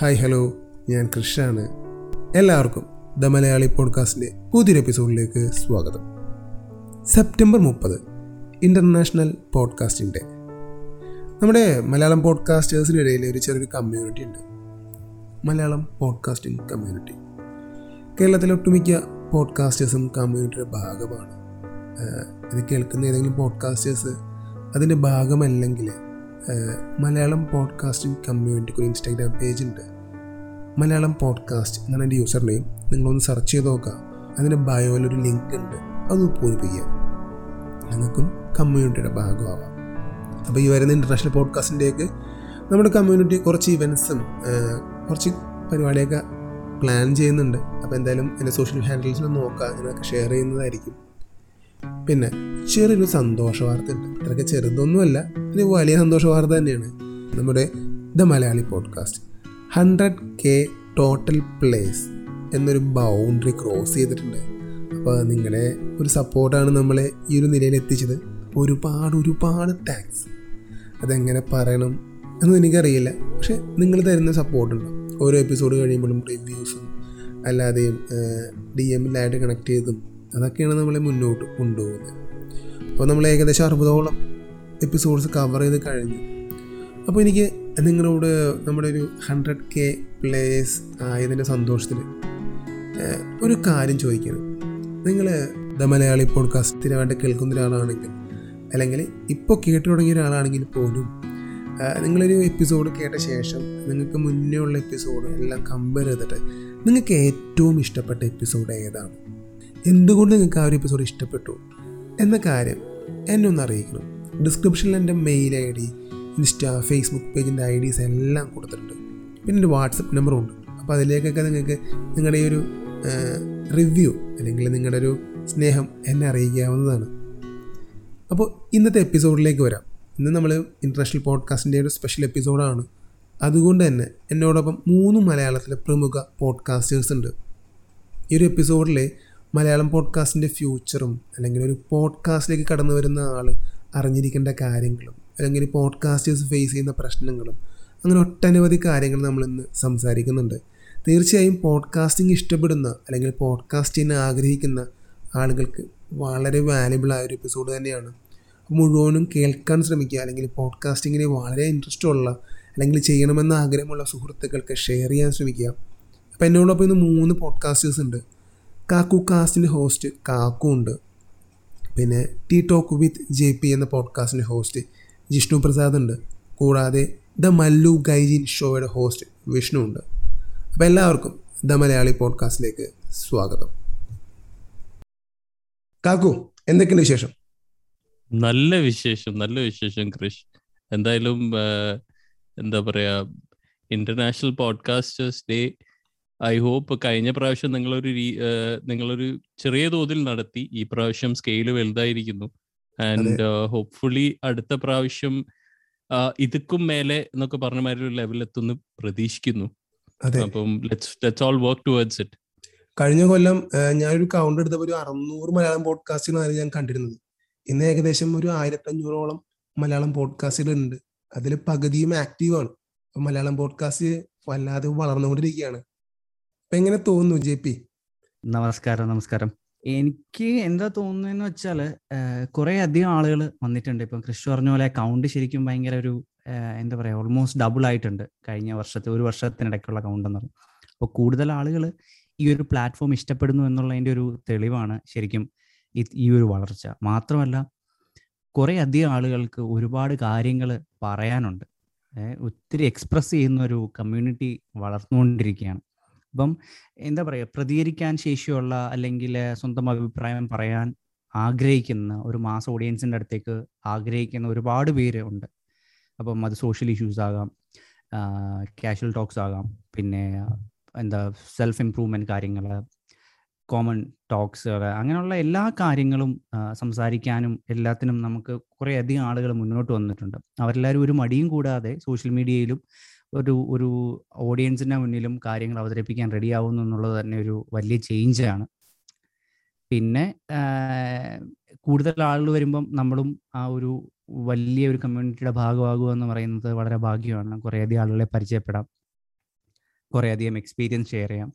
Hi hello ഞാൻ കൃഷാണ് എല്ലാവർക്കും the Malayali പോഡ്കാസ്റ്റിന്റെ പുതിയൊരു എപ്പിസോഡിലേക്ക് സ്വാഗതം. സെപ്റ്റംബർ മുപ്പത് ഇന്റർനാഷണൽ പോഡ്കാസ്റ്റിംഗ് ഡേ. നമ്മുടെ മലയാളം പോഡ്കാസ്റ്റേഴ്സിനിടയിൽ ഒരു ചെറിയൊരു കമ്മ്യൂണിറ്റി ഉണ്ട്. മലയാളം പോഡ്കാസ്റ്റിംഗ് കമ്മ്യൂണിറ്റി കേരളത്തിലെ ഒട്ടുമിക്ക പോഡ്കാസ്റ്റേഴ്സും കമ്മ്യൂണിറ്റിയുടെ ഭാഗമാണ്. ഇത് കേൾക്കുന്ന ഏതെങ്കിലും പോഡ്കാസ്റ്റേഴ്സ് അതിന്റെ ഭാഗമല്ലെങ്കിൽ മലയാളം പോഡ്കാസ്റ്റിംഗ് കമ്മ്യൂണിറ്റിക്ക് ഒരു ഇൻസ്റ്റാഗ്രാം പേജ് ഉണ്ട്. മലയാളം പോഡ്കാസ്റ്റ് എന്നാണ് എന്റെ യൂസർ നെയിം നിങ്ങളൊന്ന് സെർച്ച് ചെയ്ത് നോക്കുക. അതിന്റെ ബയോയിലൊരു ലിങ്ക് ഉണ്ട്. അത് പൂരിപ്പിക്കുക നിങ്ങൾക്കും കമ്മ്യൂണിറ്റിയുടെ ഭാഗമാവാം. അപ്പോൾ ഈ വരുന്ന ഇന്റർനാഷണൽ പോഡ്കാസ്റ്റിന്റെയൊക്കെ നമ്മുടെ കമ്മ്യൂണിറ്റി കുറച്ച് ഇവൻസും കുറച്ച് പരിപാടിയൊക്കെ പ്ലാൻ ചെയ്യുന്നുണ്ട്. അപ്പോൾ എന്തായാലും എന്റെ സോഷ്യൽ ഹാൻഡിൽസിൽ നോക്കുക. ഇതിനൊക്കെ ഷെയർ ചെയ്യുന്നതായിരിക്കും. പിന്നെ ചെറിയൊരു സന്തോഷ വാർത്ത ഉണ്ട് ഇത്രയൊക്കെ ചെറുതൊന്നുമല്ല ഒരു വലിയ സന്തോഷ വാർത്ത തന്നെയാണ് നമ്മുടെ the Malayali podcast hundred K total plays എന്നൊരു ബൗണ്ടറി ക്രോസ് ചെയ്തിട്ടുണ്ട്. അപ്പോൾ നിങ്ങളുടെ ഒരു സപ്പോർട്ടാണ് നമ്മളെ ഈ ഒരു നിലയിൽ എത്തിച്ചത്. ഒരുപാട് ഒരുപാട് താങ്ക്സ് അതെങ്ങനെ പറയണം എന്ന് എനിക്കറിയില്ല. പക്ഷെ നിങ്ങൾ തരുന്ന സപ്പോർട്ടുണ്ട് ഓരോ എപ്പിസോഡ് കഴിയുമ്പോഴും റിവ്യൂസും അല്ലാതെയും ഡി എമ്മിലായിട്ട് കണക്ട് ചെയ്തും അതൊക്കെയാണ് നമ്മളെ മുന്നോട്ട് കൊണ്ടുപോകുന്നത്. അപ്പോൾ നമ്മൾ ഏകദേശം അറുപതോളം എപ്പിസോഡ്സ് കവർ ചെയ്ത് കഴിഞ്ഞു. അപ്പോൾ എനിക്ക് നിങ്ങളോട് നമ്മുടെ ഒരു ഹൺഡ്രഡ് കെ പ്ലേസ് ആയതിന്റെ സന്തോഷത്തിൽ ഒരു കാര്യം ചോദിക്കണം. നിങ്ങൾ ദ മലയാളി പോഡ്കാസ്റ്റ് സ്ഥിരമായിട്ട് കേൾക്കുന്ന ഒരാളാണെങ്കിൽ അല്ലെങ്കിൽ ഇപ്പോൾ കേട്ടു തുടങ്ങിയ ഒരാളാണെങ്കിൽ പോലും നിങ്ങളൊരു എപ്പിസോഡ് കേട്ട ശേഷം നിങ്ങൾക്ക് മുന്നേ ഉള്ള എപ്പിസോഡ് എല്ലാം കമ്പയർ ചെയ്തിട്ട് നിങ്ങൾക്ക് ഏറ്റവും ഇഷ്ടപ്പെട്ട എപ്പിസോഡ് ഏതാണ്? എന്തുകൊണ്ട് നിങ്ങൾക്ക് ആ ഒരു എപ്പിസോഡ് ഇഷ്ടപ്പെട്ടു? എന്ന കാര്യം എന്നെ ഒന്ന് അറിയിക്കണം. ഡിസ്ക്രിപ്ഷനിൽ എന്റെ mail I D insta Facebook പേജിന്റെ ഐ ഡീസ് എല്ലാം കൊടുത്തിട്ടുണ്ട്. പിന്നെ എന്റെ വാട്സപ്പ് നമ്പറും ഉണ്ട്. അപ്പോൾ അതിലേക്കൊക്കെ നിങ്ങൾക്ക് നിങ്ങളുടെ ഈ ഒരു റിവ്യൂ അല്ലെങ്കിൽ നിങ്ങളുടെ ഒരു സ്നേഹം എന്നെ അറിയിക്കാവുന്നതാണ്. അപ്പോൾ ഇന്നത്തെ എപ്പിസോഡിലേക്ക് വരാം. ഇന്ന് നമ്മൾ ഇന്റർനാഷണൽ പോഡ്കാസ്റ്റിന്റെ ഒരു സ്പെഷ്യൽ എപ്പിസോഡാണ് അതുകൊണ്ട് തന്നെ എന്നോടൊപ്പം മൂന്ന് മലയാളത്തിലെ പ്രമുഖ പോഡ്കാസ്റ്റേഴ്സ് ഉണ്ട്. ഈ ഒരു എപ്പിസോഡിൽ മലയാളം പോഡ്കാസ്റ്റിന്റെ ഫ്യൂച്ചറും അല്ലെങ്കിൽ ഒരു പോഡ്കാസ്റ്റിലേക്ക് കടന്നു വരുന്ന ആൾ അറിഞ്ഞിരിക്കേണ്ട കാര്യങ്ങളും അല്ലെങ്കിൽ പോഡ്കാസ്റ്റേഴ്സ് ഫേസ് ചെയ്യുന്ന പ്രശ്നങ്ങളും അങ്ങനെ ഒട്ടനവധി കാര്യങ്ങൾ നമ്മൾ ഇന്ന് സംസാരിക്കുന്നുണ്ട്. തീർച്ചയായും പോഡ്കാസ്റ്റിംഗ് ഇഷ്ടപ്പെടുന്ന അല്ലെങ്കിൽ പോഡ്കാസ്റ്റ് ചെയ്യാൻ ആഗ്രഹിക്കുന്ന ആളുകൾക്ക് വളരെ വാല്യബിൾ ആയ ഒരു എപ്പിസോഡ് തന്നെയാണ്. മുഴുവനും കേൾക്കാൻ ശ്രമിക്കുക അല്ലെങ്കിൽ പോഡ്കാസ്റ്റിങ്ങിന് വളരെ ഇൻട്രസ്റ്റ് ഉള്ള അല്ലെങ്കിൽ ചെയ്യണമെന്ന് ആഗ്രഹമുള്ള സുഹൃത്തുക്കൾക്ക് ഷെയർ ചെയ്യാൻ ശ്രമിക്കുക. അപ്പോൾ എന്നോടൊപ്പം ഇന്ന് മൂന്ന് പോഡ്കാസ്റ്റേഴ്സ് ഉണ്ട്. കാക്കു കാസ്റ്റിന്റെ ഹോസ്റ്റ് കാക്കു ഉണ്ട് പിന്നെ T talk with J P എന്ന പോഡ്കാസ്റ്റിന്റെ ഹോസ്റ്റ് ജിഷ്ണു പ്രസാദ് ഉണ്ട്. കൂടാതെ ദ മല്ലു ഗൈജിൻ ഷോയുടെ ഹോസ്റ്റ് വിഷ്ണു ഉണ്ട്. അപ്പോൾ എല്ലാവർക്കും ദ മലയാളി പോഡ്കാസ്റ്റിലേക്ക് സ്വാഗതം. കാക്കു എന്തൊക്കെയുണ്ട് വിശേഷം? നല്ല വിശേഷം നല്ല വിശേഷം ക്രിഷ് എന്തായാലും എന്താ പറയാ international podcasters day I hope കഴിഞ്ഞ പ്രാവശ്യം നിങ്ങളൊരു നിങ്ങളൊരു ചെറിയ തോതിൽ നടത്തി. ഈ പ്രാവശ്യം സ്കെയിൽ വലുതായിരിക്കുന്നു. ആൻഡ് ഹോപ്പ്ഫുള്ളി അടുത്ത പ്രാവശ്യം ഇതുക്കും മേലെ എന്നൊക്കെ പറഞ്ഞ മാതിരി ഒരു ലെവലിൽ എത്തുന്നു പ്രതീക്ഷിക്കുന്നു അപ്പം let's let's all work towards it. കഴിഞ്ഞ കൊല്ലം ഞാനൊരു കൗണ്ട് എടുത്തപ്പോൾ ഒരു അറുന്നൂറ് മലയാളം പോഡ്കാസ്റ്റുകളാണ് ഞാൻ കണ്ടിരുന്നത്. ഇന്ന് ഏകദേശം ഒരു ആയിരത്തഞ്ഞൂറോളം മലയാളം പോഡ്കാസ്റ്റുകൾ ഉണ്ട് അതിൽ പകുതിയും ആക്റ്റീവാണ് ആണ്. മലയാളം പോഡ്കാസ്റ്റ് വല്ലാതെ വളർന്നുകൊണ്ടിരിക്കുകയാണ്. എങ്ങനെ തോന്നുന്നു ജെ പി? നമസ്കാരം നമസ്കാരം. എനിക്ക് എന്താ തോന്നുന്നതെന്ന് വെച്ചാൽ കുറെ അധികം ആളുകൾ വന്നിട്ടുണ്ട്. ഇപ്പം കൃഷി പറഞ്ഞ പോലെ കൗണ്ട് ശരിക്കും ഭയങ്കര ഒരു എന്താ പറയാ ഓൾമോസ്റ്റ് ഡബിൾ ആയിട്ടുണ്ട് കഴിഞ്ഞ വർഷത്തെ ഒരു വർഷത്തിനിടയ്ക്കുള്ള കൗണ്ട് എന്ന് പറയുന്നത് അപ്പോൾ കൂടുതൽ ആളുകൾ ഈ ഒരു പ്ലാറ്റ്ഫോം ഇഷ്ടപ്പെടുന്നു എന്നുള്ളതിന്റെ ഒരു തെളിവാണ് ശരിക്കും ഈ- ഒരു വളർച്ച. മാത്രമല്ല കുറെ അധികം ആളുകൾക്ക് ഒരുപാട് കാര്യങ്ങൾ പറയാനുണ്ട്. ഒത്തിരി എക്സ്പ്രസ് ചെയ്യുന്ന ഒരു കമ്മ്യൂണിറ്റി വളർന്നുകൊണ്ടിരിക്കുകയാണ്. അപ്പം എന്താ പറയുക പ്രതികരിക്കാൻ ശേഷിയുള്ള അല്ലെങ്കിൽ സ്വന്തം അഭിപ്രായം പറയാൻ ആഗ്രഹിക്കുന്ന ഒരു മാസ് ഓഡിയൻസിന്റെ അടുത്തേക്ക് ആഗ്രഹിക്കുന്ന ഒരുപാട് പേര് ഉണ്ട്. അപ്പം അത് സോഷ്യൽ ഇഷ്യൂസ് ആകാം കാഷ്വൽ ടോക്സ് ആകാം പിന്നെ എന്താ സെൽഫ് ഇംപ്രൂവ്മെന്റ് കാര്യങ്ങൾ കോമൺ ടോക്സ് അങ്ങനെയുള്ള എല്ലാ കാര്യങ്ങളും സംസാരിക്കാനും എല്ലാത്തിനും നമുക്ക് കുറേ അധികം ആളുകൾ മുന്നോട്ട് വന്നിട്ടുണ്ട്. അവരെല്ലാവരും ഒരു മടിയും കൂടാതെ സോഷ്യൽ മീഡിയയിലും ഒരു ഒരു ഓഡിയൻസിന്റെ മുന്നിലും കാര്യങ്ങൾ അവതരിപ്പിക്കാൻ റെഡി ആവുന്നു എന്നുള്ളത് തന്നെ ഒരു വലിയ ചേഞ്ചാണ് പിന്നെ കൂടുതൽ ആളുകൾ വരുമ്പം നമ്മളും ആ ഒരു വലിയ ഒരു കമ്മ്യൂണിറ്റിയുടെ ഭാഗമാകുക എന്ന് പറയുന്നത് വളരെ ഭാഗ്യമാണ്. കുറേയധികം ആളുകളെ പരിചയപ്പെടാം. കുറേയധികം എക്സ്പീരിയൻസ് ഷെയർ ചെയ്യാം.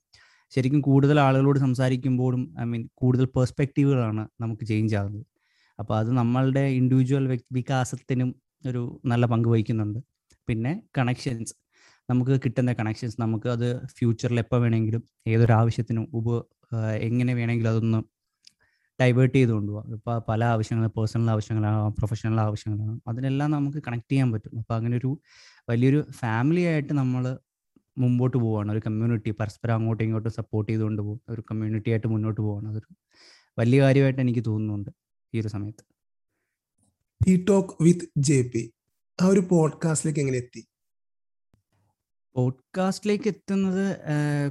ശരിക്കും കൂടുതൽ ആളുകളോട് സംസാരിക്കുമ്പോഴും ഐ മീൻ കൂടുതൽ പേഴ്സ്പെക്റ്റീവുകളാണ് നമുക്ക് ചേഞ്ച് ആകുന്നത് അപ്പോൾ അത് നമ്മളുടെ ഇൻഡിവിജ്വൽ വികാസത്തിനും ഒരു നല്ല പങ്ക് വഹിക്കുന്നുണ്ട്. പിന്നെ കണക്ഷൻസ് നമുക്ക് കിട്ടുന്ന കണക്ഷൻസ് നമുക്ക് അത് ഫ്യൂച്ചറിൽ എപ്പോൾ വേണമെങ്കിലും ഏതൊരു ആവശ്യത്തിനും ഉപ എങ്ങനെ വേണമെങ്കിലും അതൊന്ന് ഡൈവേർട്ട് ചെയ്ത് കൊണ്ടുപോകാം. ഇപ്പോൾ പല ആവശ്യങ്ങളും പേഴ്സണൽ ആവശ്യങ്ങളാകാം പ്രൊഫഷണൽ ആവശ്യങ്ങളാകാം അതിനെല്ലാം നമുക്ക് കണക്ട് ചെയ്യാൻ പറ്റും. അപ്പോൾ അങ്ങനെ ഒരു വലിയൊരു ഫാമിലി ആയിട്ട് നമ്മൾ മുമ്പോട്ട് പോവുകയാണ് ഒരു കമ്മ്യൂണിറ്റി പരസ്പരം അങ്ങോട്ടും ഇങ്ങോട്ടും സപ്പോർട്ട് ചെയ്തുകൊണ്ട് പോകും. ഒരു കമ്മ്യൂണിറ്റി ആയിട്ട് മുന്നോട്ട് പോവാണ്. അതൊരു വലിയ കാര്യമായിട്ട് എനിക്ക് തോന്നുന്നുണ്ട് ഈ ഒരു സമയത്ത്. ടോക്ക് വിത്ത് ജെ പി ആ ഒരു പോഡ്കാസ്റ്റിലേക്ക് എങ്ങനെ എത്തി? പോഡ്കാസ്റ്റിലേക്ക് എത്തുന്നത്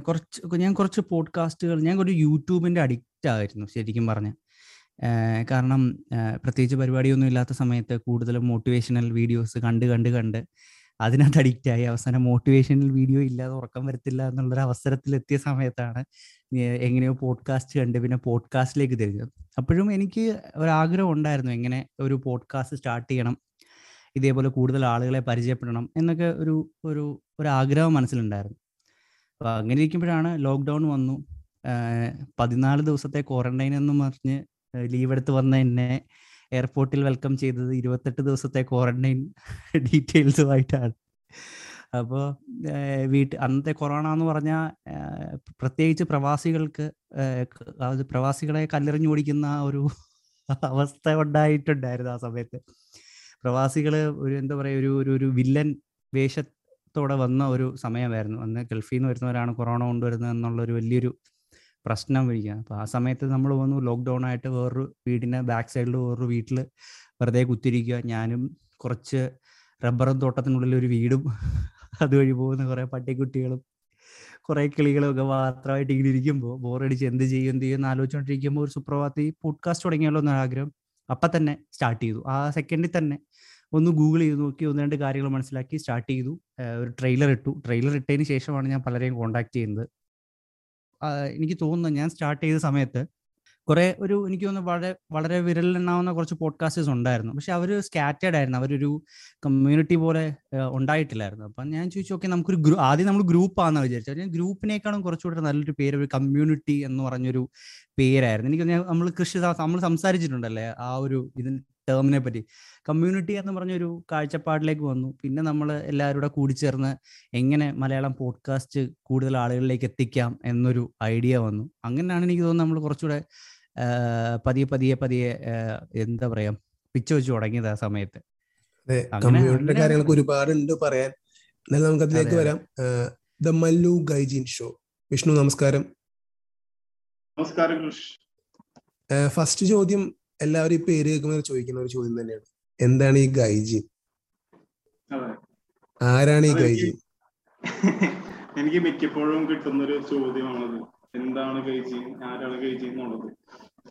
കുറച്ച് ഞാൻ കുറച്ച് പോഡ്കാസ്റ്റുകൾ ഞാൻ ഒരു യൂട്യൂബിന്റെ അഡിക്റ്റ് ആയിരുന്നു ശരിക്കും പറഞ്ഞ കാരണം പ്രത്യേകിച്ച് പരിപാടിയൊന്നും ഇല്ലാത്ത സമയത്ത് കൂടുതലും മോട്ടിവേഷണൽ വീഡിയോസ് കണ്ട് കണ്ട് കണ്ട് അതിനകത്ത് അഡിക്റ്റ് ആയി. അവസാനം മോട്ടിവേഷണൽ വീഡിയോ ഇല്ലാതെ ഉറക്കം വരത്തില്ല എന്നുള്ളൊരു അവസരത്തിൽ എത്തിയ സമയത്താണ് എങ്ങനെയോ പോഡ്കാസ്റ്റ് കണ്ട് പിന്നെ പോഡ്കാസ്റ്റിലേക്ക് തിരിഞ്ഞത്. അപ്പോഴും എനിക്ക് ഒരാഗ്രഹം ഉണ്ടായിരുന്നു എങ്ങനെ ഒരു പോഡ്കാസ്റ്റ് സ്റ്റാർട്ട് ചെയ്യണം. ഇതേപോലെ കൂടുതൽ ആളുകളെ പരിചയപ്പെടണം എന്നൊക്കെ ഒരു ഒരു ഒരു ആഗ്രഹം മനസ്സിലുണ്ടായിരുന്നു. അപ്പോൾ അങ്ങനെ ഇരിക്കുമ്പോഴാണ് ലോക്ക്ഡൗൺ വന്നു. പതിനാല് ദിവസത്തെ ക്വാറന്റൈൻ എന്നും പറഞ്ഞ് ലീവ് എടുത്ത് വന്ന എന്നെ എയർപോർട്ടിൽ വെൽക്കം ചെയ്തത് ഇരുപത്തെട്ട് ദിവസത്തെ ക്വാറന്റൈൻ ഡീറ്റെയിൽസുമായിട്ടാണ് അപ്പോൾ വീട്ടിൽ അന്നത്തെ കൊറോണ എന്ന് പറഞ്ഞാൽ പ്രത്യേകിച്ച് പ്രവാസികൾക്ക് പ്രവാസികളെ കല്ലെറിഞ്ഞു ഓടിക്കുന്ന ഒരു അവസ്ഥ ഉണ്ടായിട്ടുണ്ടായിരുന്നു ആ സമയത്ത്. പ്രവാസികൾ ഒരു എന്താ പറയുക ഒരു ഒരു ഒരു വില്ലൻ വേഷത്തോടെ വന്ന ഒരു സമയമായിരുന്നു. അന്ന് ഗൾഫിൽ നിന്ന് വരുന്നവരാണ് കൊറോണ കൊണ്ടുവരുന്നത് എന്നുള്ളൊരു വലിയൊരു പ്രശ്നം വിളിക്കുക അപ്പോൾ ആ സമയത്ത് നമ്മൾ വന്നു ലോക്ക്ഡൗൺ ആയിട്ട് വേറൊരു വീടിന്റെ ബാക്ക് സൈഡിൽ വേറൊരു വീട്ടിൽ വെറുതെ കുത്തിരിക്കുക. ഞാനും കുറച്ച് റബ്ബറും തോട്ടത്തിനുള്ളിൽ ഒരു വീടും അതുവഴി പോകുന്ന കുറേ പട്ടിക്കുട്ടികളും കുറേ കിളികളും ഒക്കെ മാത്രമായിട്ട് ഇങ്ങനെ ഇരിക്കുമ്പോൾ ബോറടിച്ച് എന്ത് ചെയ്യും എന്ത് ചെയ്യും എന്ന് ആലോചിച്ചുകൊണ്ടിരിക്കുമ്പോൾ ഒരു സുപ്രഭാതി പോഡ്കാസ്റ്റ് തുടങ്ങിയല്ലോ എന്നൊരാഗ്രഹം അപ്പം തന്നെ സ്റ്റാർട്ട് ചെയ്തു. ആ സെക്കൻഡിൽ തന്നെ ഒന്ന് ഗൂഗിൾ ചെയ്ത് നോക്കി ഒന്ന് രണ്ട് കാര്യങ്ങൾ മനസ്സിലാക്കി സ്റ്റാർട്ട് ചെയ്തു. ഒരു ട്രെയിലർ ഇട്ടു. ട്രെയിലർ ഇട്ടതിന് ശേഷമാണ് ഞാൻ പലരെയും കോണ്ടാക്ട് ചെയ്യുന്നത്. എനിക്ക് തോന്നുന്നു ഞാൻ സ്റ്റാർട്ട് ചെയ്ത സമയത്ത് കുറെ ഒരു എനിക്ക് തോന്നുന്നു വളരെ വളരെ വിരലിലെണ്ണാവുന്ന കുറച്ച് പോഡ്കാസ്റ്റേഴ്സ് ഉണ്ടായിരുന്നു. പക്ഷെ അവർ സ്കാറ്റേഡ് ആയിരുന്നു. അവരൊരു കമ്മ്യൂണിറ്റി പോലെ ഉണ്ടായിട്ടില്ലായിരുന്നു. അപ്പം ഞാൻ ചോദിച്ചു ഓക്കെ നമുക്കൊരു ഗ്രൂ ആദ്യം നമ്മൾ ഗ്രൂപ്പാണെന്ന് വിചാരിച്ചു. ഞാൻ ഗ്രൂപ്പിനേക്കാളും കുറച്ചുകൂടെ നല്ലൊരു പേര് ഒരു കമ്മ്യൂണിറ്റി എന്ന് പറഞ്ഞൊരു പേരായിരുന്നു. എനിക്ക് നമ്മൾ കൃഷി നമ്മൾ സംസാരിച്ചിട്ടുണ്ടല്ലേ ആ ഒരു ഇതിന് ടേമിനെ പറ്റി. കമ്മ്യൂണിറ്റി എന്ന് പറഞ്ഞൊരു കാഴ്ചപ്പാടിലേക്ക് വന്നു. പിന്നെ നമ്മൾ എല്ലാവരും കൂടെ കൂടിച്ചേർന്ന് എങ്ങനെ മലയാളം പോഡ്കാസ്റ്റ് കൂടുതൽ ആളുകളിലേക്ക് എത്തിക്കാം എന്നൊരു ഐഡിയ വന്നു. അങ്ങനെയാണ് എനിക്ക് തോന്നുന്നത് നമ്മൾ കുറച്ചുകൂടെ പതിയെ പതിയെ പതിയെ എന്താ പറയാ പിച്ച വെച്ച് തുടങ്ങിയത് ആ സമയത്ത്. കമ്മ്യൂണിറ്റിയുടെ കാര്യങ്ങളൊക്കെ ഒരുപാട് ഉണ്ട് പറയാൻ. എന്നാലും നമുക്ക് അതിലേക്ക് വരാം. The Mallu Gaijin show. Vishnu നമസ്കാരം. നമസ്കാരം ഫസ്റ്റ് ചോദ്യം എല്ലാവരും ഈ പേര് കേൾക്കുമ്പോൾ ചോദിക്കുന്ന ഒരു ചോദ്യം തന്നെയാണ്. എന്താണ് ഈ ഗൈജി ആരാണ് ഈ ഗൈജി എനിക്ക് മിക്കപ്പോഴും കിട്ടുന്ന ഒരു ചോദ്യമാണത്. എന്താണ് ഗൈജി ആരാണ് ഗൈജി എന്നുള്ളത്.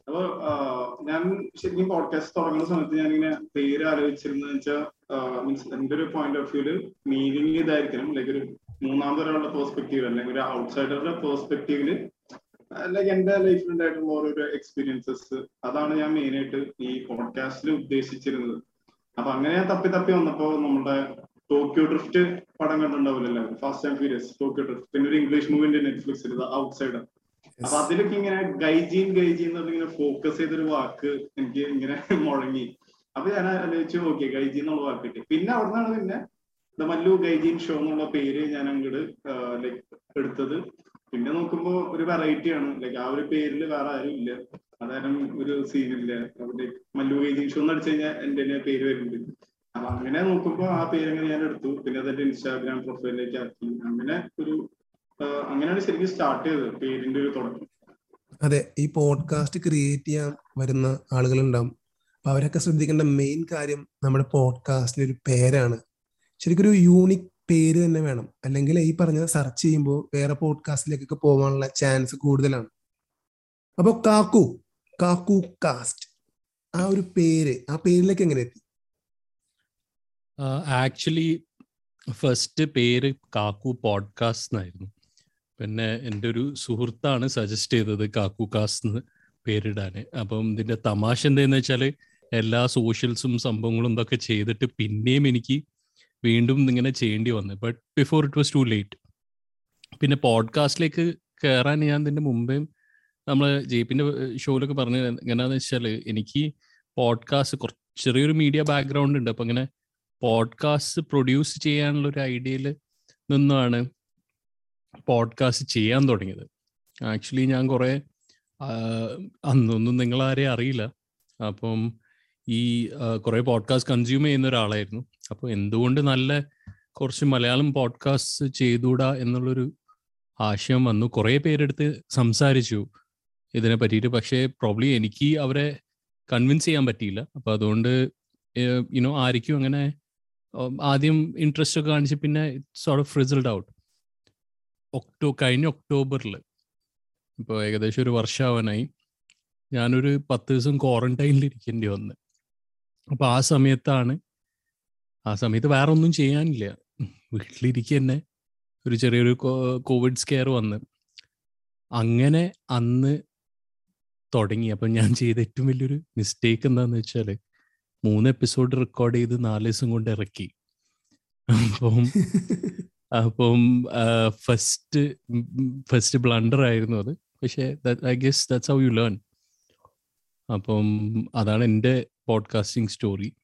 അപ്പൊ ഞാൻ ശരിക്കും പോഡ്കാസ്റ്റ് തുടങ്ങുന്ന സമയത്ത് ഞാൻ ഇങ്ങനെ പേര് ആലോചിച്ചിരുന്നത് വെച്ചാൽ മീൻസ് എന്റെ ഒരു പോയിന്റ് ഓഫ് വ്യൂൽ മീനിങ് ഇതായിരിക്കണം. ലൈക്ക് ഒരു മൂന്നാമതൊരാളുടെ പെർസ്പെക്റ്റീവ് അല്ലെങ്കിൽ ഒരു ഔട്ട്സൈഡറുടെ പെർസ്പെക്റ്റീവിൽ ലൈക്ക് എന്റെ ലൈഫിൽ ഉണ്ടായിട്ടുള്ള ഓരോരോ എക്സ്പീരിയൻസസ് അതാണ് ഞാൻ മെയിൻ ആയിട്ട് ഈ പോഡ്കാസ്റ്റിൽ ഉദ്ദേശിച്ചിരുന്നത്. അപ്പൊ അങ്ങനെ ഞാൻ തപ്പി തപ്പി വന്നപ്പോ നമ്മുടെ ടോക്കിയോ ഡ്രിഫ്റ്റ് പടം കണ്ടിട്ടുണ്ടാവില്ലല്ലോ? Fast and Furious Tokyo Drift പിന്നെ ഒരു ഇംഗ്ലീഷ് മൂവിന്റെ നെറ്റ്ഫ്ലിക്സിൽ ഔട്ട്സൈഡർ അപ്പൊ അതിലൊക്കെ ഇങ്ങനെ ഗൈജീൻ ഗൈജീൻ എന്ന് ഇങ്ങനെ ഫോക്കസ് ചെയ്തൊരു വാക്ക് എനിക്ക് ഇങ്ങനെ മുഴങ്ങി. അപ്പൊ ഞാൻ ആലോചിച്ചു ഓക്കെ ഗൈജീൻ എന്നുള്ള വാക്ക് കിട്ടി. പിന്നെ അവിടുന്നാണ് പിന്നെ ദ മല്ലു ഗൈജീൻ ഷോ എന്നുള്ള പേര് ഞാൻ അങ്ങോട്ട് ലൈക്ക് എടുത്തത്. പിന്നെ നോക്കുമ്പോ ഒരു വെറൈറ്റി ആണ്. ലൈക്ക് ആ ഒരു പേരിൽ വേറെ ആരും ഇല്ല. അതാരും ഒരു സീനില്ല അവിടെ മല്ലു ഗൈജീൻ ഷോ എന്ന് അടിച്ചു കഴിഞ്ഞാൽ എന്റെ തന്നെ പേര് വരുന്നുണ്ട്. അപ്പൊ അങ്ങനെ നോക്കുമ്പോ ആ പേര് അങ്ങനെ ഞാൻ എടുത്തു. പിന്നെ അതെന്റെ ഇൻസ്റ്റാഗ്രാം പ്രൊഫൈലിലേക്ക് ആക്കി. അങ്ങനെ ഒരു അങ്ങനെയാണ് ശരിക്കും സ്റ്റാർട്ട് ചെയ്തത്. പേരിന്റെ ഒരു തുടക്കം. അതെ ഈ പോഡ്കാസ്റ്റ് ക്രിയേറ്റ് ചെയ്യാൻ വരുന്ന ആളുകൾ ഉണ്ടാവും അപ്പൊ അവരൊക്കെ ശ്രദ്ധിക്കേണ്ട മെയിൻ കാര്യം നമ്മുടെ പോഡ്കാസ്റ്റിന്റെ ഒരു പേരാണ്. ശരിക്കും ഒരു യൂണിക് പേര് തന്നെ വേണം. അല്ലെങ്കിൽ ഈ പറഞ്ഞ സെർച്ച് ചെയ്യുമ്പോൾ വേറെ പോഡ്കാസ്റ്റിലേക്കൊക്കെ പോകാനുള്ള ചാൻസ് കൂടുതലാണ്. അപ്പൊ കാക്കു കാക്കു കാസ്റ്റ് ആ ഒരു പേര് ആ പേരിലേക്ക് എങ്ങനെ എത്തി? ആക്ച്വലി ഫസ്റ്റ് പേര് കാക്കു പോഡ്കാസ്റ്റ് എന്നായിരുന്നു. പിന്നെ എന്റെ ഒരു സുഹൃത്താണ് സജസ്റ്റ് ചെയ്തത് കാക്കു കാസ്റ്റ് എന്ന് പേരിടാൻ. അപ്പം ഇതിന്റെ തമാശ എന്താന്ന് വെച്ചാൽ എല്ലാ സോഷ്യൽസും സംഭവങ്ങളും ഇതൊക്കെ ചെയ്തിട്ട് പിന്നെയും എനിക്ക് വീണ്ടും ഇങ്ങനെ ചെയ്യേണ്ടി വന്നു. But before it was too late പിന്നെ പോഡ്കാസ്റ്റിലേക്ക് കയറാൻ ഞാൻ ഇതിന്റെ മുമ്പേ നമ്മൾ ജെയ്പിന്റെ ഷോയിലൊക്കെ പറഞ്ഞ എങ്ങനെയാന്ന് വെച്ചാൽ എനിക്ക് പോഡ്കാസ്റ്റ് കുറച്ച് ചെറിയൊരു മീഡിയ ബാക്ക്ഗ്രൗണ്ട് ഉണ്ട്. അപ്പൊ ഇങ്ങനെ പോഡ്കാസ്റ്റ് പ്രൊഡ്യൂസ് ചെയ്യാനുള്ള ഒരു ഐഡിയയിൽ നിന്നാണ് പോഡ്കാസ്റ്റ് ചെയ്യാൻ തുടങ്ങിയത്. ആക്ച്വലി ഞാൻ കുറേ അന്നൊന്നും നിങ്ങളാരെയും അറിയില്ല. അപ്പം ഈ കുറേ പോഡ്കാസ്റ്റ് കൺസ്യൂം ചെയ്യുന്ന ഒരാളായിരുന്നു. അപ്പോൾ എന്തുകൊണ്ട് നല്ല കുറച്ച് മലയാളം പോഡ്കാസ്റ്റ് ചെയ്തുകൂടാ എന്നുള്ളൊരു ആശയം വന്നു. കുറേ പേരെടുത്ത് സംസാരിച്ചു ഇതിനെ പറ്റിയിട്ട്. പക്ഷേ പ്രോബ്ലി എനിക്ക് അവരെ കൺവിൻസ് ചെയ്യാൻ പറ്റിയില്ല. അപ്പോൾ അതുകൊണ്ട് യുനോ ആയിരിക്കും അങ്ങനെ ആദ്യം ഇൻട്രസ്റ്റ് ഒക്കെ കാണിച്ച് പിന്നെ സോർട്ട് ഓഫ് റിസൾട്ട് ഔട്ട് ഒക്ടോ കഴിഞ്ഞ ഒക്ടോബറിൽ ഇപ്പോൾ ഏകദേശം ഒരു വർഷമാവാനായി ഞാനൊരു പത്ത് ദിവസം ക്വാറന്റൈനിൽ ഇരിക്കേണ്ടി വന്ന്. അപ്പോൾ ആ സമയത്താണ് ആ സമയത്ത് വേറെ ഒന്നും ചെയ്യാനില്ല. വീട്ടിലിരിക്കുക തന്നെ ഒരു ചെറിയൊരു കോവിഡ് സ്കെയർ വന്ന്. അങ്ങനെ അന്ന് തുടങ്ങി. അപ്പം ഞാൻ ചെയ്ത ഏറ്റവും വലിയൊരു മിസ്റ്റേക്ക് എന്താണെന്ന് വെച്ചാൽ മൂന്ന് എപ്പിസോഡ് റെക്കോർഡ് ചെയ്ത് നാല് ദിവസം കൊണ്ട് ഇറക്കി. അപ്പം അപ്പം ഫസ്റ്റ് ഫസ്റ്റ് ബ്ലണ്ടർ ആയിരുന്നു അത്. പക്ഷേ I guess that's how you learn അപ്പം അതാണ് എന്റെ പോഡ്കാസ്റ്റിംഗ് സ്റ്റോറി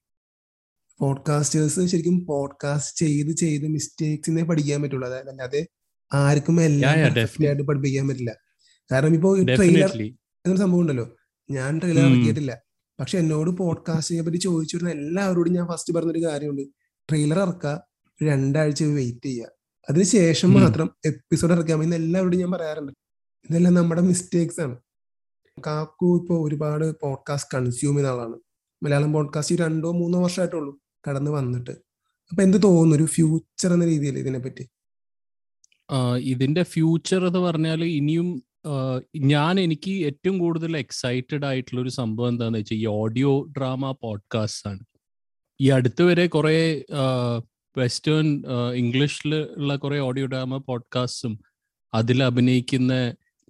പോഡ്കാസ്റ്റേഴ്സ് ശരിക്കും പോഡ്കാസ്റ്റ് ചെയ്ത് ചെയ്ത് മിസ്റ്റേക്സിനെ പഠിക്കാൻ പറ്റുള്ളൂ. അതായത് അല്ലാതെ ആർക്കും എല്ലാം പഠിപ്പിക്കാൻ പറ്റില്ല. കാരണം ഇപ്പോ ട്രെയിലർ എന്നൊരു സംഭവം ഉണ്ടല്ലോ. ഞാൻ ട്രെയിലർ ഇറക്കിയിട്ടില്ല. പക്ഷെ എന്നോട് പോഡ്കാസ്റ്റിനെ പറ്റി ചോദിച്ചു വരുന്ന എല്ലാവരോടും ഞാൻ ഫസ്റ്റ് പറഞ്ഞൊരു കാര്യമുണ്ട്. ട്രെയിലർ ഇറക്കുക രണ്ടാഴ്ച വെയിറ്റ് ചെയ്യുക അതിനുശേഷം മാത്രം എപ്പിസോഡ് ഇറക്കാൻ പറ്റുന്ന എല്ലാവരോടും ഞാൻ പറയാറുണ്ട്. ഇതെല്ലാം നമ്മുടെ മിസ്റ്റേക്സ് ആണ്. കാക്കു ഇപ്പോൾ ഒരുപാട് പോഡ്കാസ്റ്റ് കൺസ്യൂം ചെയ്യുന്ന ആളാണ്. മലയാളം പോഡ്കാസ്റ്റ് രണ്ടോ മൂന്നോ വർഷമായിട്ടുള്ളൂ. കടന്ന് വന്നിട്ട്. അപ്പൊ എന്ത് തോന്നുന്നു? ഒരു ഫ്യൂച്ചർ എന്ന രീതിയിൽ ഇതിനെപ്പറ്റി? ഇതിന്റെ ഫ്യൂച്ചർ എന്ന് പറഞ്ഞാൽ ഇനിയും ഞാൻ എനിക്ക് ഏറ്റവും കൂടുതൽ എക്സൈറ്റഡ് ആയിട്ടുള്ള ഒരു സംഭവം എന്താന്ന് വെച്ചാൽ ഈ ഓഡിയോ ഡ്രാമ പോഡ്കാസ്റ്റ് ആണ്. ഈ അടുത്ത് വരെ കുറെ വെസ്റ്റേൺ ഇംഗ്ലീഷിൽ ഉള്ള കുറെ ഓഡിയോ ഡ്രാമ പോഡ്കാസ്റ്റും അതിൽ അഭിനയിക്കുന്ന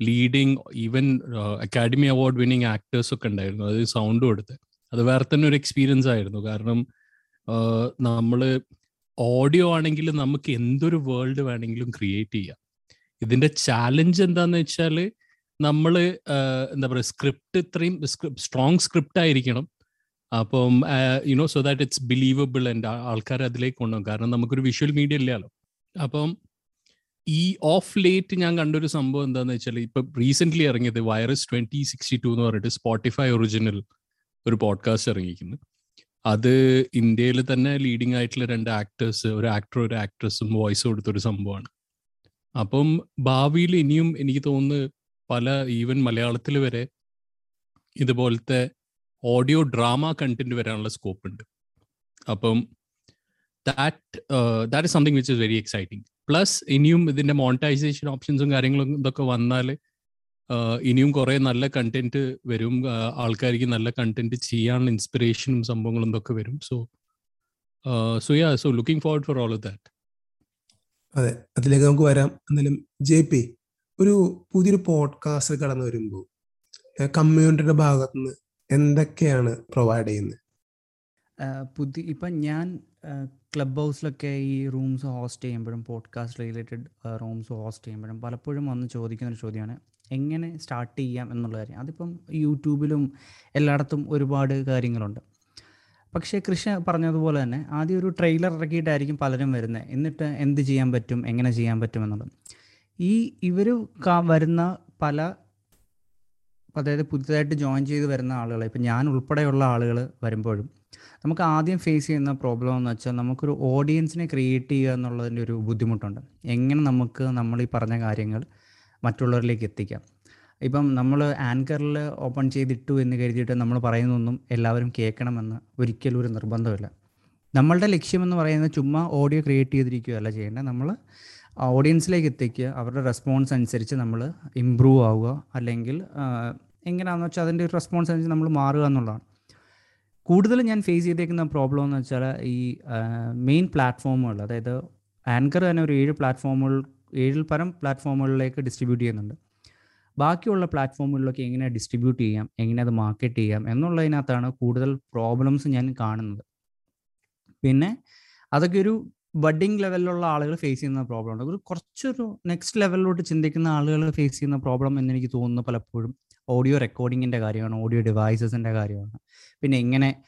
leading even Academy Award winning actors ഒക്കെ ഉണ്ടായിരുന്നു. അത് സൗണ്ട് കൊടുത്ത്. അത് വേറെ തന്നെ ഒരു എക്സ്പീരിയൻസ് ആയിരുന്നു. കാരണം നമ്മൾ ഓഡിയോ ആണെങ്കിൽ നമുക്ക് എന്തൊരു വേൾഡ് വേണമെങ്കിലും ക്രിയേറ്റ് ചെയ്യാം. ഇതിന്റെ ചാലഞ്ച് എന്താന്ന് വെച്ചാൽ നമ്മൾ എന്താ പറയുക സ്ക്രിപ്റ്റ് ഇത്രയും സ്ട്രോങ് സ്ക്രിപ്റ്റ് ആയിരിക്കണം. അപ്പം you know so that it's believable and ആൾക്കാർ അതിലേക്ക് കൊണ്ടുപോകും കാരണം നമുക്കൊരു വിഷ്വൽ മീഡിയ ഇല്ലല്ലോ. അപ്പം ഈ ഓഫ് ലേറ്റ് ഞാൻ കണ്ടൊരു സംഭവം എന്താണെന്ന് വെച്ചാൽ ഇപ്പൊ റീസെന്റ് ഇറങ്ങിയത് വൈറസ് ട്വന്റി സിക്സ്റ്റി ടു എന്ന് പറഞ്ഞിട്ട് സ്പോട്ടിഫൈ ഒറിജിനൽ ഒരു പോഡ്കാസ്റ്റ് ഇറങ്ങിയിരിക്കുന്നു. അത് ഇന്ത്യയിൽ തന്നെ ലീഡിങ് ആയിട്ടുള്ള രണ്ട് ആക്ടേഴ്സ് ഒരു ആക്ടറും ഒരു ആക്ട്രസും വോയിസ് കൊടുത്തൊരു സംഭവമാണ്. അപ്പം ഭാവിയിൽ ഇനിയും എനിക്ക് തോന്നുന്നു പല ഈവൻ മലയാളത്തിൽ വരെ ഇതുപോലത്തെ ഓഡിയോ ഡ്രാമ കണ്ടന്റ് വരാനുള്ള സ്കോപ്പ് ഉണ്ട്. അപ്പം that that is something which is very exciting plus ഇനിയും ഇതിന്റെ മോണിറ്റൈസേഷൻ ഓപ്ഷൻസും കാര്യങ്ങളും ഇതൊക്കെ വന്നാൽ ഇനിയും കുറെ നല്ല കണ്ടന്റ് വരും. ആൾക്കാർക്ക് നല്ല കണ്ടന്റ് ചെയ്യാനുള്ള ഇൻസ്പിറേഷനും സംഭവങ്ങളും ഇതൊക്കെ വരും. So so yeah so looking forward for all that അതെ അതിലേക്ക് നമുക്ക് വരാം. എന്നാലും ജെ പി ഒരു പുതിയൊരു പോഡ്കാസ്റ്റ് കടന്നു വരുമ്പോൾ കമ്മ്യൂണിറ്റിയുടെ ഭാഗത്ത് നിന്ന് എന്തൊക്കെയാണ് പ്രൊവൈഡ് ചെയ്യുന്നത്? പുതിയ ഇപ്പം ഞാൻ ക്ലബ് ഹൗസിലൊക്കെ ഈ റൂംസ് ഹോസ്റ്റ് ചെയ്യുമ്പോഴും പോഡ്കാസ്റ്റ് റിലേറ്റഡ് റൂംസ് ഹോസ്റ്റ് ചെയ്യുമ്പോഴും പലപ്പോഴും വന്ന് ചോദിക്കുന്ന ഒരു ചോദ്യമാണ് എങ്ങനെ സ്റ്റാർട്ട് ചെയ്യാം എന്നുള്ള കാര്യം. അതിപ്പം യൂട്യൂബിലും എല്ലായിടത്തും ഒരുപാട് കാര്യങ്ങളുണ്ട്. പക്ഷേ കൃഷ്ണ പറഞ്ഞതുപോലെ തന്നെ ആദ്യം ഒരു ട്രെയിലർ ഇറക്കിയിട്ടായിരിക്കും പലരും വരുന്നത്. എന്നിട്ട് എന്ത് ചെയ്യാൻ പറ്റും എങ്ങനെ ചെയ്യാൻ പറ്റും എന്നുള്ളത്. ഈ ഇവർ വരുന്ന പല അതായത് പുതിയതായിട്ട് ജോയിൻ ചെയ്ത് വരുന്ന ആളുകളെ ഇപ്പം ഞാൻ ഉൾപ്പെടെയുള്ള ആളുകൾ വരുമ്പോഴും നമുക്ക് ആദ്യം ഫേസ് ചെയ്യുന്ന പ്രോബ്ലം എന്ന് വെച്ചാൽ നമുക്കൊരു ഓഡിയൻസിനെ ക്രിയേറ്റ് ചെയ്യുക എന്നുള്ളതിന്റെ ഒരു ബുദ്ധിമുട്ടുണ്ട്. എങ്ങനെ നമുക്ക് നമ്മൾ ഈ പറഞ്ഞ കാര്യങ്ങൾ മറ്റുള്ളവരിലേക്ക് എത്തിക്കാം? ഇപ്പം നമ്മൾ ആങ്കറിൽ ഓപ്പൺ ചെയ്തിട്ടു എന്ന് കരുതിയിട്ട് നമ്മൾ പറയുന്നതൊന്നും എല്ലാവരും കേൾക്കണമെന്ന് ഒരിക്കലും ഒരു നിർബന്ധമില്ല നമ്മളുടെ ലക്ഷ്യമെന്ന് പറയുന്നത് ചുമ്മാ ഓഡിയോ ക്രിയേറ്റ് ചെയ്തിരിക്കുകയല്ല ചെയ്യേണ്ടത്. നമ്മൾ ഓഡിയൻസിലേക്ക് എത്തിക്കുക. അവരുടെ റെസ്പോൺസ് അനുസരിച്ച് നമ്മൾ ഇമ്പ്രൂവ് ആവുക. അല്ലെങ്കിൽ എങ്ങനെയാണെന്ന് വെച്ചാൽ അതിന്റെ ഒരു റെസ്പോൺസ് അനുസരിച്ച് നമ്മൾ മാറുക എന്നുള്ളതാണ്. കൂടുതൽ ഞാൻ ഫേസ് ചെയ്തേക്കുന്ന പ്രോബ്ലം എന്ന് വെച്ചാൽ ഈ മെയിൻ പ്ലാറ്റ്ഫോമുകൾ അതായത് ആങ്കർ തന്നെ ഒരു ഏഴ് പ്ലാറ്റ്ഫോമുകൾ ഏഴിൽ പരം പ്ലാറ്റ്ഫോമുകളിലേക്ക് ഡിസ്ട്രിബ്യൂട്ട് ചെയ്യുന്നുണ്ട്. ബാക്കിയുള്ള പ്ലാറ്റ്ഫോമുകളിലൊക്കെ എങ്ങനെ ഡിസ്ട്രിബ്യൂട്ട് ചെയ്യാം എങ്ങനെ അത് മാർക്കറ്റ് ചെയ്യാം എന്നുള്ളതിനകത്താണ് കൂടുതൽ പ്രോബ്ലംസ് ഞാൻ കാണുന്നത്. പിന്നെ അതൊക്കെ ഒരു ബഡിങ് ലെവലിലുള്ള ആളുകൾ ഫേസ് ചെയ്യുന്ന പ്രോബ്ലം ഉണ്ട്. ഒരു കുറച്ചൊരു നെക്സ്റ്റ് ലെവലിലോട്ട് ചിന്തിക്കുന്ന ആളുകൾ ഫേസ് ചെയ്യുന്ന പ്രോബ്ലം എന്ന് എനിക്ക് തോന്നുന്നു പലപ്പോഴും ഓഡിയോ റെക്കോർഡിങ്ങിന്റെ കാര്യമാണ് ഓഡിയോ ഡിവൈസസിന്റെ കാര്യമാണ്. പിന്നെ എങ്ങനെ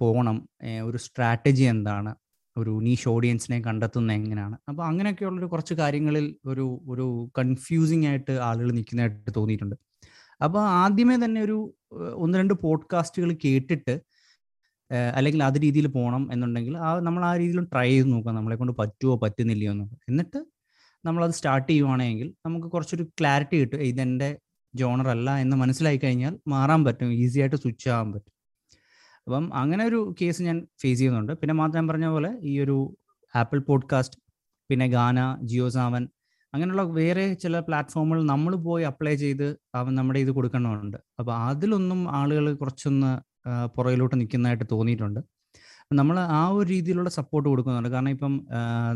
പോകണം ഒരു സ്ട്രാറ്റജി എന്താണ് ഒരു നീഷ് ഓഡിയൻസിനെ കണ്ടെത്തുന്ന എങ്ങനെയാണ്? അപ്പോൾ അങ്ങനെയൊക്കെയുള്ളൊരു കുറച്ച് കാര്യങ്ങളിൽ ഒരു ഒരു കൺഫ്യൂസിങ് ആയിട്ട് ആളുകൾ നിൽക്കുന്നതായിട്ട് തോന്നിയിട്ടുണ്ട്. അപ്പോൾ ആദ്യമേ തന്നെ ഒരു ഒന്ന് രണ്ട് പോഡ്കാസ്റ്റുകൾ കേട്ടിട്ട് അല്ലെങ്കിൽ അത് രീതിയിൽ പോകണം എന്നുണ്ടെങ്കിൽ ആ നമ്മൾ ആ രീതിയിൽ ട്രൈ ചെയ്ത് നോക്കാം നമ്മളെ കൊണ്ട് പറ്റുമോ പറ്റുന്നില്ലയോ എന്ന്. എന്നിട്ട് അത് സ്റ്റാർട്ട് ചെയ്യുവാണെങ്കിൽ നമുക്ക് കുറച്ചൊരു ക്ലാരിറ്റി കിട്ടും. ഇതെന്റെ ജോണർ അല്ല എന്ന് മനസ്സിലായി കഴിഞ്ഞാൽ മാറാൻ പറ്റും ഈസി ആയിട്ട് സ്വിച്ച് ആവാൻ പറ്റും. അപ്പം അങ്ങനെ ഒരു കേസ് ഞാൻ ഫേസ് ചെയ്യുന്നുണ്ട്. പിന്നെ മാത്രം പറഞ്ഞ പോലെ ഈ ഒരു ആപ്പിൾ പോഡ്കാസ്റ്റ് പിന്നെ ഗാന ജിയോ സാവൻ അങ്ങനെയുള്ള വേറെ ചില പ്ലാറ്റ്ഫോമുകൾ നമ്മൾ പോയി അപ്ലൈ ചെയ്ത് അവൻ നമ്മുടെ ഇത് കൊടുക്കണമുണ്ട്. അപ്പോൾ അതിലൊന്നും ആളുകൾ കുറച്ചൊന്ന് പുറകിലോട്ട് നിൽക്കുന്നതായിട്ട് തോന്നിയിട്ടുണ്ട്. നമ്മൾ ആ ഒരു രീതിയിലുള്ള സപ്പോർട്ട് കൊടുക്കുന്നുണ്ട്. കാരണം ഇപ്പം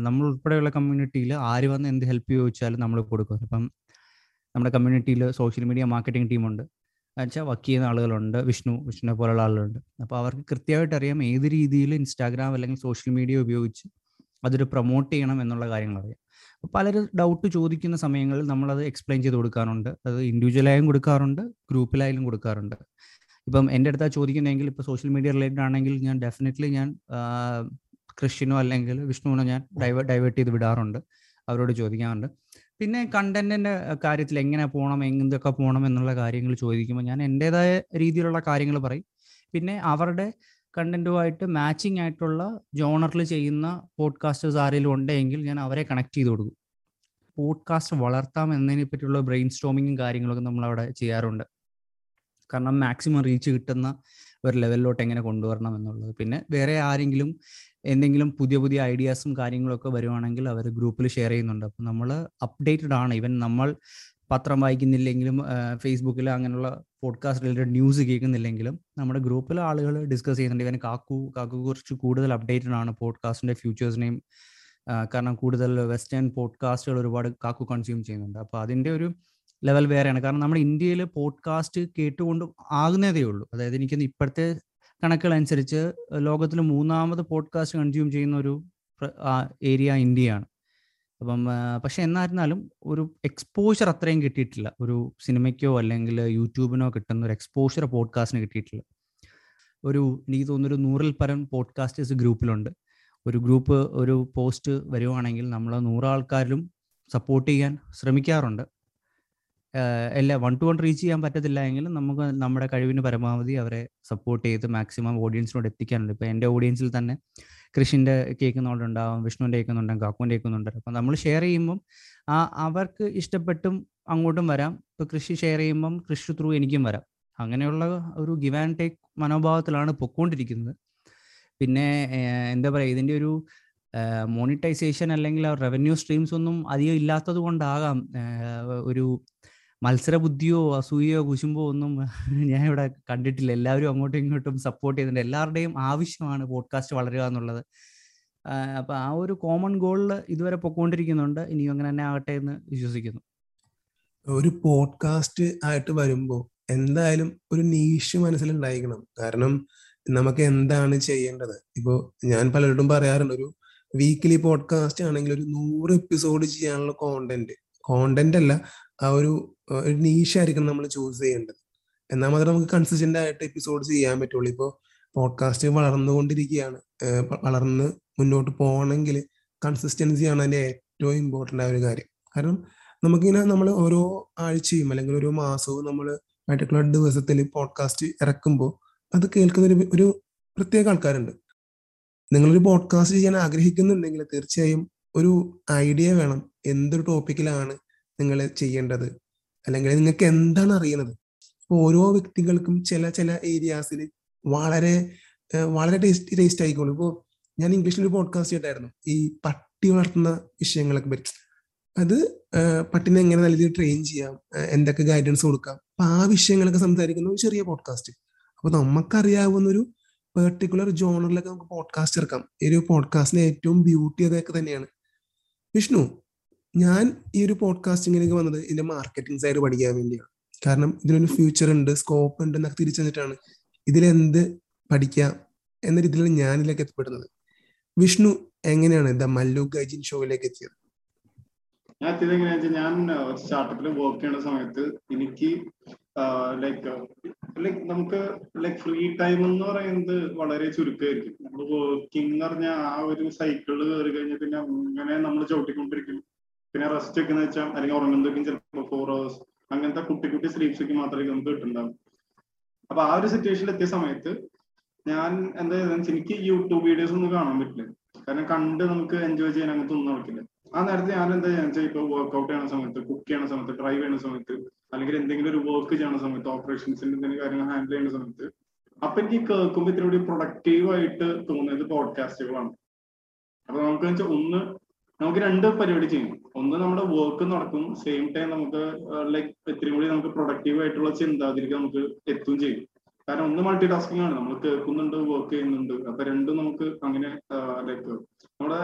നമ്മൾ ഉൾപ്പെടെയുള്ള കമ്മ്യൂണിറ്റിയിൽ ആര് വന്ന് എന്ത് ഹെൽപ്പ് ചോദിച്ചാലും നമ്മൾ കൊടുക്കും അപ്പം നമ്മുടെ കമ്മ്യൂണിറ്റിയിൽ സോഷ്യൽ മീഡിയ മാർക്കറ്റിംഗ് ടീമുണ്ട് എന്നുവെച്ചാൽ വർക്ക് ചെയ്യുന്ന ആളുകളുണ്ട് വിഷ്ണു വിഷ്ണുവിനെ പോലുള്ള ആളുകളുണ്ട്. അപ്പോൾ അവർക്ക് കൃത്യമായിട്ട് അറിയാം ഏത് രീതിയിൽ ഇൻസ്റ്റാഗ്രാം അല്ലെങ്കിൽ സോഷ്യൽ മീഡിയ ഉപയോഗിച്ച് അതൊരു പ്രൊമോട്ട് ചെയ്യണം എന്നുള്ള കാര്യങ്ങൾ അറിയാം. അപ്പോൾ പലരും ഡൗട്ട് ചോദിക്കുന്ന സമയങ്ങളിൽ നമ്മളത് എക്സ്പ്ലെയിൻ ചെയ്ത് കൊടുക്കാറുണ്ട്. അത് ഇൻഡിവിജ്വലായും കൊടുക്കാറുണ്ട് ഗ്രൂപ്പിലായാലും കൊടുക്കാറുണ്ട്. ഇപ്പം എന്റെ അടുത്താ ചോദിക്കുന്നതെങ്കിൽ ഇപ്പോൾ സോഷ്യൽ മീഡിയ റിലേറ്റഡ് ആണെങ്കിൽ ഞാൻ ഡെഫിനറ്റ്ലി ഞാൻ ക്രിസ്ത്യനോ അല്ലെങ്കിൽ വിഷ്ണുവിനോ ഞാൻ ഡൈവേർട്ട് ഡൈവേർട്ട് ചെയ്ത് വിടാറുണ്ട്. അവരോട് ചോദിക്കാറുണ്ട്. പിന്നെ കണ്ടന്റിന്റെ കാര്യത്തിൽ എങ്ങനെ പോകണം എന്തൊക്കെ പോകണം എന്നുള്ള കാര്യങ്ങൾ ചോദിക്കുമ്പോൾ ഞാൻ എന്റെതായ രീതിയിലുള്ള കാര്യങ്ങൾ പറയും. പിന്നെ അവരുടെ കണ്ടന്റുമായിട്ട് മാച്ചിങ് ആയിട്ടുള്ള ജോണറിൽ ചെയ്യുന്ന പോഡ്കാസ്റ്റേഴ്സ് ആരെങ്കിലും ഉണ്ടെങ്കിൽ ഞാൻ അവരെ കണക്ട് ചെയ്ത് കൊടുക്കും. പോഡ്കാസ്റ്റ് വളർത്താം എന്നതിനെ പറ്റിയുള്ള ബ്രെയിൻ സ്റ്റോമിങ്ങും കാര്യങ്ങളൊക്കെ നമ്മൾ അവിടെ ചെയ്യാറുണ്ട്. കാരണം മാക്സിമം റീച്ച് കിട്ടുന്ന ഒരു ലെവലിലോട്ട് എങ്ങനെ കൊണ്ടുവരണം എന്നുള്ളത്. പിന്നെ വേറെ ആരെങ്കിലും എന്തെങ്കിലും പുതിയ പുതിയ ഐഡിയാസും കാര്യങ്ങളൊക്കെ വരുവാണെങ്കിൽ അവർ ഗ്രൂപ്പിൽ ഷെയർ ചെയ്യുന്നുണ്ട്. അപ്പം നമ്മൾ അപ്ഡേറ്റഡ് ആണ്. ഈവൻ നമ്മൾ പത്രം വായിക്കുന്നില്ലെങ്കിലും ഫേസ്ബുക്കിൽ അങ്ങനെയുള്ള പോഡ്കാസ്റ്റ് റിലേറ്റഡ് ന്യൂസ് കേൾക്കുന്നില്ലെങ്കിലും നമ്മുടെ ഗ്രൂപ്പിലെ ആളുകൾ ഡിസ്കസ് ചെയ്യുന്നുണ്ട്. ഇവൻ കാക്കു കാക്കു കുറച്ച് കൂടുതൽ അപ്ഡേറ്റഡ് ആണ് പോഡ്കാസ്റ്റിന്റെ ഫ്യൂച്ചേഴ്സിനെയും കാരണം കൂടുതൽ വെസ്റ്റേൺ പോഡ്കാസ്റ്റുകൾ ഒരുപാട് കാക്കു കൺസ്യൂം ചെയ്യുന്നുണ്ട്. അപ്പോൾ അതിന്റെ ഒരു ലെവൽ വേറെയാണ്. കാരണം നമ്മുടെ ഇന്ത്യയിൽ പോഡ്കാസ്റ്റ് കേട്ടുകൊണ്ട് ആകുന്നതേ ഉള്ളൂ. അതായത് എനിക്ക് ഇപ്പോഴത്തെ കണക്കുകൾ അനുസരിച്ച് ലോകത്തിൽ മൂന്നാമത് പോഡ്കാസ്റ്റ് കൺസ്യൂം ചെയ്യുന്ന ഒരു ഏരിയ ഇന്ത്യയാണ്. അപ്പം പക്ഷെ എന്നായിരുന്നാലും ഒരു എക്സ്പോഷർ അത്രയും കിട്ടിയിട്ടില്ല. ഒരു സിനിമയ്ക്കോ അല്ലെങ്കിൽ യൂട്യൂബിനോ കിട്ടുന്ന ഒരു എക്സ്പോഷർ പോഡ്കാസ്റ്റിന് കിട്ടിയിട്ടില്ല. ഒരു എനിക്ക് തോന്നുന്നൊരു നൂറിൽ പരം പോഡ്കാസ്റ്റേഴ്സ് ഗ്രൂപ്പിലുണ്ട്. ഒരു ഗ്രൂപ്പ് ഒരു പോസ്റ്റ് വരുവാണെങ്കിൽ നമ്മൾ നൂറാൾക്കാരിലും സപ്പോർട്ട് ചെയ്യാൻ ശ്രമിക്കാറുണ്ട്. എല്ലാ വൺ ടു വൺ റീച്ച് ചെയ്യാൻ പറ്റത്തില്ല എങ്കിലും നമുക്ക് നമ്മുടെ കഴിവിന് പരമാവധി അവരെ സപ്പോർട്ട് ചെയ്ത് മാക്സിമം ഓഡിയൻസിനോട് എത്തിക്കാനുണ്ട്. ഇപ്പോൾ എന്റെ ഓഡിയൻസിൽ തന്നെ കൃഷിന്റെ കേൾക്കുന്നവരുണ്ടാവും വിഷ്ണുവിന്റെ കേൾക്കുന്നുണ്ടാവും കാക്കുവിന്റെ കേൾക്കുന്നുണ്ടാവും അപ്പം നമ്മൾ ഷെയർ ചെയ്യുമ്പം ആ അവർക്ക് ഇഷ്ടപ്പെട്ടും അങ്ങോട്ടും വരാം. ഇപ്പോൾ കൃഷി ഷെയർ ചെയ്യുമ്പം കൃഷി ത്രൂ എനിക്കും വരാം. അങ്ങനെയുള്ള ഒരു ഗിവ് ആൻഡ് ടേക്ക് മനോഭാവത്തിലാണ് പൊക്കോണ്ടിരിക്കുന്നത്. പിന്നെ എന്താ പറയുക ഇതിന്റെ ഒരു മോണിറ്റൈസേഷൻ അല്ലെങ്കിൽ റവന്യൂ സ്ട്രീംസ് ഒന്നും അധികം ഇല്ലാത്തത് കൊണ്ടാകാം ഒരു മത്സരബുദ്ധിയോ അസൂയയോ കുശുമ്പോ ഒന്നും ഞാൻ ഇവിടെ കണ്ടിട്ടില്ല. എല്ലാവരും അങ്ങോട്ടും ഇങ്ങോട്ടും സപ്പോർട്ട് ചെയ്യുന്നുണ്ട്. എല്ലാവരുടെയും ആവശ്യമാണ് പോഡ്കാസ്റ്റ് വളരുക എന്നുള്ളത്. അപ്പൊ ആ ഒരു കോമൺ ഗോളിൽ ഇതുവരെ പൊക്കോണ്ടിരിക്കുന്നുണ്ട്. ഇനിയും അങ്ങനെ തന്നെ ആകട്ടെ എന്ന് വിശ്വസിക്കുന്നു. ഒരു പോഡ്കാസ്റ്റ് ആയിട്ട് വരുമ്പോൾ എന്തായാലും ഒരു നീഷ് മനസ്സിലുണ്ടായിരിക്കണം കാരണം നമുക്ക് എന്താണ് ചെയ്യേണ്ടത്? ഇപ്പോ ഞാൻ പലരോടും പറയാറുണ്ട് ഒരു വീക്കിലി പോഡ്കാസ്റ്റ് ആണെങ്കിൽ ഒരു നൂറ് എപ്പിസോഡ് ചെയ്യാനുള്ള കോണ്ടന്റ് കോണ്ടന്റ് അല്ല ആ ഒരു ഒരു നീഷായിരിക്കും നമ്മൾ ചൂസ് ചെയ്യേണ്ടത്. എന്നാൽ മാത്രമേ നമുക്ക് കൺസിസ്റ്റന്റ് ആയിട്ട് എപ്പിസോഡ്സ് ചെയ്യാൻ പറ്റുള്ളൂ. ഇപ്പോൾ പോഡ്കാസ്റ്റ് വളർന്നുകൊണ്ടിരിക്കുകയാണ്. വളർന്ന് മുന്നോട്ട് പോകണമെങ്കിൽ കൺസിസ്റ്റൻസിയാണ് അതിന്റെ ഏറ്റവും ഇമ്പോർട്ടന്റ് ആയ ഒരു കാര്യം. കാരണം നമുക്കിങ്ങനെ നമ്മൾ ഓരോ ആഴ്ചയും അല്ലെങ്കിൽ ഓരോ മാസവും നമ്മൾ പർട്ടിക്കുലർ ദിവസത്തിൽ പോഡ്കാസ്റ്റ് ഇറക്കുമ്പോൾ അത് കേൾക്കുന്ന ഒരു ഒരു പ്രത്യേക ആൾക്കാരുണ്ട്. നിങ്ങളൊരു പോഡ്കാസ്റ്റ് ചെയ്യാൻ ആഗ്രഹിക്കുന്നുണ്ടെങ്കിൽ തീർച്ചയായും ഒരു ഐഡിയ വേണം. എന്തൊരു ടോപ്പിക്കിലാണ് നിങ്ങൾ ചെയ്യേണ്ടത്? അല്ലെങ്കിൽ നിങ്ങൾക്ക് എന്താണ് അറിയുന്നത് ഓരോ വ്യക്തികൾക്കും ചില ചില ഏരിയാസിൽ വളരെ വളരെ ടേസ്റ്റ് ടേസ്റ്റ് ആയിക്കോളും. ഇപ്പോൾ ഞാൻ ഇംഗ്ലീഷിൽ ഒരു പോഡ്കാസ്റ്റ് ചെയ്തിട്ടായിരുന്നു ഈ പട്ടി വളർത്തുന്ന വിഷയങ്ങളൊക്കെ പറ്റി. അത് പട്ടിനെ എങ്ങനെ നല്ല രീതിയിൽ ട്രെയിൻ ചെയ്യാം എന്തൊക്കെ ഗൈഡൻസ് കൊടുക്കാം അപ്പൊ ആ വിഷയങ്ങളൊക്കെ സംസാരിക്കുന്ന ഒരു ചെറിയ പോഡ്കാസ്റ്റ് അപ്പൊ നമുക്കറിയാവുന്ന ഒരു പെർട്ടിക്കുലർ ജോണറിലൊക്കെ നമുക്ക് പോഡ്കാസ്റ്റ് ഇറക്കാം. ഈ ഒരു പോഡ്കാസ്റ്റിന് ഏറ്റവും ബ്യൂട്ടി അതൊക്കെ തന്നെയാണ്. വിഷ്ണു ഞാൻ ഈ ഒരു പോഡ്കാസ്റ്റിങ്ങിലേക്ക് വന്നത് ഇതിന്റെ മാർക്കറ്റിംഗ് സൈഡ് പഠിക്കാൻ വേണ്ടിയാണ്. കാരണം ഇതിനൊരു ഫ്യൂച്ചർ ഉണ്ട് സ്കോപ്പ് ഉണ്ട് എന്നൊക്കെ തിരിച്ചെന്നിട്ടാണ് ഇതിലെന്ത് പഠിക്കാം എന്ന രീതിയിലാണ് ഞാൻ ഇതിലേക്ക് എത്തപ്പെടുന്നത്. വിഷ്ണു എങ്ങനെയാണ് ദ മല്ലു ഗൈജിൻ ഷോയിലേക്ക് എത്തിയത്? ഞാൻ എത്തിയത് എങ്ങനെയാ വെച്ചാൽ ഞാൻ സ്റ്റാർട്ടപ്പിൽ വർക്ക് ചെയ്യുന്ന സമയത്ത് എനിക്ക് ലൈക്ക് ലൈക്ക് നമുക്ക് ലൈക്ക് ഫ്രീ ടൈം എന്ന് പറയുന്നത് വളരെ ചുരുക്കമായിരിക്കും. നമ്മൾ വർക്കിംഗ് എന്ന് പറഞ്ഞാൽ ആ ഒരു സൈക്കിളിൽ കയറി കഴിഞ്ഞാൽ പിന്നെ അങ്ങനെ നമ്മൾ ചവിട്ടിക്കൊണ്ടിരിക്കും. പിന്നെ റെസ്റ്റ് ഒക്കെ എന്ന് വെച്ചാൽ അല്ലെങ്കിൽ ഉറങ്ങുന്നതൊക്കെ ചിലപ്പോൾ ഫോർ അവേഴ്സ് അങ്ങനത്തെ കുട്ടി കുട്ടി സ്ലീപ്സ് ഒക്കെ മാത്രമേ നമുക്ക് കിട്ടുന്നുണ്ടാവും അപ്പൊ ആ ഒരു സിറ്റുവേഷനിൽ എത്തിയ സമയത്ത് ഞാൻ എന്താ എനിക്ക് യൂട്യൂബ് വീഡിയോസ് ഒന്നും കാണാൻ പറ്റില്ല. കാരണം കണ്ട് നമുക്ക് എൻജോയ് ചെയ്യാൻ അങ്ങനത്തെ ഒന്നും നടക്കില്ല. ആ നേരത്തെ ഞാൻ എന്താ വെച്ചാൽ ഇപ്പൊ വർക്ക്ഔട്ട് ചെയ്യണ സമയത്ത് കുക്ക് ചെയ്യണ സമയത്ത് ഡ്രൈവ് ചെയ്യണ സമയത്ത് അല്ലെങ്കിൽ എന്തെങ്കിലും ഒരു വർക്ക് ചെയ്യണ സമയത്ത് ഓപ്പറേഷൻസിന്റെ എന്തെങ്കിലും കാര്യങ്ങൾ ഹാൻഡിൽ ചെയ്യുന്ന സമയത്ത് അപ്പൊ എനിക്ക് കേൾക്കുമ്പോൾ ഇത്തിരി പ്രൊഡക്റ്റീവ് ആയിട്ട് തോന്നിയത് പോഡ്കാസ്റ്റുകളാണ് അപ്പൊ നമുക്ക് വെച്ചാൽ ഒന്ന് നമുക്ക് രണ്ട് പരിപാടി ചെയ്യും. ഒന്ന് നമ്മുടെ വർക്ക് നടക്കും. സെയിം ടൈം നമുക്ക് ലൈക് ഇത്തിരി കൂടി നമുക്ക് പ്രൊഡക്റ്റീവ് ആയിട്ടുള്ള ചിന്താഗതിക്ക് നമുക്ക് എത്തുകയും ചെയ്യും. കാരണം ഒന്ന് മൾട്ടി ടാസ്കിംഗ് ആണ്. നമ്മൾ കേൾക്കുന്നുണ്ട് വർക്ക് ചെയ്യുന്നുണ്ട്. അപ്പൊ രണ്ടും നമുക്ക് അങ്ങനെ ലൈക്ക് നമ്മുടെ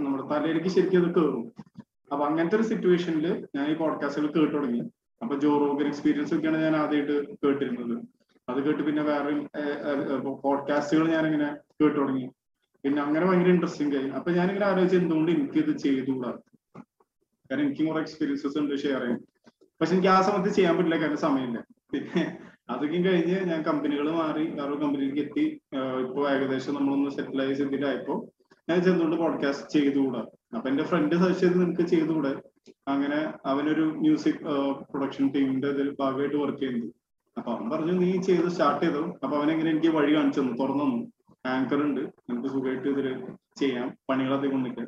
നമ്മുടെ തലയിലേക്ക് ശരിക്കും അത് കയറും അപ്പൊ അങ്ങനത്തെ ഒരു സിറ്റുവേഷനിൽ ഞാൻ ഈ പോഡ്കാസ്റ്റുകൾ കേട്ടു തുടങ്ങി. അപ്പൊ ജോറോഗൻ എക്സ്പീരിയൻസ് ഒക്കെയാണ് ഞാൻ ആദ്യമായിട്ട് കേട്ടിരുന്നത്. അത് കേട്ട് പിന്നെ വേറെ പോഡ്കാസ്റ്റുകൾ ഞാൻ ഇങ്ങനെ കേട്ടു തുടങ്ങി. പിന്നെ അങ്ങനെ ഭയങ്കര ഇൻട്രസ്റ്റിംഗ് ആയി. അപ്പൊ ഞാനിങ്ങനെ ആലോചിച്ച് എന്തുകൊണ്ട് എനിക്കിത് ചെയ്തുകൂടാ? കാരണം എനിക്കും കുറെ എക്സ്പീരിയൻസസ് ഉണ്ട് ഷെയർ ചെയ്യാൻ. പക്ഷെ എനിക്ക് ആ സമയത്ത് ചെയ്യാൻ പറ്റില്ല കാരണം സമയമില്ല. പിന്നെ അതൊക്കെ കഴിഞ്ഞ് ഞാൻ കമ്പനികൾ മാറി വേറൊരു കമ്പനിയിലേക്ക് എത്തി. ഇപ്പൊ ഏകദേശം നമ്മളൊന്ന് സെറ്റിലായി സെറ്റിലായപ്പോ ഞാൻ ചെന്നുകൊണ്ട് പോഡ്കാസ്റ്റ് ചെയ്തുകൂടാ. അപ്പൊ എന്റെ ഫ്രണ്ട് സജസ്റ്റ് ചെയ്ത് നിനക്ക് ചെയ്തുകൂടെ? അങ്ങനെ അവനൊരു മ്യൂസിക് പ്രൊഡക്ഷൻ ടീമിന്റെ ഇതിൽ ഭാഗമായിട്ട് വർക്ക് ചെയ്യുന്നത് അപ്പൊ അവൻ പറഞ്ഞു നീ ചെയ്ത് സ്റ്റാർട്ട് ചെയ്തു? അപ്പൊ അവനെങ്ങനെ എനിക്ക് വഴി കാണിച്ചു തന്നു തുറന്നു ആങ്കർ ഉണ്ട്. നമുക്ക് സുഖമായിട്ട് ഇതിൽ ചെയ്യാം. പണികളൊക്കെ നിൽക്കാൻ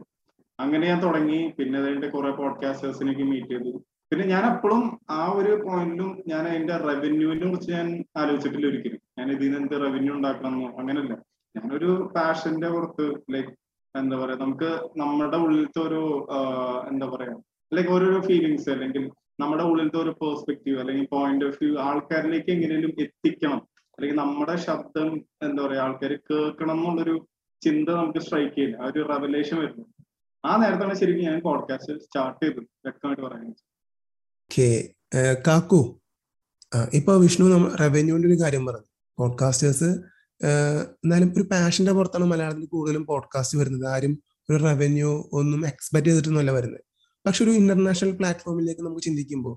അങ്ങനെ ഞാൻ തുടങ്ങി. പിന്നെ അതിന്റെ കുറെ പോഡ്കാസ്റ്റേഴ്സിനൊക്കെ മീറ്റ് ചെയ്തു. പിന്നെ ഞാൻ അപ്പോഴും ആ ഒരു പോയിന്റിലും ഞാൻ അതിന്റെ റവന്യൂവിനെ കുറിച്ച് ഞാൻ ആലോചിച്ചിട്ടില്ല ഒരിക്കലും. ഞാൻ ഇതിൽ നിന്ന് എന്ത് റവന്യൂ ഉണ്ടാക്കണമെന്നോ അങ്ങനല്ല ഞാനൊരു പാഷന്റെ പുറത്ത് ലൈക്ക് എന്താ പറയാ നമുക്ക് നമ്മുടെ ഉള്ളിലത്തെ ഒരു എന്താ പറയാ ലൈക്ക് ഓരോരോ ഫീലിങ്സ് അല്ലെങ്കിൽ നമ്മുടെ ഉള്ളിലത്തെ ഒരു പെർസ്പെക്റ്റീവ് അല്ലെങ്കിൽ പോയിന്റ് ഓഫ് വ്യൂ ആൾക്കാരിലേക്ക് എങ്ങനെയും എത്തിക്കണം. അല്ലെങ്കിൽ നമ്മുടെ ശബ്ദം എന്താ പറയാ ആൾക്കാർ കേൾക്കണം എന്നുള്ളൊരു ചിന്ത നമുക്ക് സ്ട്രൈക്ക് ചെയ്യില്ല. ആ ഒരു റെവലേഷൻ വരുന്നു. ആ നേരത്താണ് ശരിക്കും ഞാൻ പോഡ്കാസ്റ്റ് സ്റ്റാർട്ട് ചെയ്തത്. വ്യക്തമായിട്ട് പറയാൻ കാക്കു. ഇപ്പൊ വിഷ്ണു നമ്മൾ റവന്യൂവിന്റെ ഒരു കാര്യം പറഞ്ഞു. പോഡ്കാസ്റ്റേഴ്സ് എന്നാലും ഒരു പാഷന്റെ പുറത്താണ് മലയാളത്തിൽ കൂടുതലും പോഡ്കാസ്റ്റ് വരുന്നത്. ആരും ഒരു റവന്യൂ ഒന്നും എക്സ്പെക്ട് ചെയ്തിട്ടൊന്നുമല്ല വരുന്നത്. പക്ഷെ ഒരു ഇന്റർനാഷണൽ പ്ലാറ്റ്ഫോമിലേക്ക് നമുക്ക് ചിന്തിക്കുമ്പോൾ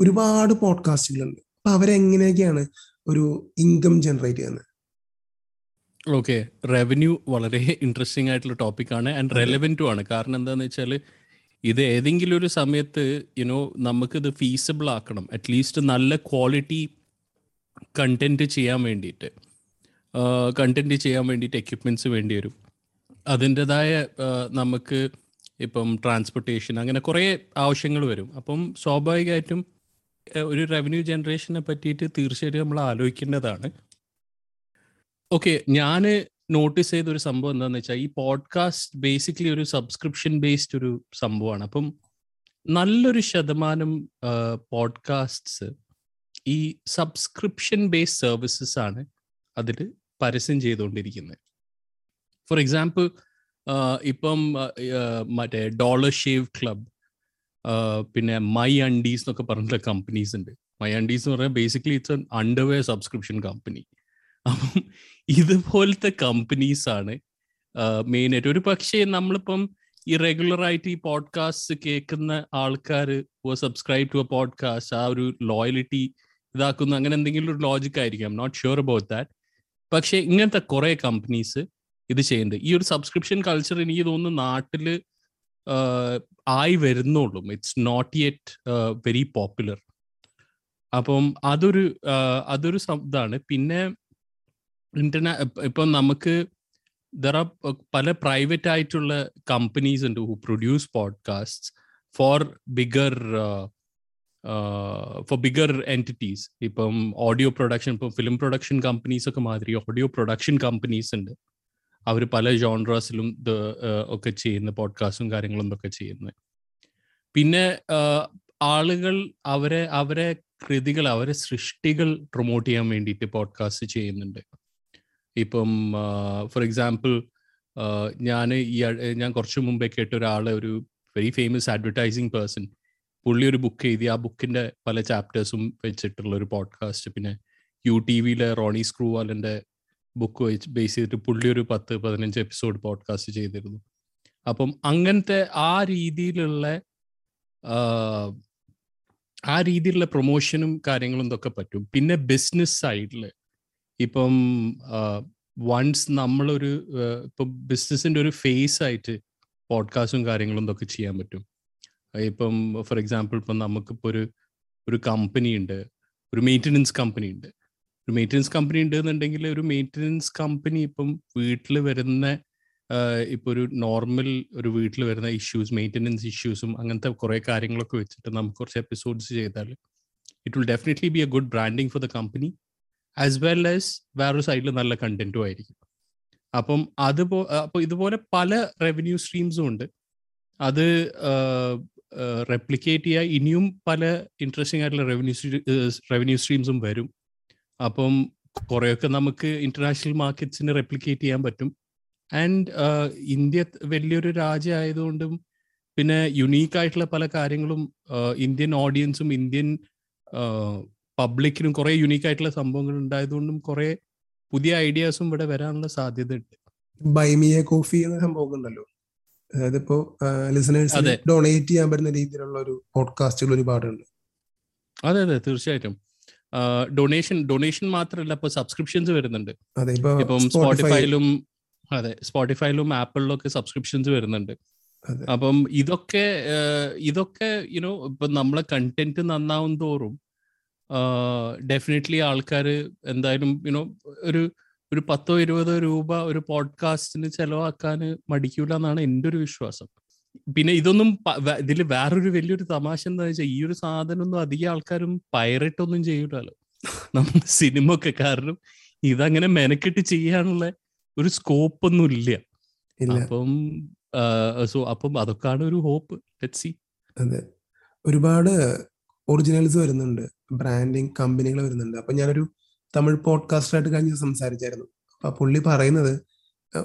ഒരുപാട് പോഡ്കാസ്റ്റുകളുണ്ട് അപ്പൊ അവരെങ്ങനെയൊക്കെയാണ് ഒരു ഇൻകം ജനറേറ്റ് ചെയ്യുന്നത്? ഓക്കെ റവന്യൂ വളരെ ഇൻട്രസ്റ്റിംഗ് ആയിട്ടുള്ള ടോപ്പിക്കാണ് ആൻഡ് റെലവെന്റും ആണ്. കാരണം എന്താണെന്ന് വെച്ചാൽ ഇത് ഏതെങ്കിലും ഒരു സമയത്ത് യുനോ ഇത് ഫീസിബിൾ ആക്കണം. അറ്റ്ലീസ്റ്റ് നല്ല ക്വാളിറ്റി കണ്ടന്റ് ചെയ്യാൻ വേണ്ടിയിട്ട്. കണ്ടന്റ് ചെയ്യാൻ വേണ്ടിയിട്ട് എക്യുപ്മെന്റ്സ് വേണ്ടി വരും. അതിന്റെതായ നമുക്ക് ഇപ്പം ട്രാൻസ്പോർട്ടേഷൻ അങ്ങനെ കുറേ ആവശ്യങ്ങൾ വരും. അപ്പം സ്വാഭാവികമായിട്ടും ഒരു റവന്യൂ ജനറേഷനെ പറ്റിയിട്ട് തീർച്ചയായിട്ടും നമ്മൾ ആലോചിക്കേണ്ടതാണ്. ഓക്കെ ഞാൻ നോട്ടീസ് ചെയ്ത ഒരു സംഭവം എന്താണെന്ന് വെച്ചാൽ ഈ പോഡ്കാസ്റ്റ് ബേസിക്കലി ഒരു സബ്സ്ക്രിപ്ഷൻ ബേസ്ഡ് ഒരു സംഭവമാണ്. അപ്പം നല്ലൊരു ശതമാനം പോഡ്കാസ്റ്റ്സ് ഈ സബ്സ്ക്രിപ്ഷൻ ബേസ്ഡ് സർവീസസ് ആണ് അതിൽ പരസ്യം ചെയ്തുകൊണ്ടിരിക്കുന്നത് ഫോർ എക്സാമ്പിൾ ഇപ്പം മറ്റേ ഡോളർ ഷേവ് ക്ലബ് പിന്നെ മൈ അണ്ടീസ് എന്നൊക്കെ പറഞ്ഞിട്ടുള്ള കമ്പനീസ് ഉണ്ട്. മൈ അണ്ടീസ് എന്ന് പറഞ്ഞാൽ basically it's underwear subscription company അപ്പം ഇതുപോലത്തെ കമ്പനീസ് ആണ് മെയിനായിട്ട് ഒരു പക്ഷേ നമ്മളിപ്പം ഈ റെഗുലർ ആയിട്ട് ഈ പോഡ്കാസ്റ്റ് കേൾക്കുന്ന ആൾക്കാർ സബ്സ്ക്രൈബ് ടു എ പോഡ്കാസ്റ്റ് ആ ഒരു ലോയലിറ്റി ഇതാക്കുന്ന അങ്ങനെ എന്തെങ്കിലും ഒരു ലോജിക് ആയിരിക്കാം. നോട്ട് ഷുവർ അബൌട്ട് ദാറ്റ് പക്ഷേ ഇങ്ങനത്തെ കുറെ കമ്പനീസ് ഇത് ചെയ്യുന്നുണ്ട്. ഈ ഒരു സബ്സ്ക്രിപ്ഷൻ കൾച്ചർ എനിക്ക് തോന്നുന്നു നാട്ടിൽ ആയി വരുന്നുള്ളൂ. It's not yet very popular അപ്പം അതൊരു അതൊരു ഇതാണ്. പിന്നെ ഇന്റർനാ ഇപ്പൊ നമുക്ക് ദർ ആർ പല പ്രൈവറ്റ് ആയിട്ടുള്ള കമ്പനീസ് ഉണ്ട് who produce podcast for bigger for bigger entities ഇപ്പം ഓഡിയോ പ്രൊഡക്ഷൻ ഇപ്പം ഫിലിം പ്രൊഡക്ഷൻ കമ്പനീസ് ഒക്കെ മാതിരി ഓഡിയോ പ്രൊഡക്ഷൻ കമ്പനീസ് ഉണ്ട്. അവർ പല ജോൺറസിലും ഒക്കെ ചെയ്യുന്ന പോഡ്കാസ്റ്റും കാര്യങ്ങളും ഒക്കെ ചെയ്യുന്നത് പിന്നെ ആളുകൾ അവരെ അവരെ കൃതികൾ അവരെ സൃഷ്ടികൾ പ്രൊമോട്ട് ചെയ്യാൻ വേണ്ടിയിട്ട് പോഡ്കാസ്റ്റ് ചെയ്യുന്നുണ്ട്. ഇപ്പം ഫോർ എക്സാമ്പിൾ ഞാൻ ഈ ഞാൻ കുറച്ച് മുമ്പേ കേട്ട ഒരാളെ ഒരു വെരി ഫേമസ് അഡ്വർടൈസിങ് പേഴ്സൺ പുള്ളി ഒരു ബുക്ക് എഴുതി ആ ബുക്കിന്റെ പല ചാപ്റ്റേഴ്സും വെച്ചിട്ടുള്ള ഒരു പോഡ്കാസ്റ്റ് പിന്നെ യു ടി വിയിലെ റോണി സ്ക്രൂവാലിന്റെ ബുക്ക് വെച്ച് ബേസ് ചെയ്തിട്ട് പുള്ളി ഒരു പത്ത് പതിനഞ്ച് എപ്പിസോഡ് പോഡ്കാസ്റ്റ് ചെയ്തിരുന്നു. അപ്പം അങ്ങനത്തെ ആ രീതിയിലുള്ള ആ രീതിയിലുള്ള പ്രൊമോഷനും കാര്യങ്ങളും ഇതൊക്കെ പറ്റും. പിന്നെ ബിസിനസ് സൈഡിൽ ഇപ്പം വൺസ് നമ്മളൊരു ഇപ്പം ബിസിനസിന്റെ ഒരു ഫേസ് ആയിട്ട് പോഡ്കാസ്റ്റും കാര്യങ്ങളും ഇതൊക്കെ ചെയ്യാൻ പറ്റും. ഇപ്പം ഫോർ എക്സാമ്പിൾ ഇപ്പം നമുക്കിപ്പോൾ ഒരു ഒരു കമ്പനി ഉണ്ട്. ഒരു മെയിന്റനൻസ് കമ്പനി ഉണ്ട്. ഒരു മെയിന്റനൻസ് കമ്പനി ഉണ്ട് എന്നുണ്ടെങ്കിൽ ഒരു മെയിന്റനൻസ് കമ്പനി ഇപ്പം വീട്ടിൽ വരുന്ന ഇപ്പോൾ ഒരു നോർമൽ ഒരു വീട്ടിൽ വരുന്ന ഇഷ്യൂസ് മെയിന്റനൻസ് ഇഷ്യൂസും അങ്ങനത്തെ കുറേ കാര്യങ്ങളൊക്കെ വെച്ചിട്ട് നമുക്ക് കുറച്ച് എപ്പിസോഡ്സ് ചെയ്താൽ it will definitely be a good branding for the company as well as വേറൊരു സൈഡിൽ നല്ല കണ്ടന്റും ആയിരിക്കും. അപ്പം അതുപോ അപ്പോൾ ഇതുപോലെ പല റവന്യൂ സ്ട്രീംസും ഉണ്ട്. അത് റെപ്ലിക്കേറ്റ് ചെയ്യുക ഇനിയും പല ഇൻട്രസ്റ്റിംഗ് ആയിട്ടുള്ള റവന്യൂ റവന്യൂ സ്ട്രീംസും വരും. അപ്പം കുറേയൊക്കെ നമുക്ക് ഇന്റർനാഷണൽ മാർക്കറ്റ്സിന് റെപ്ലിക്കേറ്റ് ചെയ്യാൻ പറ്റും. ആൻഡ് ഇന്ത്യ വലിയൊരു രാജ്യമായതുകൊണ്ടും പിന്നെ യുണീക്ക് ആയിട്ടുള്ള പല കാര്യങ്ങളും ഇന്ത്യൻ ഓഡിയൻസും ഇന്ത്യൻ പബ്ലിക്കിനും കുറെ യുണീക്ക് ആയിട്ടുള്ള സംഭവങ്ങൾ ഉണ്ടായതുകൊണ്ടും കുറെ പുതിയ ഐഡിയാസും ഇവിടെ വരാനുള്ള സാധ്യത ഉണ്ട്. ബൈമിയ കോഫി എന്ന സംഭവം ഉണ്ടല്ലോ. അതായത് ഇപ്പോ ലിസണേഴ്സ് ഡൊണേറ്റ് ചെയ്യാൻ പറ്റുന്ന രീതിയിലുള്ള ഒരു പോഡ്കാസ്റ്റുകൾ ഒരുപാടുണ്ട്. അതെ അതെ. തീർച്ചയായിട്ടും. ഡൊണേഷൻ ഡൊണേഷൻ മാത്രമല്ല ഇപ്പൊ സബ്സ്ക്രിപ്ഷൻസ് വരുന്നുണ്ട്. ഇപ്പം സ്പോട്ടിഫൈയിലും അതെ സ്പോട്ടിഫൈയിലും ആപ്പിളിലും ഒക്കെ സബ്സ്ക്രിപ്ഷൻസ് വരുന്നുണ്ട് അപ്പം ഇതൊക്കെ ഇതൊക്കെ യുനോ ഇപ്പൊ നമ്മളെ കണ്ടന്റ് നന്നാവും തോറും ഡെഫിനറ്റ്ലി ആൾക്കാർ എന്തായാലും യുനോ ഒരു ഒരു പത്തോ ഇരുപതോ രൂപ ഒരു പോഡ്കാസ്റ്റിന് ചെലവാക്കാൻ മടിക്കൂല എന്നാണ് എന്റെ ഒരു വിശ്വാസം. പിന്നെ ഇതൊന്നും ഇതിൽ വേറൊരു വലിയൊരു തമാശ എന്താ വെച്ചാൽ ഈ ഒരു സാധനം ഒന്നും അധികം ആൾക്കാരും പൈററ്റ് ഒന്നും ചെയ്യൂലല്ലോ നമ്മൾ സിനിമ ഒക്കെ കാരണം ഇതങ്ങനെ മെനക്കെട്ട് ചെയ്യാനുള്ള ഒരു സ്കോപ്പ് ഒന്നും ഇല്ല. അപ്പം സോ അപ്പം അതൊക്കെയാണ് ഒരു ഹോപ്പ് ലെറ്റ് സി അതെ. ഒരുപാട് ഒറിജിനൽസ് വരുന്നുണ്ട് ബ്രാൻഡിങ് കമ്പനികൾ വരുന്നുണ്ട്. അപ്പൊ ഞാനൊരു തമിഴ് പോഡ്കാസ്റ്ററായിട്ട് കഴിഞ്ഞ് സംസാരിച്ചായിരുന്നു. അപ്പൊ പുള്ളി പറയുന്നത്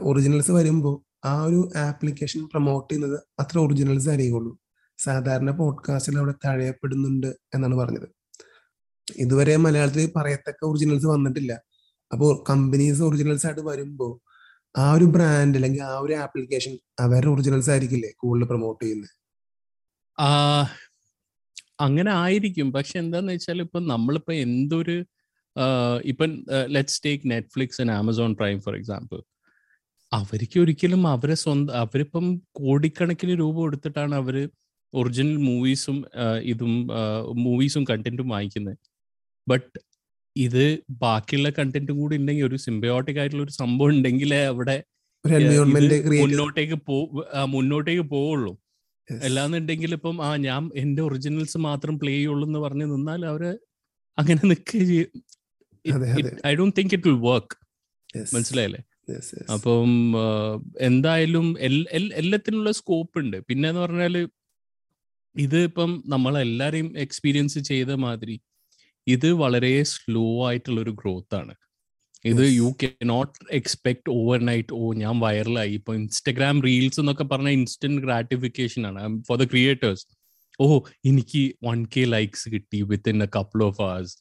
ഒറിജിനൽസ് വരുമ്പോൾ ആ ഒരു ആപ്ലിക്കേഷൻ പ്രൊമോട്ട് ചെയ്യുന്നത് അത്ര ഒറിജിനൽസ് ആയിരിക്കുള്ളൂ. സാധാരണ പോഡ്കാസ്റ്റിൽ അവിടെ തഴയപ്പെടുന്നുണ്ട് എന്നാണ് പറഞ്ഞത്. ഇതുവരെ മലയാളത്തിൽ പറയത്തക്ക ഒറിജിനൽസ് വന്നിട്ടില്ല. അപ്പോൾ കമ്പനീസ് ഒറിജിനൽസ് ആയിട്ട് വരുമ്പോൾ ആ ഒരു ബ്രാൻഡ് അല്ലെങ്കിൽ ആ ഒരു ആപ്ലിക്കേഷൻ അവരുടെ ഒറിജിനൽസ് ആയിരിക്കില്ലേ കൂടുതൽ പ്രൊമോട്ട് ചെയ്യുന്നത്? അങ്ങനെ ആയിരിക്കും. പക്ഷെ എന്താന്ന് വെച്ചാൽ ഇപ്പൊ നമ്മളിപ്പോ എന്തൊരു ഇപ്പം let's take Netflix and Amazon Prime for example അവർക്ക് ഒരിക്കലും അവരെ സ്വന്തം അവരിപ്പം കോടിക്കണക്കിന് രൂപ കൊടുത്തിട്ടാണ് അവർ ഒറിജിനൽ മൂവീസും ഇതും മൂവീസും കണ്ടന്റും വാങ്ങിക്കുന്നത്. ബട്ട് ഇത് ബാക്കിയുള്ള കണ്ടന്റും കൂടി ഉണ്ടെങ്കിൽ ഒരു സിംബയോട്ടിക് ആയിട്ടുള്ള ഒരു സംഭവം ഉണ്ടെങ്കിലേ അവിടെ മുന്നോട്ടേക്ക് പോ മുന്നോട്ടേക്ക് പോവുള്ളൂ. അല്ലാന്നുണ്ടെങ്കിൽ ഇപ്പം ആ ഞാൻ എന്റെ ഒറിജിനൽസ് മാത്രം പ്ലേ ചെയ്യുള്ളൂ എന്ന് പറഞ്ഞ് നിന്നാൽ അവർ അങ്ങനെ നിൽക്കുക I don't think it will work മനസ്സിലായല്ലേ? അപ്പം എന്തായാലും എല്ലാത്തിനുള്ള സ്കോപ്പ് ഉണ്ട്. പിന്നെ എന്ന് പറഞ്ഞാൽ ഇത് ഇപ്പം നമ്മളെല്ലാരെയും എക്സ്പീരിയൻസ് ചെയ്ത മാതിരി ഇത് വളരെ സ്ലോ ആയിട്ടുള്ള ഒരു ഗ്രോത്ത് ആണ്. ഇത് you can not expect overnight oh ഞാൻ വൈറലായി ഇപ്പൊ ഇൻസ്റ്റഗ്രാം റീൽസ് എന്നൊക്കെ പറഞ്ഞ ഇൻസ്റ്റന്റ് ഗ്രാറ്റിഫിക്കേഷൻ ആണ്. ഫോർ ദ ക്രിയേറ്റേഴ്സ് ഓ എനിക്ക് വൺ കെ ലൈക്സ് കിട്ടി within a couple of hours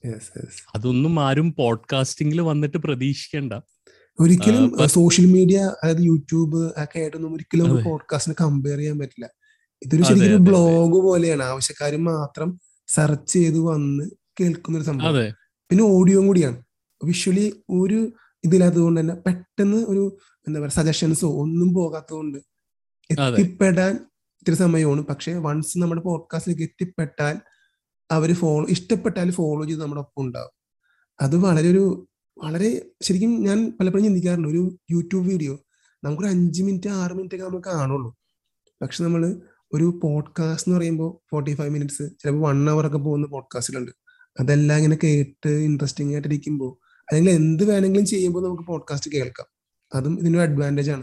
അതൊന്നും ആരും പോഡ്കാസ്റ്റിംഗിൽ വന്നിട്ട് പ്രതീക്ഷിക്കണ്ട. ഒരിക്കലും സോഷ്യൽ മീഡിയ അതായത് യൂട്യൂബ് ഒക്കെ ആയിട്ടൊന്നും ഒരിക്കലും പോഡ്കാസ്റ്റിന് കമ്പയർ ചെയ്യാൻ പറ്റില്ല. ഇതൊരു ശരിക്കും ബ്ലോഗ് പോലെയാണ്. ആവശ്യക്കാർ മാത്രം സെർച്ച് ചെയ്ത് വന്ന് കേൾക്കുന്ന ഒരു സംഭവം പിന്നെ ഓഡിയോയും കൂടിയാണ്. വിഷ്വലി ഒരു ഇതില്ലാത്തതുകൊണ്ട് തന്നെ പെട്ടെന്ന് ഒരു എന്താ പറയുക സജഷൻസോ ഒന്നും പോകാത്തതുകൊണ്ട് എത്തിപ്പെടാൻ ഇത്തിരി സമയമാണ്. പക്ഷെ വൺസ് നമ്മുടെ പോഡ്കാസ്റ്റിലേക്ക് എത്തിപ്പെട്ടാൽ അവർ ഫോളോ ഇഷ്ടപ്പെട്ടാൽ ഫോളോ ചെയ്ത് നമ്മുടെ ഒപ്പം ഉണ്ടാവും. അത് വളരെ ഒരു വളരെ ശരിക്കും ഞാൻ പലപ്പോഴും ചിന്തിക്കാറുണ്ട്. ഒരു യൂട്യൂബ് വീഡിയോ നമുക്കൊരു അഞ്ച് മിനിറ്റ് ആറ് മിനിറ്റ് ഒക്കെ നമുക്ക് കാണുള്ളൂ. പക്ഷെ നമ്മൾ ഒരു പോഡ്കാസ്റ്റ് എന്ന് പറയുമ്പോൾ ഫോർട്ടി ഫൈവ് മിനിറ്റ്സ് ചിലപ്പോൾ വൺ അവർ ഒക്കെ പോകുന്ന പോഡ്കാസ്റ്റിലുണ്ട് അതെല്ലാം ഇങ്ങനെ കേട്ട് ഇൻട്രസ്റ്റിംഗ് ആയിട്ട് ഇരിക്കുമ്പോൾ അല്ലെങ്കിൽ എന്ത് വേണമെങ്കിലും ചെയ്യുമ്പോൾ നമുക്ക് പോഡ്കാസ്റ്റ് കേൾക്കാം. അതും ഇതിനൊരു അഡ്വാന്റേജ് ആണ്.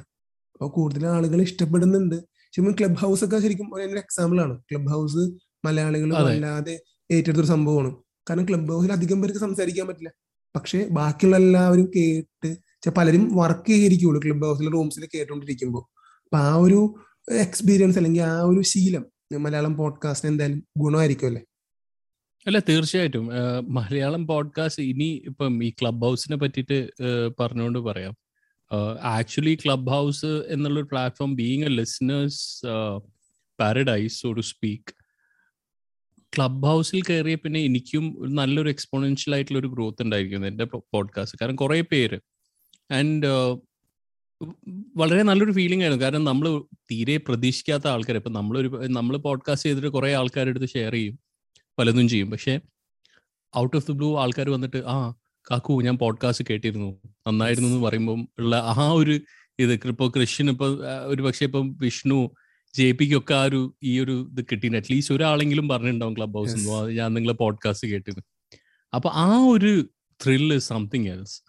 അപ്പോൾ കൂടുതൽ ആളുകൾ ഇഷ്ടപ്പെടുന്നുണ്ട്. ശരിക്കും ക്ലബ് ഹൗസ് ഒക്കെ ശരിക്കും ഒരു എക്സാമ്പിൾ ആണ്. ക്ലബ് ഹൗസ് മലയാളികൾ അല്ലാതെ ഏറ്റെടുത്തൊരു സംഭവമാണ്. കാരണം ക്ലബ് ഹൗസിൽ അധികം പേർക്ക് സംസാരിക്കാൻ പറ്റില്ല. പക്ഷേ ബാക്കിയുള്ള എല്ലാവരും കേട്ട് പലരും വർക്ക് ചെയ്തിരിക്കുള്ളൂ ക്ലബ് ഹൗസിൽ റൂംസിൽ കേട്ടോണ്ടിരിക്കുമ്പോൾ അപ്പൊ ആ ഒരു എക്സ്പീരിയൻസ് അല്ലെങ്കിൽ ആ ഒരു ശീലം മലയാളം പോഡ്കാസ്റ്റിന് എന്തായാലും ഗുണമായിരിക്കും അല്ലേ? അല്ല തീർച്ചയായിട്ടും. മലയാളം പോഡ്കാസ്റ്റ് ഇനി ഇപ്പം ഈ ക്ലബ് ഹൗസിനെ പറ്റിയിട്ട് പറഞ്ഞുകൊണ്ട് പറയാം. ആക്ച്വലി ക്ലബ് ഹൗസ് എന്നുള്ളൊരു platform being a listeners paradise so to speak club ഹൗസിൽ കയറിയ പിന്നെ എനിക്കും നല്ലൊരു എക്സ്പോണൻഷ്യൽ ആയിട്ടുള്ള ഒരു ഗ്രോത്ത് ഉണ്ടായിരിക്കുന്നത് എന്റെ പോഡ്കാസ്റ്റ് കാരണം കുറേ പേര്. ആൻഡ് വളരെ നല്ലൊരു ഫീലിംഗ് ആയിരുന്നു. കാരണം നമ്മൾ തീരെ പ്രതീക്ഷിക്കാത്ത ആൾക്കാർ ഇപ്പം നമ്മളൊരു നമ്മൾ പോഡ്കാസ്റ്റ് ചെയ്തിട്ട് കുറേ ആൾക്കാരെടുത്ത് ഷെയർ ചെയ്യും. പലതും ചെയ്യും. പക്ഷേ ഔട്ട് ഓഫ് ദി ബ്ലൂ ആൾക്കാർ വന്നിട്ട് ആ കാക്കു ഞാൻ പോഡ്കാസ്റ്റ് കേട്ടിരുന്നു. നന്നായിരുന്നു എന്ന് പറയുമ്പോൾ ഉള്ള ആ ഒരു ഇത് ഇപ്പോൾ കൃഷ്ണൻ ഇപ്പൊ ഒരു പക്ഷെ ഇപ്പം വിഷ്ണു ജെ പിക്കൊക്കെ ആ ഒരു ഈ ഒരു ഇത് കിട്ടീന്. അറ്റ്ലീസ്റ്റ് ഒരാളെങ്കിലും പറഞ്ഞിട്ടുണ്ടാവും ക്ലബ് ഹൗസ്. ഞാൻ നിങ്ങളെ പോഡ്കാസ്റ്റ് കേട്ടിരുന്നു. അപ്പൊ ആ ഒരു ത്രില്ല് സംതിങ് എൽസ്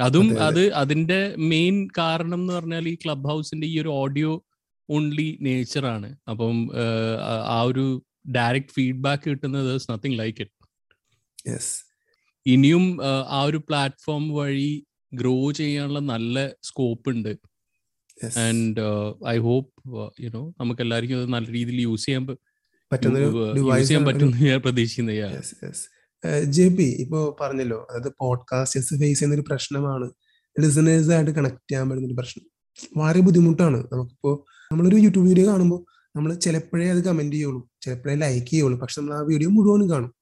അതും അതെ, അതെ. അത് അതിന്റെ മെയിൻ കാരണം എന്ന് പറഞ്ഞാൽ ഈ ക്ലബ് ഹൗസിന്റെ ഈ ഒരു ഓഡിയോ ഓൺലി നേച്ചറാണ് അപ്പം ആ ഒരു ഡയറക്റ്റ് ഫീഡ്ബാക്ക് കിട്ടുന്നത് നത്തിങ് ലൈക്ക് ഇറ്റ് യെസ് ഇനിയും ആ ഒരു പ്ലാറ്റ്ഫോം വഴി ഗ്രോ ചെയ്യാനുള്ള നല്ല സ്കോപ്പ് ഉണ്ട്. ആൻഡ് ഐ ഹോപ്പ് യുനോ നമുക്ക് എല്ലാവർക്കും അത് നല്ല രീതിയിൽ യൂസ് ചെയ്യാൻ യൂസ് ചെയ്യാൻ പറ്റുമെന്ന് ഞാൻ യെസ് ജെ പി ഇപ്പോ പറഞ്ഞല്ലോ അതായത് പോഡ്കാസ്റ്റേഴ്സ് ഫേസ് ചെയ്യുന്ന ഒരു പ്രശ്നമാണ്. ലിസണേഴ്സ് ആയിട്ട് കണക്ട് ചെയ്യാൻ പറ്റുന്ന ഒരു പ്രശ്നം. വളരെ ബുദ്ധിമുട്ടാണ്. നമുക്കിപ്പോ നമ്മളൊരു യൂട്യൂബ് വീഡിയോ കാണുമ്പോൾ നമ്മൾ ചിലപ്പോഴേ അത് കമന്റ് ചെയ്യുള്ളൂ. ചിലപ്പോഴേ ലൈക്ക് ചെയ്യുള്ളൂ. പക്ഷെ നമ്മൾ ആ വീഡിയോ മുഴുവനും കാണും.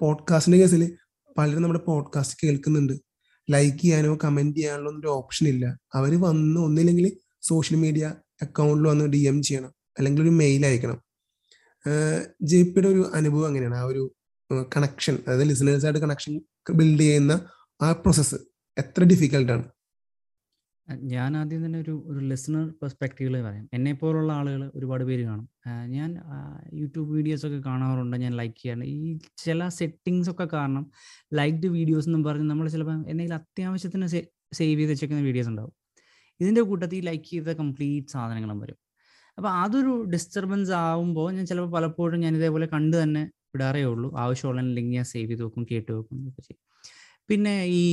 പോഡ്കാസ്റ്റിന്റെ കേസിൽ പലരും നമ്മുടെ പോഡ്കാസ്റ്റ് കേൾക്കുന്നുണ്ട്. ലൈക്ക് ചെയ്യാനോ കമന്റ് ചെയ്യാനോ ഒന്നും ഒരു ഓപ്ഷൻ ഇല്ല. അവർ വന്ന് ഒന്നില്ലെങ്കിൽ സോഷ്യൽ മീഡിയ അക്കൗണ്ടിൽ വന്ന് ഡി എം ചെയ്യണം. അല്ലെങ്കിൽ ഒരു മെയിൽ അയക്കണം. ജെ പിയുടെ ഒരു അനുഭവം അങ്ങനെയാണ്. ആ ഒരു കണക്ഷൻ അതായത് ലിസണേഴ്സായിട്ട് കണക്ഷൻ ബിൽഡ് ചെയ്യുന്ന ആ പ്രോസസ്സ് എത്ര ഡിഫിക്കൽട്ടാണ് ഞാൻ ആദ്യം തന്നെ ഒരു ഒരു ലിസണർ പെർസ്പെക്റ്റീവിൽ പറയാം. എന്നെ പോലുള്ള ആളുകൾ ഒരുപാട് പേര് കാണും. ഞാൻ യൂട്യൂബ് വീഡിയോസ് ഒക്കെ കാണാറുണ്ട് ഞാൻ ലൈക്ക് ചെയ്യാറുണ്ട്. ഈ ചില സെറ്റിങ്സ് ഒക്കെ കാരണം ലൈക്ഡ് വീഡിയോസ് എന്നും പറഞ്ഞ് നമ്മൾ ചിലപ്പോൾ എന്തെങ്കിലും അത്യാവശ്യത്തിന് സേവ് ചെയ്ത് വെച്ചേക്കുന്ന വീഡിയോസ് ഉണ്ടാവും. ഇതിന്റെ കൂട്ടത്തിൽ ലൈക്ക് ചെയ്ത കംപ്ലീറ്റ് സാധനങ്ങളും വരും. അപ്പോൾ അതൊരു ഡിസ്റ്റർബൻസ് ആവുമ്പോൾ ഞാൻ ചിലപ്പോൾ പലപ്പോഴും ഞാൻ ഇതേപോലെ കണ്ട് തന്നെ വിടാറേ ഉള്ളൂ. ആവശ്യമുള്ള ലിങ്ക് ഞാൻ സേവ് ചെയ്ത് വെക്കും കേട്ട് വെക്കും ഒക്കെ ചെയ്യും. പിന്നെ ഈ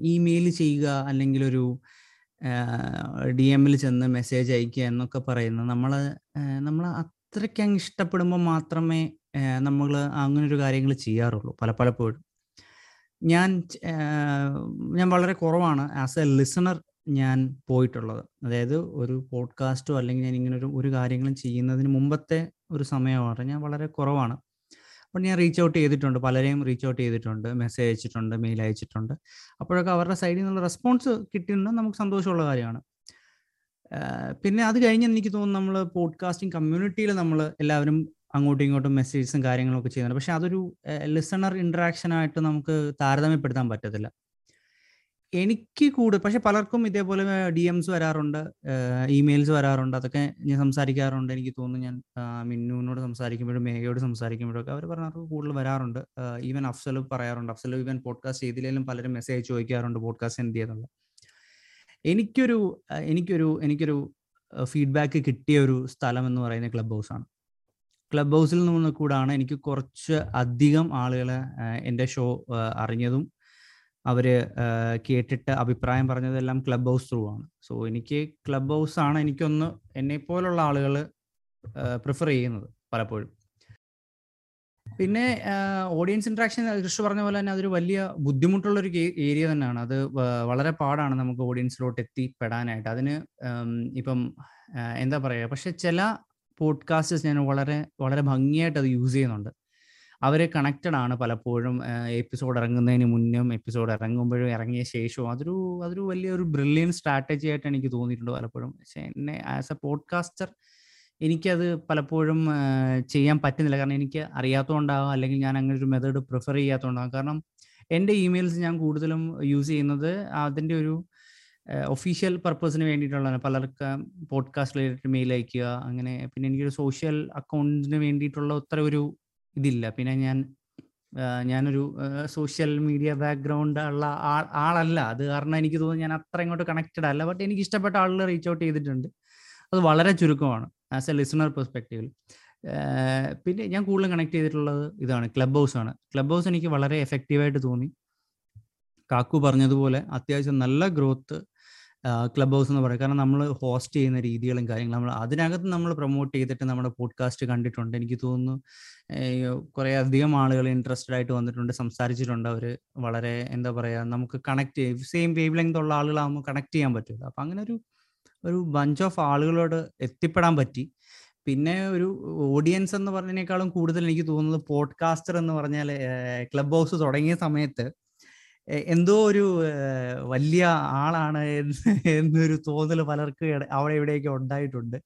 ഇമെയിൽ ചെയ്യുക അല്ലെങ്കിൽ ഒരു ഡി എമ്മിൽ ചെന്ന് മെസ്സേജ് അയക്കുക എന്നൊക്കെ പറയുന്നത്. നമ്മൾ നമ്മൾ അത്രയ്ക്ക് അങ്ങ് ഇഷ്ടപ്പെടുമ്പോൾ മാത്രമേ നമ്മൾ അങ്ങനെ ഒരു കാര്യങ്ങൾ ചെയ്യാറുള്ളൂ പല പലപ്പോഴും. ഞാൻ ഞാൻ വളരെ കുറവാണ്. ആസ് എ ലിസണർ ഞാൻ പോയിട്ടുള്ളത്. അതായത് ഒരു പോഡ്കാസ്റ്റോ അല്ലെങ്കിൽ ഞാൻ ഇങ്ങനെ ഒരു ഒരു കാര്യങ്ങളും ചെയ്യുന്നതിന് മുമ്പത്തെ ഒരു സമയമാണ്. ഞാൻ വളരെ കുറവാണ്. അപ്പോൾ ഞാൻ റീച്ച് ഔട്ട് ചെയ്തിട്ടുണ്ട്. പലരെയും റീച്ച് ഔട്ട് ചെയ്തിട്ടുണ്ട്. മെസ്സേജ് അയച്ചിട്ടുണ്ട് മെയിൽ അയച്ചിട്ടുണ്ട്. അപ്പോഴൊക്കെ അവരുടെ സൈഡിൽ നിന്നുള്ള റെസ്പോൺസ് കിട്ടുന്നത് നമുക്ക് സന്തോഷമുള്ള കാര്യമാണ്. പിന്നെ അത് കഴിഞ്ഞ് എനിക്ക് തോന്നുന്നു നമ്മൾ പോഡ്കാസ്റ്റിംഗ് കമ്മ്യൂണിറ്റിയിൽ നമ്മൾ എല്ലാവരും അങ്ങോട്ടും ഇങ്ങോട്ടും മെസ്സേജസും കാര്യങ്ങളൊക്കെ ചെയ്യുന്നുണ്ട്. പക്ഷെ അതൊരു ലിസണർ ഇൻട്രാക്ഷൻ ആയിട്ട് നമുക്ക് താരതമ്യപ്പെടുത്താൻ പറ്റത്തില്ല. എനിക്ക് കൂടുതൽ പക്ഷെ പലർക്കും ഇതേപോലെ ഡി എംസ് വരാറുണ്ട് ഇമെയിൽസ് വരാറുണ്ട് അതൊക്കെ ഞാൻ സംസാരിക്കാറുണ്ട് എനിക്ക് തോന്നുന്നു ഞാൻ മിന്നുവിനോട് സംസാരിക്കുമ്പോഴും മേഘയോട് സംസാരിക്കുമ്പോഴും ഒക്കെ അവർ പറഞ്ഞാൽ കൂടുതൽ വരാറുണ്ട്. ഈവൻ അഫ്സൽ പറയാറുണ്ട് അഫ്സൽ ഈവൻ പോഡ്കാസ്റ്റ് ചെയ്തില്ലെങ്കിലും പലരും മെസ്സേജ് ചോദിക്കാറുണ്ട് പോഡ്കാസ്റ്റ് എന്ത് ചെയ്യുന്നുള്ളത് എനിക്കൊരു എനിക്കൊരു എനിക്കൊരു ഫീഡ്ബാക്ക് കിട്ടിയ ഒരു സ്ഥലം എന്ന് പറയുന്നത് ക്ലബ് ഹൗസ് ആണ്. ക്ലബ് ഹൗസിൽ നിന്ന് കൂടാണ് എനിക്ക് കുറച്ച് അധികം ആളുകളെ എന്റെ ഷോ അറിഞ്ഞതും അവർ കേട്ടിട്ട് അഭിപ്രായം പറഞ്ഞതെല്ലാം ക്ലബ് ഹൗസ് ത്രൂ ആണ്. സോ എനിക്ക് ക്ലബ് ഹൗസ് ആണ് എനിക്കൊന്ന് എന്നെ പോലുള്ള ആളുകൾ പ്രിഫർ ചെയ്യുന്നത് പലപ്പോഴും. പിന്നെ ഓഡിയൻസ് ഇൻട്രാക്ഷൻ കൃഷി പറഞ്ഞ പോലെ തന്നെ അതൊരു വലിയ ബുദ്ധിമുട്ടുള്ള ഒരു ഏരിയ തന്നെയാണ്. അത് വളരെ പാടാണ് നമുക്ക് ഓഡിയൻസിലോട്ട് എത്തിപ്പെടാനായിട്ട്. അതിന് ഇപ്പം എന്താ പറയുക പക്ഷെ ചില പോഡ്കാസ്റ്റേഴ്സ് ഞാൻ വളരെ വളരെ ഭംഗിയായിട്ട് അത് യൂസ് ചെയ്യുന്നുണ്ട്. അവർ കണക്റ്റഡ് ആണ് പലപ്പോഴും എപ്പിസോഡ് ഇറങ്ങുന്നതിന് മുന്നും എപ്പിസോഡ് ഇറങ്ങുമ്പോഴും ഇറങ്ങിയ ശേഷവും. അതൊരു അതൊരു വലിയൊരു ബ്രില്യൻ സ്ട്രാറ്റജി ആയിട്ട് എനിക്ക് തോന്നിയിട്ടുണ്ട് പലപ്പോഴും. പക്ഷെ എന്നെ ആസ് എ പോഡ്കാസ്റ്റർ എനിക്കത് പലപ്പോഴും ചെയ്യാൻ പറ്റുന്നില്ല. കാരണം എനിക്ക് അറിയാത്തതുകൊണ്ടാവാം അല്ലെങ്കിൽ ഞാൻ അങ്ങനെ ഒരു മെത്തേഡ് പ്രിഫർ ചെയ്യാത്തതുകൊണ്ടാകും കാരണം എന്റെ ഇമെയിൽസ് ഞാൻ കൂടുതലും യൂസ് ചെയ്യുന്നത് അതിന്റെ ഒരു ഒഫീഷ്യൽ പർപ്പസിന് വേണ്ടിയിട്ടുള്ളതാണ്. പലർക്ക് പോഡ്കാസ്റ്റ് റിലേറ്റഡ് മെയിൽ അയക്കുക അങ്ങനെ പിന്നെ എനിക്കൊരു സോഷ്യൽ അക്കൗണ്ടിന് വേണ്ടിയിട്ടുള്ള അത്ര ഒരു ഇതില്ല. പിന്നെ ഞാൻ ഞാനൊരു സോഷ്യൽ മീഡിയ ബാക്ക്ഗ്രൗണ്ട് ഉള്ള ആൾ ആളല്ല. അത് കാരണം എനിക്ക് തോന്നുന്നു ഞാൻ അത്ര ഇങ്ങോട്ട് കണക്റ്റഡ് അല്ല. ബട്ട് എനിക്ക് ഇഷ്ടപ്പെട്ട ആളുകൾ റീച്ച് ഔട്ട് ചെയ്തിട്ടുണ്ട്. അത് വളരെ ചുരുക്കമാണ് ആസ് എ ലിസണർ പെർസ്പെക്റ്റീവിൽ പിന്നെ ഞാൻ കൂടുതലും കണക്ട് ചെയ്തിട്ടുള്ളത് ഇതാണ് ക്ലബ് ഹൗസ് ആണ്. ക്ലബ് ഹൗസ് എനിക്ക് വളരെ എഫക്റ്റീവായിട്ട് തോന്നി. കാക്കു പറഞ്ഞതുപോലെ അത്യാവശ്യം നല്ല ഗ്രോത്ത് ക്ലബ് ഹൗസ് എന്ന് പറയും. കാരണം നമ്മൾ ഹോസ്റ്റ് ചെയ്യുന്ന രീതികളും കാര്യങ്ങളും നമ്മൾ അതിനകത്ത് നമ്മൾ പ്രൊമോട്ട് ചെയ്തിട്ട് നമ്മുടെ പോഡ്കാസ്റ്റ് കണ്ടിട്ടുണ്ട്. എനിക്ക് തോന്നുന്നു കുറേ അധികം ആളുകൾ ഇൻട്രസ്റ്റഡ് ആയിട്ട് വന്നിട്ടുണ്ട് സംസാരിച്ചിട്ടുണ്ട് അവർ വളരെ എന്താ പറയുക നമുക്ക് കണക്ട് സെയിം വേവ് ലെങ്ത് ഉള്ള ആളുകളാകുമ്പോൾ കണക്ട് ചെയ്യാൻ പറ്റില്ല അപ്പം അങ്ങനെ ഒരു ഒരു ബഞ്ച് ഓഫ് ആളുകളോട് എത്തിപ്പെടാൻ പറ്റി. പിന്നെ ഒരു ഓഡിയൻസ് എന്ന് പറഞ്ഞതിനേക്കാളും കൂടുതൽ എനിക്ക് തോന്നുന്നത് പോഡ്കാസ്റ്റർ എന്ന് പറഞ്ഞാൽ ക്ലബ് ഹൗസ് തുടങ്ങിയ സമയത്ത് എന്തോ ഒരു വലിയ ആളാണ് എന്നൊരു തോന്നൽ പലർക്കും അവിടെ ഇവിടെയൊക്കെ ഉണ്ടായിട്ടുണ്ട്.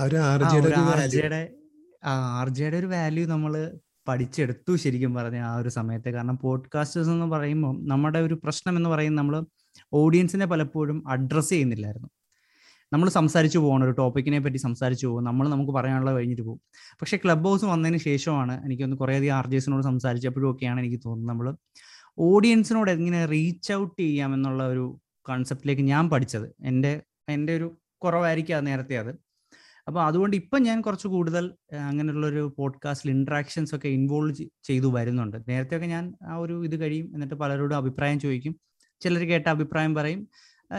ആർജയുടെ ആർജയുടെ ഒരു വാല്യൂ നമ്മൾ പഠിച്ചെടുത്തു ശരിക്കും പറഞ്ഞ ആ ഒരു സമയത്ത്. കാരണം പോഡ്കാസ്റ്റേഴ്സ് എന്ന് പറയുമ്പോൾ നമ്മുടെ ഒരു പ്രശ്നം എന്ന് പറയുന്നത് നമ്മൾ ഓഡിയൻസിനെ പലപ്പോഴും അഡ്രസ്സ് ചെയ്യുന്നില്ലായിരുന്നു. നമ്മൾ സംസാരിച്ചു പോകണം ഒരു ടോപ്പിക്കിനെ പറ്റി സംസാരിച്ചു പോകും നമ്മൾ നമുക്ക് പറയാനുള്ളത് കഴിഞ്ഞിട്ട് പോകും. പക്ഷേ ക്ലബ് ഹൗസ് വന്നതിന് ശേഷമാണ് എനിക്കൊന്ന് കുറേയധികം ആർ ജി എസിനോട് സംസാരിച്ചപ്പോഴും ഒക്കെയാണ് എനിക്ക് തോന്നുന്നത് നമ്മൾ ഓഡിയൻസിനോട് എങ്ങനെ റീച്ച് ഔട്ട് ചെയ്യാം എന്നുള്ള ഒരു കോൺസെപ്റ്റിലേക്ക് ഞാൻ പഠിച്ചത്. എന്റെ എന്റെ ഒരു കുറവായിരിക്കും നേരത്തെ അത്. അപ്പോൾ അതുകൊണ്ട് ഇപ്പം ഞാൻ കുറച്ച് കൂടുതൽ അങ്ങനെയുള്ളൊരു പോഡ്കാസ്റ്റിൽ ഇൻട്രാക്ഷൻസ് ഒക്കെ ഇൻവോൾവ് ചെയ്തു വരുന്നുണ്ട്. നേരത്തെയൊക്കെ ഞാൻ ആ ഒരു ഇത് കഴിയും എന്നിട്ട് പലരോടും അഭിപ്രായം ചോദിക്കും. ചിലർ കേട്ട അഭിപ്രായം പറയും.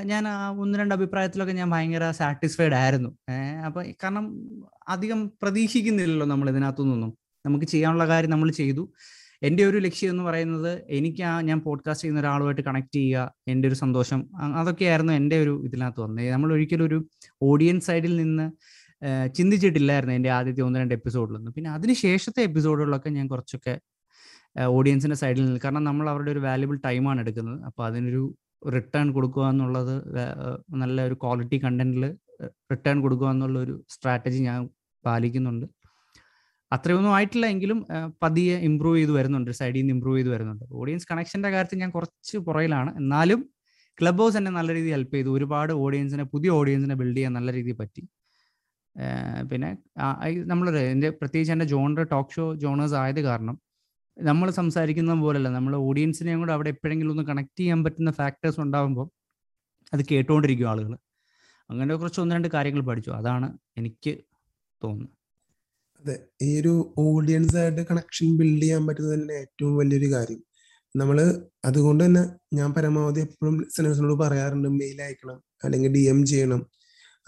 ഞാൻ ആ ഒന്ന് രണ്ട് അഭിപ്രായത്തിലൊക്കെ ഞാൻ ഭയങ്കര സാറ്റിസ്ഫൈഡ് ആയിരുന്നു. അപ്പം കാരണം അധികം പ്രതീക്ഷിക്കുന്നില്ലല്ലോ നമ്മൾ ഇതിനകത്തുനിന്നൊന്നും നമുക്ക് ചെയ്യാനുള്ള കാര്യം നമ്മൾ ചെയ്തു. എന്റെ ഒരു ലക്ഷ്യം എന്ന് പറയുന്നത് എനിക്ക് ആ ഞാൻ പോഡ്കാസ്റ്റ് ചെയ്യുന്ന ഒരാളുമായിട്ട് കണക്ട് ചെയ്യുക എന്റെ ഒരു സന്തോഷം അതൊക്കെയായിരുന്നു എന്റെ ഒരു ഇതിനകത്ത് വന്നത്. നമ്മൾ ഒരിക്കലും ഒരു ഓഡിയൻസ് സൈഡിൽ നിന്ന് ചിന്തിച്ചിട്ടില്ലായിരുന്നു എന്റെ ആദ്യത്തെ ഒന്ന് രണ്ട് എപ്പിസോഡിലൊന്നും പിന്നെ അതിന് ശേഷത്തെ എപ്പിസോഡുകളിലൊക്കെ ഞാൻ കുറച്ചൊക്കെ ഓഡിയൻസിന്റെ സൈഡിൽ നിന്ന് കാരണം നമ്മൾ അവരുടെ ഒരു വാല്യുബിൾ ടൈമാണ് എടുക്കുന്നത്. അപ്പോൾ അതിനൊരു റിട്ടേൺ കൊടുക്കുക എന്നുള്ളത് നല്ല ഒരു ക്വാളിറ്റി കണ്ടന്റിൽ റിട്ടേൺ കൊടുക്കുക എന്നുള്ള ഒരു സ്ട്രാറ്റജി ഞാൻ പാലിക്കുന്നുണ്ട്. അത്രയൊന്നും ആയിട്ടില്ല എങ്കിലും പതിയെ ഇമ്പ്രൂവ് ചെയ്ത് വരുന്നുണ്ട് സൈഡിൽ നിന്ന് ഇമ്പ്രൂവ് ചെയ്ത് വരുന്നുണ്ട്. ഓഡിയൻസ് കണക്ഷന്റെ കാര്യത്തിൽ ഞാൻ കുറച്ച് പുറയിലാണ് എന്നാലും ക്ലബ് ഹൗസ് എന്നെ നല്ല രീതിയിൽ ഹെൽപ്പ് ചെയ്തു. ഒരുപാട് ഓഡിയൻസിനെ പുതിയ ഓഡിയൻസിനെ ബിൽഡ് ചെയ്യാൻ നല്ല രീതിയിൽ പറ്റി. പിന്നെ നമ്മളൊരു എന്റെ പ്രത്യേകിച്ച് എന്റെ ജോണർ ടോക്ക് ഷോ ജോണേഴ്സ് ആയത് കാരണം നമ്മൾ സംസാരിക്കുന്ന പോലെയല്ല നമ്മൾ ഓഡിയൻസിനെയും കൂടെ അവിടെ എപ്പോഴെങ്കിലും ഒന്ന് കണക്ട് ചെയ്യാൻ പറ്റുന്ന ഫാക്ടേഴ്സ് ഉണ്ടാകുമ്പോൾ അത് കേട്ടുകൊണ്ടിരിക്കും ആളുകൾ അങ്ങനെ കുറച്ച് ഒന്ന് രണ്ട് കാര്യങ്ങൾ പഠിച്ചു. അതാണ് എനിക്ക് തോന്നുന്നത്. അതെ ഈ ഒരു ഓഡിയൻസ് ആയിട്ട് കണക്ഷൻ ബിൽഡ് ചെയ്യാൻ പറ്റുന്നത് തന്നെ ഏറ്റവും വലിയൊരു കാര്യം. നമ്മൾ അതുകൊണ്ട് തന്നെ ഞാൻ പരമാവധി എപ്പോഴും ലിസണേഴ്സിനോട് പറയാറുണ്ട് മെയിൽ അയക്കണം അല്ലെങ്കിൽ ഡി എം ചെയ്യണം.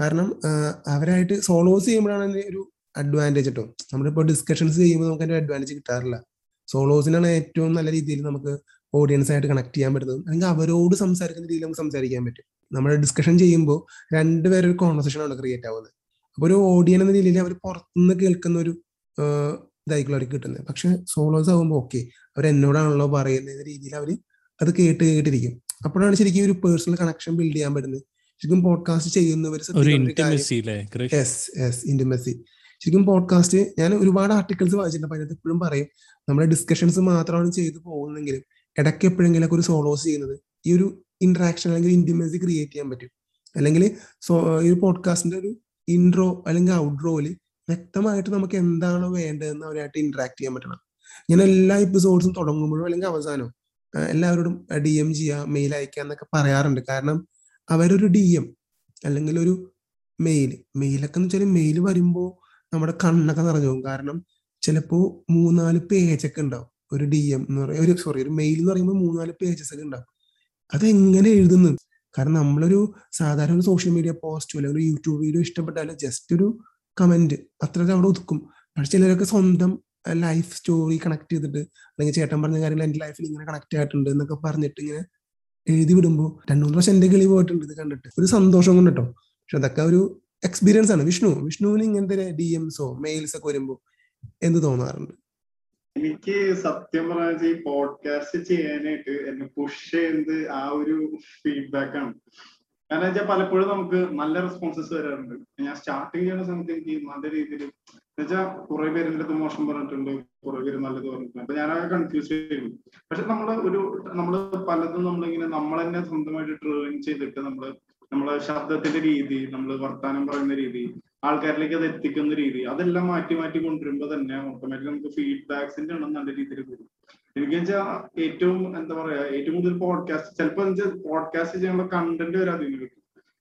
കാരണം അവരായിട്ട് സോളോസ് ചെയ്യുമ്പോഴാണ് അതിന്റെ ഒരു അഡ്വാന്റേജ് കേട്ടോ നമ്മളിപ്പോൾ ഡിസ്കഷൻസ് ചെയ്യുമ്പോൾ നമുക്ക് അതിന്റെ അഡ്വാന്റേജ് കിട്ടാറില്ല. സോളോസിനാണ് ഏറ്റവും നല്ല രീതിയിൽ നമുക്ക് ഓഡിയൻസ് ആയിട്ട് കണക്ട് ചെയ്യാൻ പറ്റുന്നത്. അല്ലെങ്കിൽ അവരോട് സംസാരിക്കുന്ന രീതിയിൽ നമുക്ക് സംസാരിക്കാൻ പറ്റും. നമ്മൾ ഡിസ്കഷൻ ചെയ്യുമ്പോൾ രണ്ടുപേരും ഒരു കോൺവെർസേഷൻ ആണ് ക്രിയേറ്റ് ആവുന്നത്. അപ്പൊ ഒരു ഓഡിയൻ എന്ന രീതിയിൽ അവർ പുറത്തുനിന്ന് കേൾക്കുന്ന ഒരു ഇതായിരിക്കും അവർക്ക് കിട്ടുന്നത്. പക്ഷെ സോളോസ് ആകുമ്പോൾ ഓക്കെ അവർ എന്നോടാണല്ലോ പറയുന്ന രീതിയിൽ അവർ അത് കേട്ട് കേട്ടിരിക്കും. അപ്പോഴാണ് ശരിക്കും ഒരു പേഴ്സണൽ കണക്ഷൻ ബിൽഡ് ചെയ്യാൻ പറ്റുന്നത്. ശരിക്കും പോഡ്കാസ്റ്റ് ചെയ്യുന്നവർ ഇന്റിമസി ശരിക്കും പോഡ്കാസ്റ്റ് ഞാൻ ഒരുപാട് ആർട്ടിക്കിൾസ് വായിച്ചിട്ടുണ്ട് അപ്പൊ അതിനകത്ത് എപ്പോഴും പറയും നമ്മുടെ ഡിസ്കഷൻസ് മാത്രമാണ് ചെയ്തു പോകുന്നെങ്കിലും ഇടയ്ക്ക് എപ്പോഴെങ്കിലും ഒരു സോളോസ് ചെയ്യുന്നത് ഈ ഒരു ഇന്ററാക്ഷൻ അല്ലെങ്കിൽ ഇന്റിമസി ക്രിയേറ്റ് ചെയ്യാൻ പറ്റും. അല്ലെങ്കിൽ സോ ഈ പോഡ്കാസ്റ്റിന്റെ ഒരു ഇൻട്രോ അല്ലെങ്കിൽ ഔട്ട്രോയിൽ വ്യക്തമായിട്ട് നമുക്ക് എന്താണോ വേണ്ടതെന്ന് അവരായിട്ട് ഇന്ററാക്ട് ചെയ്യാൻ പറ്റണം. ഞാൻ എല്ലാ എപ്പിസോഡ്സും തുടങ്ങുമ്പോഴും അല്ലെങ്കിൽ അവസാനവും എല്ലാവരോടും ഡി എം ചെയ്യുക മെയിൽ അയക്കുക എന്നൊക്കെ പറയാറുണ്ട്. കാരണം അവരൊരു ഡി എം അല്ലെങ്കിൽ ഒരു മെയിൽ മെയിലൊക്കെ എന്ന് വെച്ചാൽ മെയിൽ വരുമ്പോൾ നമ്മുടെ കണ്ണൊക്കെ നിറഞ്ഞു പോകും കാരണം ചിലപ്പോൾ മൂന്നാൽ പേജ് ഒക്കെ ഉണ്ടാവും ഒരു ഡി എം എന്ന് പറയുക ഒരു സോറി ഒരു മെയിൽ എന്ന് പറയുമ്പോൾ മൂന്നാൽ പേജസ് ഒക്കെ ഉണ്ടാവും. അതെങ്ങനെ എഴുതുന്നു കാരണം നമ്മളൊരു സാധാരണ ഒരു സോഷ്യൽ മീഡിയ പോസ്റ്റോ അല്ലെങ്കിൽ ഒരു യൂട്യൂബ് വീഡിയോ ഇഷ്ടപ്പെട്ടാലും ജസ്റ്റ് ഒരു കമന്റ് അത്ര അവിടെ ഒതുക്കും. പക്ഷെ ചിലരൊക്കെ സ്വന്തം ലൈഫ് സ്റ്റോറി കണക്ട് ചെയ്തിട്ട് അല്ലെങ്കിൽ ചേട്ടൻ പറഞ്ഞ കാര്യങ്ങൾ എന്റെ ലൈഫിൽ ഇങ്ങനെ കണക്ട് ആയിട്ടുണ്ട് എന്നൊക്കെ പറഞ്ഞിട്ട് ഇങ്ങനെ എഴുതി വിടുമ്പോൾ രണ്ടു മൂന്ന് പ്രാവശ്യം എന്റെ കിളി പോയിട്ടുണ്ട് ഇത് കണ്ടിട്ട്. ഒരു സന്തോഷം കൊണ്ട് കേട്ടോ പക്ഷെ അതൊക്കെ ഒരു എക്സ്പീരിയൻസ് ആണ്. വിഷ്ണു വിഷ്ണുവിന് ഇങ്ങനത്തെ ഡി എംസോ മെയിൽസ് ഒക്കെ വരുമ്പോൾ എന്ത് തോന്നാറുണ്ട്? എനിക്ക് സത്യം പറഞ്ഞാൽ ഈ പോഡ്കാസ്റ്റ് ചെയ്യാനായിട്ട് എന്നെ പുഷ് ചെയ്യുന്നത് ആ ഒരു ഫീഡ്ബാക്ക് ആണ്. കാരണം വെച്ചാൽ പലപ്പോഴും നമുക്ക് നല്ല റെസ്പോൺസസ് വരാറുണ്ട്. ഞാൻ സ്റ്റാർട്ടിങ് ചെയ്യുന്ന സമയത്ത് എനിക്ക് നല്ല രീതിയിൽ എന്നുവെച്ചാൽ കുറെ പേര് എന്റെ അടുത്ത് മോശം പറഞ്ഞിട്ടുണ്ട് കുറെ പേര് നല്ലത് പറഞ്ഞിട്ടുണ്ട്. അപ്പൊ ഞാനൊക്കെ കൺഫ്യൂസ് ചെയ്യുന്നു. പക്ഷെ നമ്മൾ ഒരു നമ്മൾ പലതും നമ്മളിങ്ങനെ നമ്മൾ തന്നെ സ്വന്തമായിട്ട് ട്രെയിൻ ചെയ്തിട്ട് നമ്മൾ നമ്മളെ ശബ്ദത്തിന്റെ രീതി നമ്മൾ വർത്താനം പറയുന്ന രീതി ആൾക്കാരിലേക്ക് അത് എത്തിക്കുന്ന രീതി. അതെല്ലാം മാറ്റി മാറ്റി കൊണ്ടുവരുമ്പോൾ തന്നെ ഓട്ടോമാറ്റിക് നമുക്ക് ഫീഡ്ബാക്സിന്റെ എണ്ണം നല്ല രീതിയിൽ കൂടും. എനിക്ക് വെച്ചാൽ ഏറ്റവും എന്താ പറയാ ഏറ്റവും കൂടുതൽ പോഡ്കാസ്റ്റ് ചിലപ്പോൾ പോഡ്കാസ്റ്റ് ചെയ്യാനുള്ള കണ്ടന്റ് വരെ അതിന് കിട്ടും.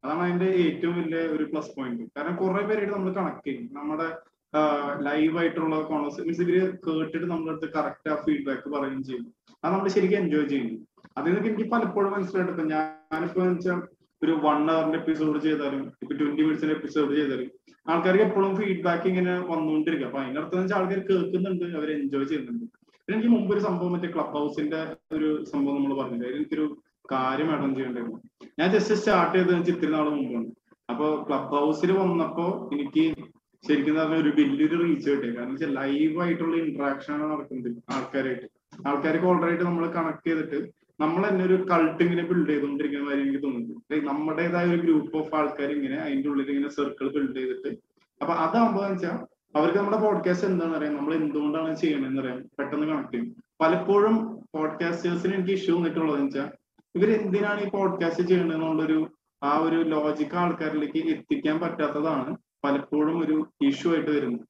അതാണ് അതിന്റെ ഏറ്റവും വലിയ ഒരു പ്ലസ് പോയിന്റ് കാരണം കുറെ പേരായിട്ട് നമ്മൾ കണക്ട് ചെയ്യും. നമ്മുടെ ലൈവ് ആയിട്ടുള്ള കോൺവേഴ്സ് മീൻസ് ഇവർ കേട്ടിട്ട് നമ്മുടെ അടുത്ത് കറക്റ്റ് ആ ഫീഡ്ബാക്ക് പറയുകയും ചെയ്യും. അത് നമ്മൾ ശരിക്കും എൻജോയ് ചെയ്യുന്നു. അതിൽ നിന്നൊക്കെ എനിക്ക് പലപ്പോഴും മനസ്സിലായിട്ട് ഞാനിപ്പോ വെച്ചാൽ ഒരു വൺ അവറിന്റെ എപ്പിസോഡ് ചെയ്താലും ഇപ്പൊ ട്വന്റി മിനിറ്റ്സിന്റെ എപ്പിസോഡ് ചെയ്താലും ആൾക്കാർക്ക് എപ്പോഴും ഫീഡ്ബാക്ക് ഇങ്ങനെ വന്നുകൊണ്ടിരിക്കും അപ്പൊ അതിന്റെ അർത്ഥം വെച്ചാൽ ആൾക്കാർ കേൾക്കുന്നുണ്ട് അവർ എൻജോയ് ചെയ്യുന്നുണ്ട്. പിന്നെ എനിക്ക് മുമ്പ് ഒരു സംഭവം മറ്റേ ക്ലബ് ഹൗസിന്റെ ഒരു സംഭവം നമ്മൾ പറഞ്ഞില്ല? അതിൽ എനിക്കൊരു കാര്യം അറ്റൻഡ് ചെയ്യണ്ടായിരുന്നു. ഞാൻ ജസ്റ്റ് സ്റ്റാർട്ട് ചെയ്തത് ഇത്തിരി നാൾ മുമ്പാണ്. അപ്പൊ ക്ലബ് ഹൗസിൽ വന്നപ്പോ എനിക്ക് ശരിക്കും പറഞ്ഞാൽ ഒരു വലിയൊരു റീച്ച് കിട്ടിയത് കാരണം വെച്ചാൽ ലൈവ് ആയിട്ടുള്ള ഇന്ററാക്ഷൻ ആണ് നടക്കുന്നത് ആൾക്കാരായിട്ട്. ആൾക്കാർക്ക് ഓൾറെഡി നമ്മൾ കണക്ട് ചെയ്തിട്ട് നമ്മൾ തന്നെ ഒരു കൾട്ട് ഇങ്ങനെ ബിൽഡ് ചെയ്തുകൊണ്ടിരിക്കുന്ന മാതിരി എനിക്ക് തോന്നുന്നുണ്ട്. നമ്മുടേതായ ഒരു ഗ്രൂപ്പ് ഓഫ് ആൾക്കാർ ഇങ്ങനെ അതിന്റെ ഉള്ളിൽ ഇങ്ങനെ സർക്കിൾ ബിൽഡ് ചെയ്തിട്ട് അപ്പൊ അതാകുമ്പോ വെച്ചാൽ അവർക്ക് നമ്മുടെ പോഡ്കാസ്റ്റ് എന്താണെന്ന് അറിയാം. നമ്മൾ എന്തുകൊണ്ടാണ് ചെയ്യണമെന്ന് അറിയാം. പെട്ടെന്ന് കണക്ട് ചെയ്യും. പലപ്പോഴും പോഡ്കാസ്റ്റേഴ്സിന് എനിക്ക് ഇഷ്യൂ വന്നിട്ടുള്ളത് വെച്ചാൽ ഇവർ എന്തിനാണ് ഈ പോഡ്കാസ്റ്റ് ചെയ്യണമെന്നുള്ളൊരു ആ ഒരു ലോജിക്ക് ആൾക്കാരിലേക്ക് എത്തിക്കാൻ പറ്റാത്തതാണ് പലപ്പോഴും ഒരു ഇഷ്യൂ ആയിട്ട് വരുന്നത്.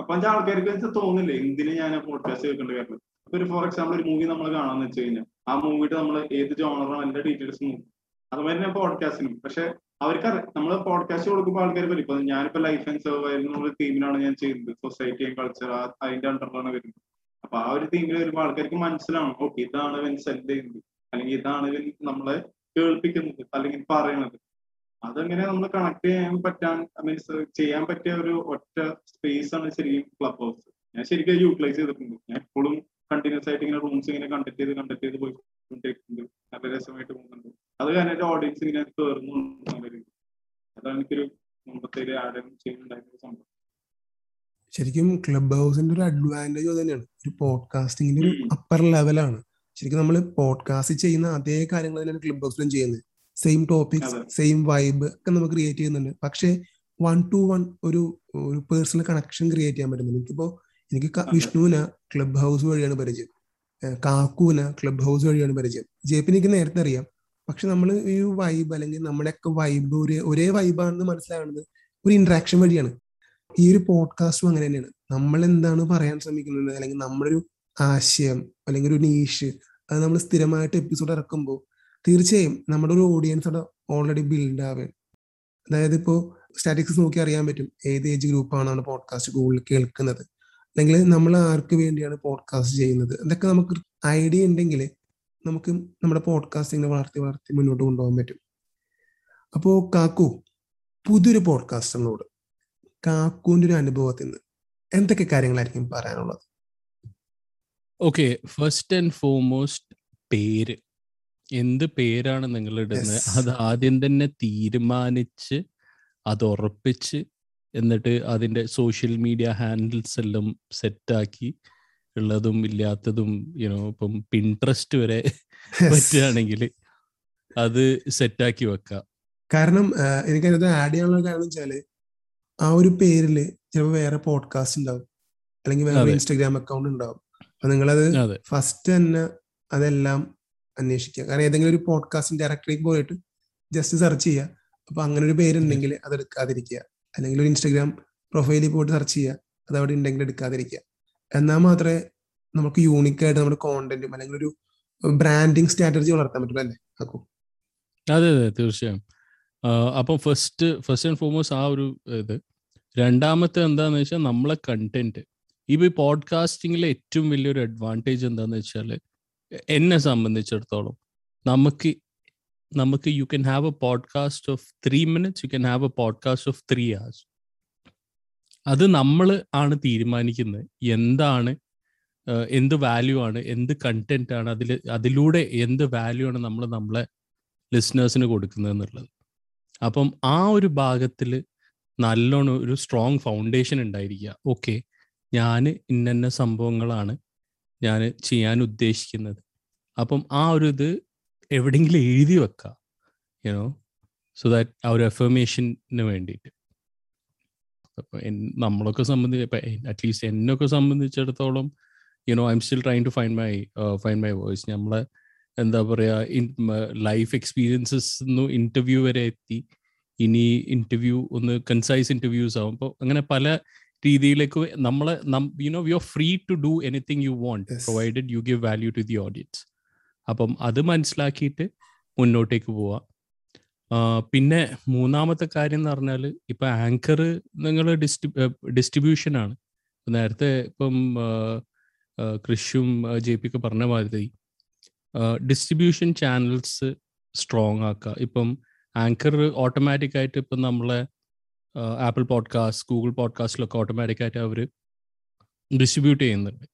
അപ്പൊ ആൾക്കാർക്ക് തോന്നില്ലേ എന്തിനു ഞാൻ പോഡ്കാസ്റ്റ് കേൾക്കേണ്ട കാര്യം? ഇപ്പൊ ഒരു ഫോർ എക്സാമ്പിൾ ഒരു മൂവി നമ്മൾ കാണാന്ന് വെച്ച് കഴിഞ്ഞാൽ ആ മൂവിയുടെ നമ്മൾ ഏത് ജോണറാണ് എല്ലാ ഡീറ്റെയിൽസ് നോക്കും. അതുമാതിരി തന്നെ പോഡ്കാസ്റ്റിനും പക്ഷെ അവർക്ക് നമ്മൾ പോഡ്കാസ്റ്റ് കൊടുക്കുമ്പോൾ ആൾക്കാർ വരും ഇപ്പൊ ഞാനിപ്പോ ലൈഫ് ആൻഡ് സർവൈവൽ എന്നുള്ള തീമിലാണ് ഞാൻ ചെയ്യുന്നത്. സൊസൈറ്റി ആൻഡ് കൾച്ചർ അതിന്റെ അണ്ടറിലാണ് വരുന്നത്. അപ്പൊ ആ ഒരു തീമിൽ വരുമ്പോൾ ആൾക്കാർക്ക് മനസ്സിലാവും ഓക്കെ ഇതാണ് ഇവൻ സെൻഡ് ചെയ്യുന്നത്. അല്ലെങ്കിൽ ഇതാണ് ഇവൻ നമ്മളെ കേൾപ്പിക്കുന്നത് അല്ലെങ്കിൽ പറയണത്. അതങ്ങനെ നമ്മൾ കണക്ട് ചെയ്യാൻ പറ്റാൻ മീൻസ് ചെയ്യാൻ പറ്റിയ ഒരു ഒറ്റ സ്പേസ് ആണ് ശരിക്കും ക്ലബ് ഹൗസ് ഞാൻ ശരിക്കും യൂട്ടിലൈസ് ചെയ്തിട്ടുണ്ട്. ഞാൻ എപ്പോഴും കണ്ടിന്യൂസ് ആയിട്ട് ഇങ്ങനെ റൂംസ് ഇങ്ങനെ കണ്ടക്ട് ചെയ്ത് കണ്ടക്ട് ചെയ്ത് പോയിക്കൊണ്ടിരിക്കുന്നുണ്ട്. നല്ല രസമായിട്ട് പോകുന്നുണ്ട്. അത് കാരണം എന്റെ ഓഡിയൻസ് ഇങ്ങനെ കയറുന്നു അതാണ് എനിക്കൊരു മുമ്പത്തെ ആഡ് ചെയ്യുന്നുണ്ടായിരുന്ന സംഭവം. ശരിക്കും ക്ലബ് ഹൗസിന്റെ ഒരു അഡ്വാന്റേജ് തന്നെയാണ്. ഒരു പോഡ്കാസ്റ്റിംഗിന്റെ ഒരു അപ്പർ ലെവലാണ് ശരിക്കും നമ്മൾ പോഡ്കാസ്റ്റ് ചെയ്യുന്ന അതേ കാര്യങ്ങൾ തന്നെയാണ് ക്ലബ് ഹൗസിലും ചെയ്യുന്നത്. സെയിം ടോപ്പിക്സ് സെയിം വൈബ് ഒക്കെ നമ്മൾ ക്രിയേറ്റ് ചെയ്യുന്നുണ്ട്. പക്ഷേ വൺ ടു വൺ ഒരു ഒരു പേഴ്സണൽ കണക്ഷൻ ക്രിയേറ്റ് ചെയ്യാൻ പറ്റുന്നുണ്ട് എനിക്കിപ്പോ എനിക്ക് വിഷ്ണുവിന് ക്ലബ് ഹൗസ് വഴിയാണ് പരിചയം. കാക്കൂന ക്ലബ് ഹൗസ് വഴിയാണ് പരിചയം. ജെപി എനിക്ക് നേരത്തെ അറിയാം. പക്ഷെ നമ്മൾ ഈ വൈബ് അല്ലെങ്കിൽ നമ്മുടെയൊക്കെ വൈബ് ഒരേ ഒരേ വൈബാണെന്ന് മനസ്സിലാകുന്നത് ഒരു ഇന്ററാക്ഷൻ വഴിയാണ്. ഈ ഒരു പോഡ്കാസ്റ്റും അങ്ങനെ തന്നെയാണ്. നമ്മൾ എന്താണ് പറയാൻ ശ്രമിക്കുന്നത്? അല്ലെങ്കിൽ നമ്മുടെ ഒരു ആശയം അല്ലെങ്കിൽ ഒരു നീഷ് അത് നമ്മൾ സ്ഥിരമായിട്ട് എപ്പിസോഡ് ഇറക്കുമ്പോൾ തീർച്ചയായും നമ്മുടെ ഒരു ഓഡിയൻസ് അവിടെ ഓൾറെഡി ബിൽഡ് ആവേ അതായത് ഇപ്പോൾ സ്റ്റാറ്റിക്സ് നോക്കി അറിയാൻ പറ്റും. ഏത് ഏജ് ഗ്രൂപ്പാണ് പോഡ്കാസ്റ്റ് കൂടുതൽ കേൾക്കുന്നത്? അല്ലെങ്കിൽ നമ്മൾ ആർക്ക് വേണ്ടിയാണ് പോഡ്കാസ്റ്റ് ചെയ്യുന്നത്? ഇതൊക്കെ നമുക്ക് ഐഡിയ ഉണ്ടെങ്കിൽ നമുക്ക് നമ്മുടെ പോഡ്കാസ്റ്റിങ്ങനെ വളർത്തി വളർത്തി മുന്നോട്ട് കൊണ്ടുപോകാൻ പറ്റും. അപ്പോൾ കാക്കു പുതിയൊരു പോഡ്കാസ്റ്ററിനോട് കാക്കുവിന്റെ ഒരു അനുഭവത്തിൽ നിന്ന് എന്തൊക്കെ കാര്യങ്ങളായിരിക്കും പറയാനുള്ളത്? ഓക്കെ ഫസ്റ്റ് ആൻഡ് ഫോർമോസ്റ്റ് പേര്. എന്ത് പേരാണ് നിങ്ങൾ ഇടുന്നത് അത് ആദ്യം തന്നെ തീരുമാനിച്ച് അത് ഉറപ്പിച്ച് എന്നിട്ട് അതിന്റെ സോഷ്യൽ മീഡിയ ഹാൻഡിൽസ് എല്ലാം സെറ്റാക്കി ഉള്ളതും ഇല്ലാത്തതും യുനോ ഇപ്പം പിൻട്രസ്റ്റ് വരെ പറ്റുകയാണെങ്കിൽ അത് സെറ്റാക്കി വെക്കാം. കാരണം എനിക്ക് എനിക്കതിനകത്ത് ആഡ് ചെയ്യാനുള്ള കാരണം വെച്ചാൽ ആ ഒരു പേരിൽ ചിലപ്പോൾ വേറെ പോഡ്കാസ്റ്റ് ഉണ്ടാവും. അല്ലെങ്കിൽ വേറെ ഇൻസ്റ്റാഗ്രാം അക്കൗണ്ട് ഉണ്ടാവും. അപ്പൊ നിങ്ങളത് ഫസ്റ്റ് തന്നെ അതെല്ലാം അന്വേഷിക്കുക. കാരണം ഏതെങ്കിലും ഒരു പോഡ്കാസ്റ്റ് ഡയറക്ടറിക്ക് പോയിട്ട് ജസ്റ്റ് സെർച്ച് ചെയ്യുക. അപ്പൊ അങ്ങനെ ഒരു പേരുണ്ടെങ്കിൽ അത് എടുക്കാതിരിക്കുക. അല്ലെങ്കിൽ ഒരു ഇൻസ്റ്റഗ്രാം പ്രൊഫൈലിൽ പോയിട്ട് സെർച്ച് ചെയ്യുക. അത് അവിടെ ഉണ്ടെങ്കിൽ എടുക്കാതിരിക്കുക. എന്നാൽ മാത്രമേ നമുക്ക് യൂണിക് ആയിട്ട് നമ്മുടെ കോണ്ടന്റും അല്ലെങ്കിൽ ഒരു ബ്രാൻഡിങ് സ്ട്രാറ്റജി വളർത്താൻ പറ്റുള്ളൂ അല്ലേ അതെ അതെ തീർച്ചയായും. അപ്പം ഫസ്റ്റ് ഫസ്റ്റ് ആൻഡ് ഫോർമോസ്റ്റ് ആ ഒരു ഇത്. രണ്ടാമത്തെ എന്താന്ന് വെച്ചാൽ നമ്മളെ കണ്ടന്റ് ഇപ്പൊ ഈ പോഡ്കാസ്റ്റിംഗിലെ ഏറ്റവും വലിയൊരു അഡ്വാന്റേജ് എന്താന്ന് വെച്ചാൽ എന്നെ സംബന്ധിച്ചിടത്തോളം നമുക്ക് നമുക്ക് you can have a podcast of three minutes you can have a podcast of three hours അത് നമ്മൾ ആണ് തീരുമാനിക്കുന്നത് എന്താണ് എന്ത് വാല്യൂ ആണ് എന്ത് കണ്ടന്റ് ആണ് അതിൽ അതിലൂടെ എന്ത് വാല്യൂ ആണ് നമ്മൾ നമ്മളെ ലിസണേഴ്സിന് കൊടുക്കുന്നത് എന്നുള്ളത്. അപ്പം ആ ഒരു ഭാഗത്തിൽ നല്ലോണം ഒരു സ്ട്രോങ് ഫൗണ്ടേഷൻ ഉണ്ടായിരിക്കുക. ഓക്കെ ഞാൻ ഇന്ന സംഭവങ്ങളാണ് ഞാൻ ചെയ്യാൻ ഉദ്ദേശിക്കുന്നത്. അപ്പം ആ ഒരു ഇത് എവിടെയെങ്കിലും എഴുതി വെക്കാം യുനോ സോ ദാറ്റ് ആ ഒരു എഫർമേഷന് വേണ്ടിയിട്ട്. നമ്മളൊക്കെ സംബന്ധിച്ച് ഇപ്പം അറ്റ്ലീസ്റ്റ് എന്നൊക്കെ സംബന്ധിച്ചിടത്തോളം you know I'm still try to find my find my voice നമ്മളെ എന്താ പറയുക ലൈഫ് എക്സ്പീരിയൻസസ് ഇന്റർവ്യൂ വരെ എത്തി. ഇനി ഇന്റർവ്യൂ ഒന്ന് കൺസൈസ് ഇന്റർവ്യൂസ് ആവും. അപ്പോൾ അങ്ങനെ പല രീതിയിലേക്ക് നമ്മളെ you know you are free to do anything you want. Provided you give value to the audience അപ്പം അത് മനസ്സിലാക്കിയിട്ട് മുന്നോട്ടേക്ക് പോവാം. പിന്നെ മൂന്നാമത്തെ കാര്യം എന്ന് പറഞ്ഞാൽ ഇപ്പം ആങ്കർ നിങ്ങൾ ഡിസ്ട്രി ഡിസ്ട്രിബ്യൂഷൻ ആണ്. നേരത്തെ ഇപ്പം ആ, ആ, കൃഷും ജെ പി ഒക്കെ പറഞ്ഞ മാതിരി ഡിസ്ട്രിബ്യൂഷൻ ചാനൽസ് സ്ട്രോങ് ആക്കുക ഇപ്പം ആങ്കർ ഓട്ടോമാറ്റിക് ആയിട്ട് ഇപ്പം നമ്മളെ ആപ്പിൾ പോഡ്കാസ്റ്റ് ഗൂഗിൾ പോഡ്കാസ്റ്റിലൊക്കെ ഓട്ടോമാറ്റിക് ആയിട്ട് അവർ ഡിസ്ട്രിബ്യൂട്ട് ചെയ്യുന്നുണ്ട്.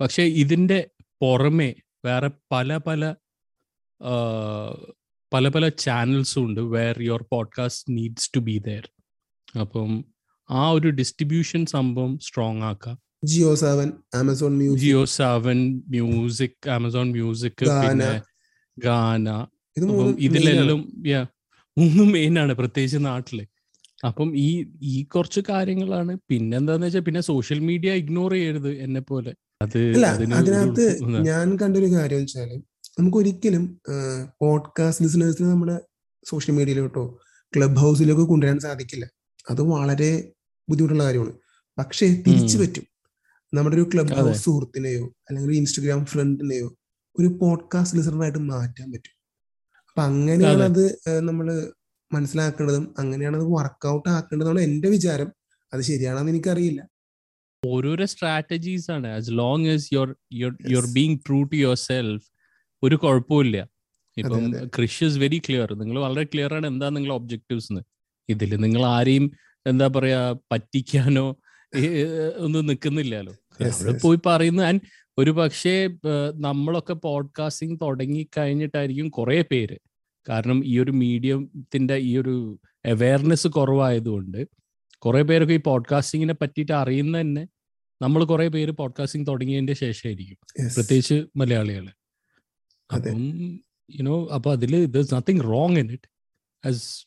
പക്ഷേ ഇതിന്റെ പുറമെ വേറെ പല പല പല പല ചാനൽസും ഉണ്ട് where your podcast needs to be there അപ്പം ആ ഒരു ഡിസ്ട്രിബ്യൂഷൻ സംഭവം സ്ട്രോങ് ആക്കുക Jio Saavn Amazon music Jio Saavn music Amazon music Gaana. പിന്നെ ഗാന. ഇതിലെല്ലാം yeah, മൂന്ന് മെയിൻ ആണ് പ്രത്യേകിച്ച് നാട്ടിൽ. അപ്പം ഈ ഈ കുറച്ച് കാര്യങ്ങളാണ്. പിന്നെന്താന്ന് വെച്ചാൽ പിന്നെ സോഷ്യൽ മീഡിയ ഇഗ്നോർ ചെയ്യരുത് എന്നെ പോലെ അല്ല അതിനകത്ത് ഞാൻ കണ്ടൊരു കാര്യം വെച്ചാൽ നമുക്ക് ഒരിക്കലും പോഡ്കാസ്റ്റ് ലിസണേഴ്സിന് നമ്മുടെ സോഷ്യൽ മീഡിയയിലോട്ടോ ക്ലബ് ഹൗസിലേക്കോ കൊണ്ടുവരാൻ സാധിക്കില്ല. അത് വളരെ ബുദ്ധിമുട്ടുള്ള കാര്യമാണ്. പക്ഷേ തിരിച്ചു. പറ്റും. നമ്മുടെ ഒരു ക്ലബ് ഹൗസ് സുഹൃത്തിനെയോ അല്ലെങ്കിൽ ഒരു ഇൻസ്റ്റഗ്രാം ഫ്രണ്ടിനെയോ ഒരു പോഡ്കാസ്റ്റ് ലിസണറായിട്ട് മാറ്റാൻ പറ്റും. അപ്പൊ അങ്ങനെയാണ് അത്. നമ്മൾ മനസ്സിലാക്കേണ്ടതും അങ്ങനെയാണ് അത് വർക്കൗട്ട് ആക്കേണ്ടതാണ് എന്റെ വിചാരം. അത് ശരിയാണെന്ന് എനിക്കറിയില്ല. ഓരോരോ സ്ട്രാറ്റജീസ് ആണ്. As long as your your your being true to your self ഒരു കുഴപ്പമില്ല ഇപ്പം. കൃഷി ഇസ് വെരി ക്ലിയർ നിങ്ങൾ വളരെ ക്ലിയർ ആണ് എന്താ നിങ്ങളുടെ ഒബ്ജക്റ്റീവ്സ് ഇതിൽ നിങ്ങൾ ആരെയും എന്താ പറയാ പറ്റിക്കാനോ ഒന്നും നിൽക്കുന്നില്ലല്ലോ അവിടെ പോയി പറയുന്നു. ആൻഡ് ഒരു പക്ഷേ നമ്മളൊക്കെ പോഡ്കാസ്റ്റിംഗ് തുടങ്ങി കഴിഞ്ഞിട്ടായിരിക്കും കുറെ പേര്. കാരണം ഈ ഒരു മീഡിയത്തിന്റെ ഈ ഒരു അവയർനെസ് കുറവായതുകൊണ്ട് കുറെ പേരൊക്കെ ഈ പോഡ്കാസ്റ്റിങ്ങിനെ പറ്റിയിട്ട് അറിയുന്ന തന്നെ നമ്മൾ കുറെ പേര് പോഡ്കാസ്റ്റിംഗ് തുടങ്ങിയതിന്റെ ശേഷമായിരിക്കും. പ്രത്യേകിച്ച് മലയാളികൾ അതെ. അപ്പം യുനോ അപ്പൊ അതിൽ there nothing wrong in it as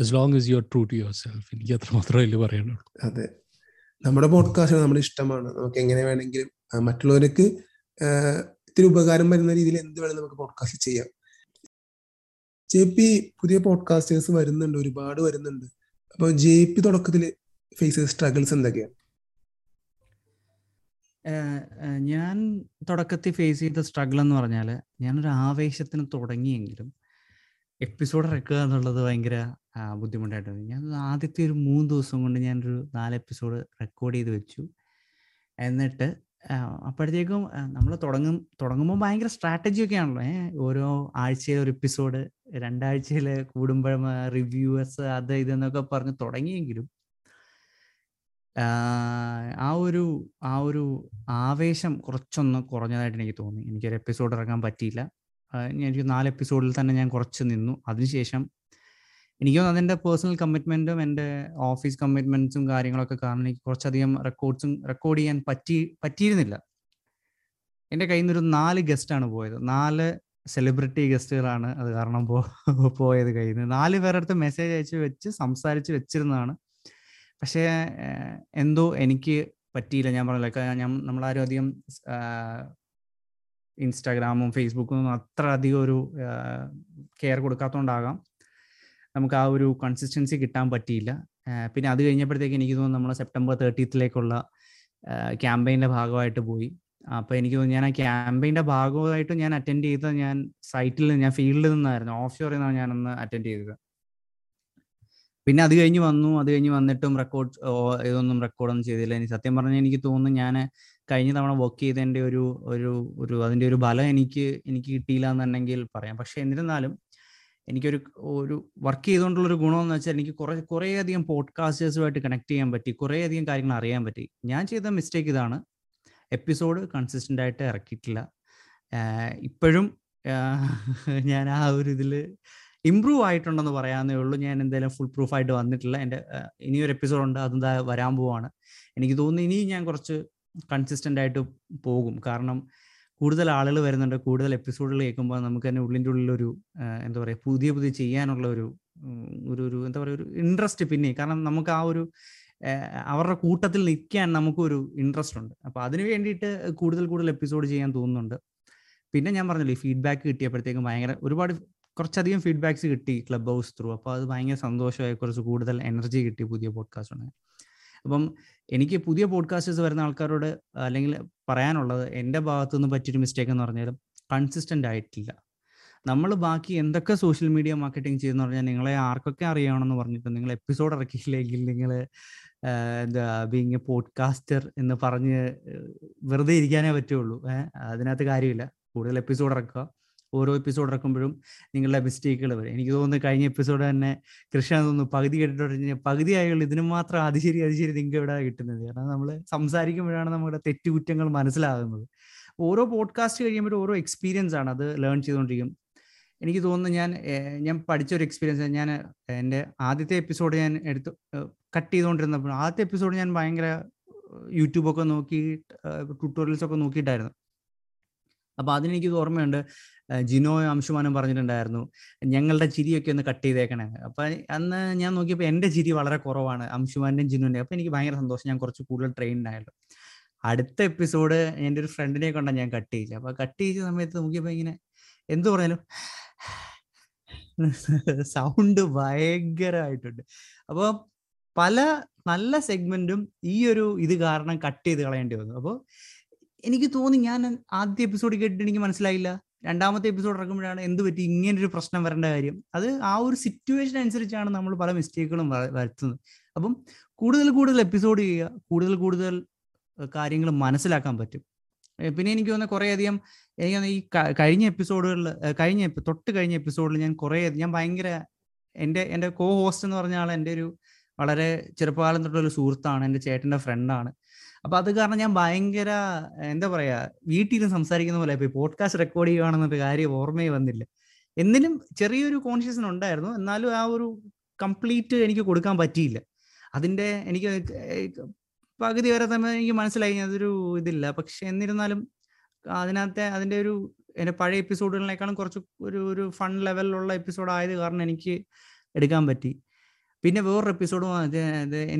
as long your true to your self എനിക്ക് അത്ര മാത്രമേ അതിൽ പറയാനുള്ളൂ. അതെ. നമ്മുടെ പോഡ്കാസ്റ്റ് നമ്മുടെ ഇഷ്ടമാണ്. നമുക്ക് എങ്ങനെ വേണമെങ്കിലും മറ്റുള്ളവർക്ക് ഇത്തിരി ഉപകാരം വരുന്ന രീതിയിൽ എന്ത് വേണമെങ്കിലും നമുക്ക് പോഡ്കാസ്റ്റ് ചെയ്യാം. ജെ പി പുതിയ പോഡ്കാസ്റ്റേഴ്സ് വരുന്നുണ്ട് ഒരുപാട് വരുന്നുണ്ട്. അപ്പൊ ജെ പി തുടക്കത്തിൽ ഫേസ് സ്ട്രഗിൾസ് എന്തൊക്കെയാണ്? ഞാൻ തുടക്കത്തിൽ ഫേസ് ചെയ്ത സ്ട്രഗിൾ എന്ന് പറഞ്ഞാൽ ഞാനൊരു ആവേശത്തിന് തുടങ്ങിയെങ്കിലും എപ്പിസോഡ് ഇറക്കുക എന്നുള്ളത് ഭയങ്കര ആ, ബുദ്ധിമുട്ടായിട്ട് ഞാൻ ആദ്യത്തെ ഒരു മൂന്ന് ദിവസം കൊണ്ട് ഞാനൊരു നാല് എപ്പിസോഡ് റെക്കോർഡ് ചെയ്ത് വെച്ചു. എന്നിട്ട് അപ്പോഴത്തേക്കും നമ്മൾ തുടങ്ങും തുടങ്ങുമ്പോൾ ഭയങ്കര സ്ട്രാറ്റജി ഒക്കെ ആണല്ലോ ഏഹ് ഓരോ ആഴ്ചയിൽ ഒരു എപ്പിസോഡ് രണ്ടാഴ്ചയിൽ കൂടുമ്പോഴും റിവ്യൂവേഴ്സ് അത് ഇതെന്നൊക്കെ പറഞ്ഞ് തുടങ്ങിയെങ്കിലും ആ ഒരു ആ ഒരു ആവേശം കുറച്ചൊന്ന് കുറഞ്ഞതായിട്ട് എനിക്ക് തോന്നി. എനിക്കൊരു എപ്പിസോഡ് ഇറങ്ങാൻ പറ്റിയില്ല. എനിക്ക് നാല് എപ്പിസോഡിൽ തന്നെ ഞാൻ കുറച്ച് നിന്നു. അതിനുശേഷം എനിക്ക് തോന്നുന്നു അതെന്റെ പേഴ്സണൽ കമ്മിറ്റ്മെന്റും എന്റെ ഓഫീസ് കമ്മിറ്റ്മെന്റ്സും കാര്യങ്ങളൊക്കെ കാരണം എനിക്ക് കുറച്ചധികം റെക്കോർഡ്സും റെക്കോർഡ് ചെയ്യാൻ പറ്റി പറ്റിയിരുന്നില്ല. എന്റെ കയ്യിൽ നിന്നൊരു നാല് ഗസ്റ്റാണ് പോയത്. നാല് സെലിബ്രിറ്റി ഗസ്റ്റുകളാണ് അത് കാരണം പോയത് കയ്യിൽ നിന്ന് നാല് പേരുടെ അടുത്ത് മെസ്സേജ് അയച്ച് വെച്ച് സംസാരിച്ച് വെച്ചിരുന്നതാണ്. പക്ഷേ എന്തോ എനിക്ക് പറ്റിയില്ല. ഞാൻ പറഞ്ഞില്ല ഞാൻ നമ്മളാരും അധികം ഇൻസ്റ്റാഗ്രാമും ഫേസ്ബുക്കും അത്ര അധികം ഒരു കെയർ കൊടുക്കാത്തതുകൊണ്ടാകാം. നമുക്ക് ആ ഒരു കൺസിസ്റ്റൻസി കിട്ടാൻ പറ്റിയില്ല. പിന്നെ അത് കഴിഞ്ഞപ്പോഴത്തേക്ക് എനിക്ക് തോന്നുന്നു നമ്മൾ സെപ്റ്റംബർ തേർട്ടീത്തിലേക്കുള്ള ക്യാമ്പയിന്റെ ഭാഗമായിട്ട് പോയി. അപ്പോൾ എനിക്ക് തോന്നുന്നു ഞാൻ ആ ക്യാമ്പയിന്റെ ഭാഗമായിട്ട് ഞാൻ അറ്റൻഡ് ചെയ്ത ഞാൻ സൈറ്റിൽ നിന്ന് ഞാൻ ഫീൽഡിൽ നിന്നായിരുന്നു. ഓഫ് ഷോറിൽ നിന്നാണ് ഞാനന്ന് അറ്റൻഡ് ചെയ്തത്. പിന്നെ അത് കഴിഞ്ഞ് വന്നു. അത് കഴിഞ്ഞ് വന്നിട്ടും റെക്കോർഡ് ഇതൊന്നും റെക്കോർഡൊന്നും ചെയ്തില്ല. എനിക്ക് സത്യം പറഞ്ഞാൽ എനിക്ക് തോന്നുന്നു ഞാൻ കഴിഞ്ഞ തവണ വർക്ക് ചെയ്തതിന്റെ ഒരു ഒരു ഒരു അതിന്റെ ഒരു ബലം എനിക്ക് എനിക്ക് കിട്ടിയില്ല എന്നുണ്ടെങ്കിൽ പറയാം. പക്ഷെ എന്നിരുന്നാലും എനിക്കൊരു ഒരു വർക്ക് ചെയ്തുകൊണ്ടുള്ള ഒരു ഗുണമെന്ന് വെച്ചാൽ എനിക്ക് കുറേ കുറേയധികം പോഡ്കാസ്റ്റേഴ്സുമായിട്ട് കണക്ട് ചെയ്യാൻ പറ്റി കുറേയധികം കാര്യങ്ങൾ അറിയാൻ പറ്റി. ഞാൻ ചെയ്ത മിസ്റ്റേക്ക് ഇതാണ്. എപ്പിസോഡ് കൺസിസ്റ്റന്റ് ആയിട്ട് ഇറക്കിയിട്ടില്ല. ഇപ്പോഴും ഞാൻ ആ ഒരു ഇതിൽ ഇമ്പ്രൂവ് ആയിട്ടുണ്ടെന്ന് പറയാമെന്നേ ഉള്ളൂ. ഞാൻ എന്തായാലും ഫുൾ പ്രൂഫ് ആയിട്ട് വന്നിട്ടില്ല. എന്റെ ഇനിയൊരു എപ്പിസോഡ് ഉണ്ട്. അതെന്താ വരാൻ പോവാണ്. എനിക്ക് തോന്നുന്നു ഇനി ഞാൻ കുറച്ച് കൺസിസ്റ്റന്റ് ആയിട്ട് പോകും. കാരണം കൂടുതൽ ആളുകൾ വരുന്നുണ്ട് കൂടുതൽ എപ്പിസോഡുകൾ കേൾക്കുമ്പോൾ നമുക്ക് തന്നെ ഉള്ളിന്റെ ഉള്ളിലൊരു എന്താ പറയുക പുതിയ പുതിയ ചെയ്യാനുള്ള ഒരു ഒരു ഒരു എന്താ പറയുക ഒരു ഇൻട്രസ്റ്റ് പിന്നെ കാരണം നമുക്ക് ആ ഒരു അവരുടെ കൂട്ടത്തിൽ നിൽക്കാൻ നമുക്കൊരു ഇൻട്രസ്റ്റ് ഉണ്ട്. അപ്പോൾ അതിന് വേണ്ടിയിട്ട് കൂടുതൽ കൂടുതൽ എപ്പിസോഡ് ചെയ്യാൻ തോന്നുന്നുണ്ട്. പിന്നെ ഞാൻ പറഞ്ഞില്ലേ ഫീഡ്ബാക്ക് കിട്ടിയപ്പോഴത്തേക്കും ഭയങ്കര ഒരുപാട് കുറച്ചധികം ഫീഡ്ബാക്സ് കിട്ടി ക്ലബ് ഹൗസ് ത്രൂ അപ്പോൾ അത് ഭയങ്കര സന്തോഷമായി കുറച്ച് കൂടുതൽ എനർജി കിട്ടി പുതിയ പോഡ്കാസ്റ്റ് ഉണ്ട് അപ്പം എനിക്ക് പുതിയ പോഡ്കാസ്റ്റേഴ്സ് വരുന്ന ആൾക്കാരോട് അല്ലെങ്കിൽ പറയാനുള്ളത് എന്റെ ഭാഗത്തു നിന്ന് പറ്റിയൊരു മിസ്റ്റേക്ക് എന്ന് പറഞ്ഞാൽ കൺസിസ്റ്റന്റ് ആയിട്ടില്ല. നമ്മൾ ബാക്കി എന്തൊക്കെ സോഷ്യൽ മീഡിയ മാർക്കറ്റിംഗ് ചെയ്യുന്ന പറഞ്ഞാൽ നിങ്ങളെ ആർക്കൊക്കെ അറിയണമെന്ന് പറഞ്ഞിട്ട് നിങ്ങൾ എപ്പിസോഡ് ഇറക്കിയില്ലെങ്കിൽ നിങ്ങൾ എന്താ ബീങ് എ പോഡ്കാസ്റ്റർ എന്ന് പറഞ്ഞ് വെറുതെ ഇരിക്കാനേ പറ്റുള്ളൂ. അതിനകത്ത് കാര്യമില്ല. കൂടുതൽ എപ്പിസോഡ് ഇറക്കുക. ഓരോ എപ്പിസോഡ് ഇറക്കുമ്പോഴും നിങ്ങളുടെ മിസ്റ്റേക്കുകൾ വരും. എനിക്ക് തോന്നുന്നു കഴിഞ്ഞ എപ്പിസോഡ് തന്നെ കൃഷ്ണ തോന്നുന്നു പകുതി കേട്ടിട്ട് പകുതി ആയുള്ള ഇതിന് മാത്രം അത് ശരി അത് ശരി നിങ്ങൾക്ക് ഇവിടെ കിട്ടുന്നത്? കാരണം നമ്മൾ സംസാരിക്കുമ്പോഴാണ് നമ്മുടെ തെറ്റുകുറ്റങ്ങൾ മനസ്സിലാകുന്നത്. ഓരോ പോഡ്കാസ്റ്റ് കഴിയുമ്പോൾ ഓരോ എക്സ്പീരിയൻസ് ആണ് അത് ലേൺ ചെയ്തുകൊണ്ടിരിക്കും. എനിക്ക് തോന്നുന്നു ഞാൻ ഞാൻ പഠിച്ച ഒരു എക്സ്പീരിയൻസ് ഞാൻ എന്റെ ആദ്യത്തെ എപ്പിസോഡ് ഞാൻ എടുത്ത് കട്ട് ചെയ്തുകൊണ്ടിരുന്നപ്പോൾ ആദ്യത്തെ എപ്പിസോഡ് ഞാൻ ഭയങ്കര യൂട്യൂബൊക്കെ നോക്കി ട്യൂട്ടോറിയൽസ് ഒക്കെ നോക്കിയിട്ടായിരുന്നു. അപ്പോൾ അതിനെനിക്ക് ഓർമ്മയുണ്ട്. ജിനോ അംശുമാനം പറഞ്ഞിട്ടുണ്ടായിരുന്നു ഞങ്ങളുടെ ചിരിയൊക്കെ ഒന്ന് കട്ട് ചെയ്തേക്കണേ. അപ്പൊ അന്ന് ഞാൻ നോക്കിയപ്പോൾ എന്റെ ചിരി വളരെ കുറവാണ് അംശുമാന്റെയും ജിനുവിന്റെ അപ്പൊ എനിക്ക് ഭയങ്കര സന്തോഷം ഞാൻ കുറച്ച് കൂടുതൽ ട്രെയിൻഡ് ആയല്ലോ. അടുത്ത എപ്പിസോഡ് എന്റെ ഒരു ഫ്രണ്ടിനെ കൊണ്ടാണ് ഞാൻ കട്ട് ചെയ്തത്. അപ്പൊ കട്ട് ചെയ്ത സമയത്ത് നോക്കിയപ്പോ ഇങ്ങനെ എന്തു പറഞ്ഞാലും സൗണ്ട് ഭയങ്കരമായിട്ടുണ്ട്. അപ്പോൾ പല നല്ല സെഗ്മെന്റും ഈ ഒരു ഇത് കാരണം കട്ട് ചെയ്ത് കളയേണ്ടി വന്നു. അപ്പോൾ എനിക്ക് തോന്നി ഞാൻ ആദ്യ എപ്പിസോഡ് കേട്ടിട്ട് എനിക്ക് മനസ്സിലായില്ല. രണ്ടാമത്തെ എപ്പിസോഡ് ഇറക്കുമ്പോഴാണ് എന്ത് പറ്റി? ഇങ്ങനെ ഒരു പ്രശ്നം വരേണ്ട കാര്യം. അത് ആ ഒരു സിറ്റുവേഷൻ അനുസരിച്ചാണ് നമ്മൾ പല മിസ്റ്റേക്കുകളും വരുത്തുന്നത്. അപ്പം കൂടുതൽ കൂടുതൽ എപ്പിസോഡ് ചെയ്യുക കൂടുതൽ കൂടുതൽ കാര്യങ്ങൾ മനസ്സിലാക്കാൻ പറ്റും. പിന്നെ എനിക്ക് തോന്നുന്ന കുറേ അധികം എനിക്ക് തോന്നുന്നു ഈ കഴിഞ്ഞ എപ്പിസോഡുകളിൽ കഴിഞ്ഞ തൊട്ട് കഴിഞ്ഞ എപ്പിസോഡിൽ ഞാൻ കുറേ ഞാൻ ഭയങ്കര എന്റെ എന്റെ കോ ഹോസ്റ്റ് എന്ന് പറഞ്ഞ ആൾ എന്റെ ഒരു വളരെ ചെറുപ്പകാലം തൊട്ടുള്ള സുഹൃത്താണ് എന്റെ ചേട്ടന്റെ ഫ്രണ്ടാണ് അപ്പൊ അത് കാരണം ഞാൻ ഭയങ്കര എന്താ പറയാ വീട്ടിൽ സംസാരിക്കുന്ന പോലെ ഇപ്പൊ പോഡ്കാസ്റ്റ് റെക്കോർഡ് ചെയ്യുകയാണെന്നൊരു കാര്യം ഓർമ്മയെ വന്നില്ല. എന്നിലും ചെറിയൊരു കോൺഷ്യസ് ഉണ്ടായിരുന്നു. എന്നാലും ആ ഒരു കംപ്ലീറ്റ് എനിക്ക് കൊടുക്കാൻ പറ്റിയില്ല. അതിന്റെ എനിക്ക് പകുതി വരെ തന്നെ എനിക്ക് മനസ്സിലായി. അതൊരു ഇതില്ല. പക്ഷെ എന്നിരുന്നാലും അതിനകത്തെ അതിന്റെ ഒരു എന്റെ പഴയ എപ്പിസോഡുകളിനേക്കാളും കുറച്ച് ഒരു ഒരു ഫൺ ലെവലിലുള്ള എപ്പിസോഡ് ആയത് കാരണം എനിക്ക് എടുക്കാൻ പറ്റി. പിന്നെ വേറൊരു എപ്പിസോഡും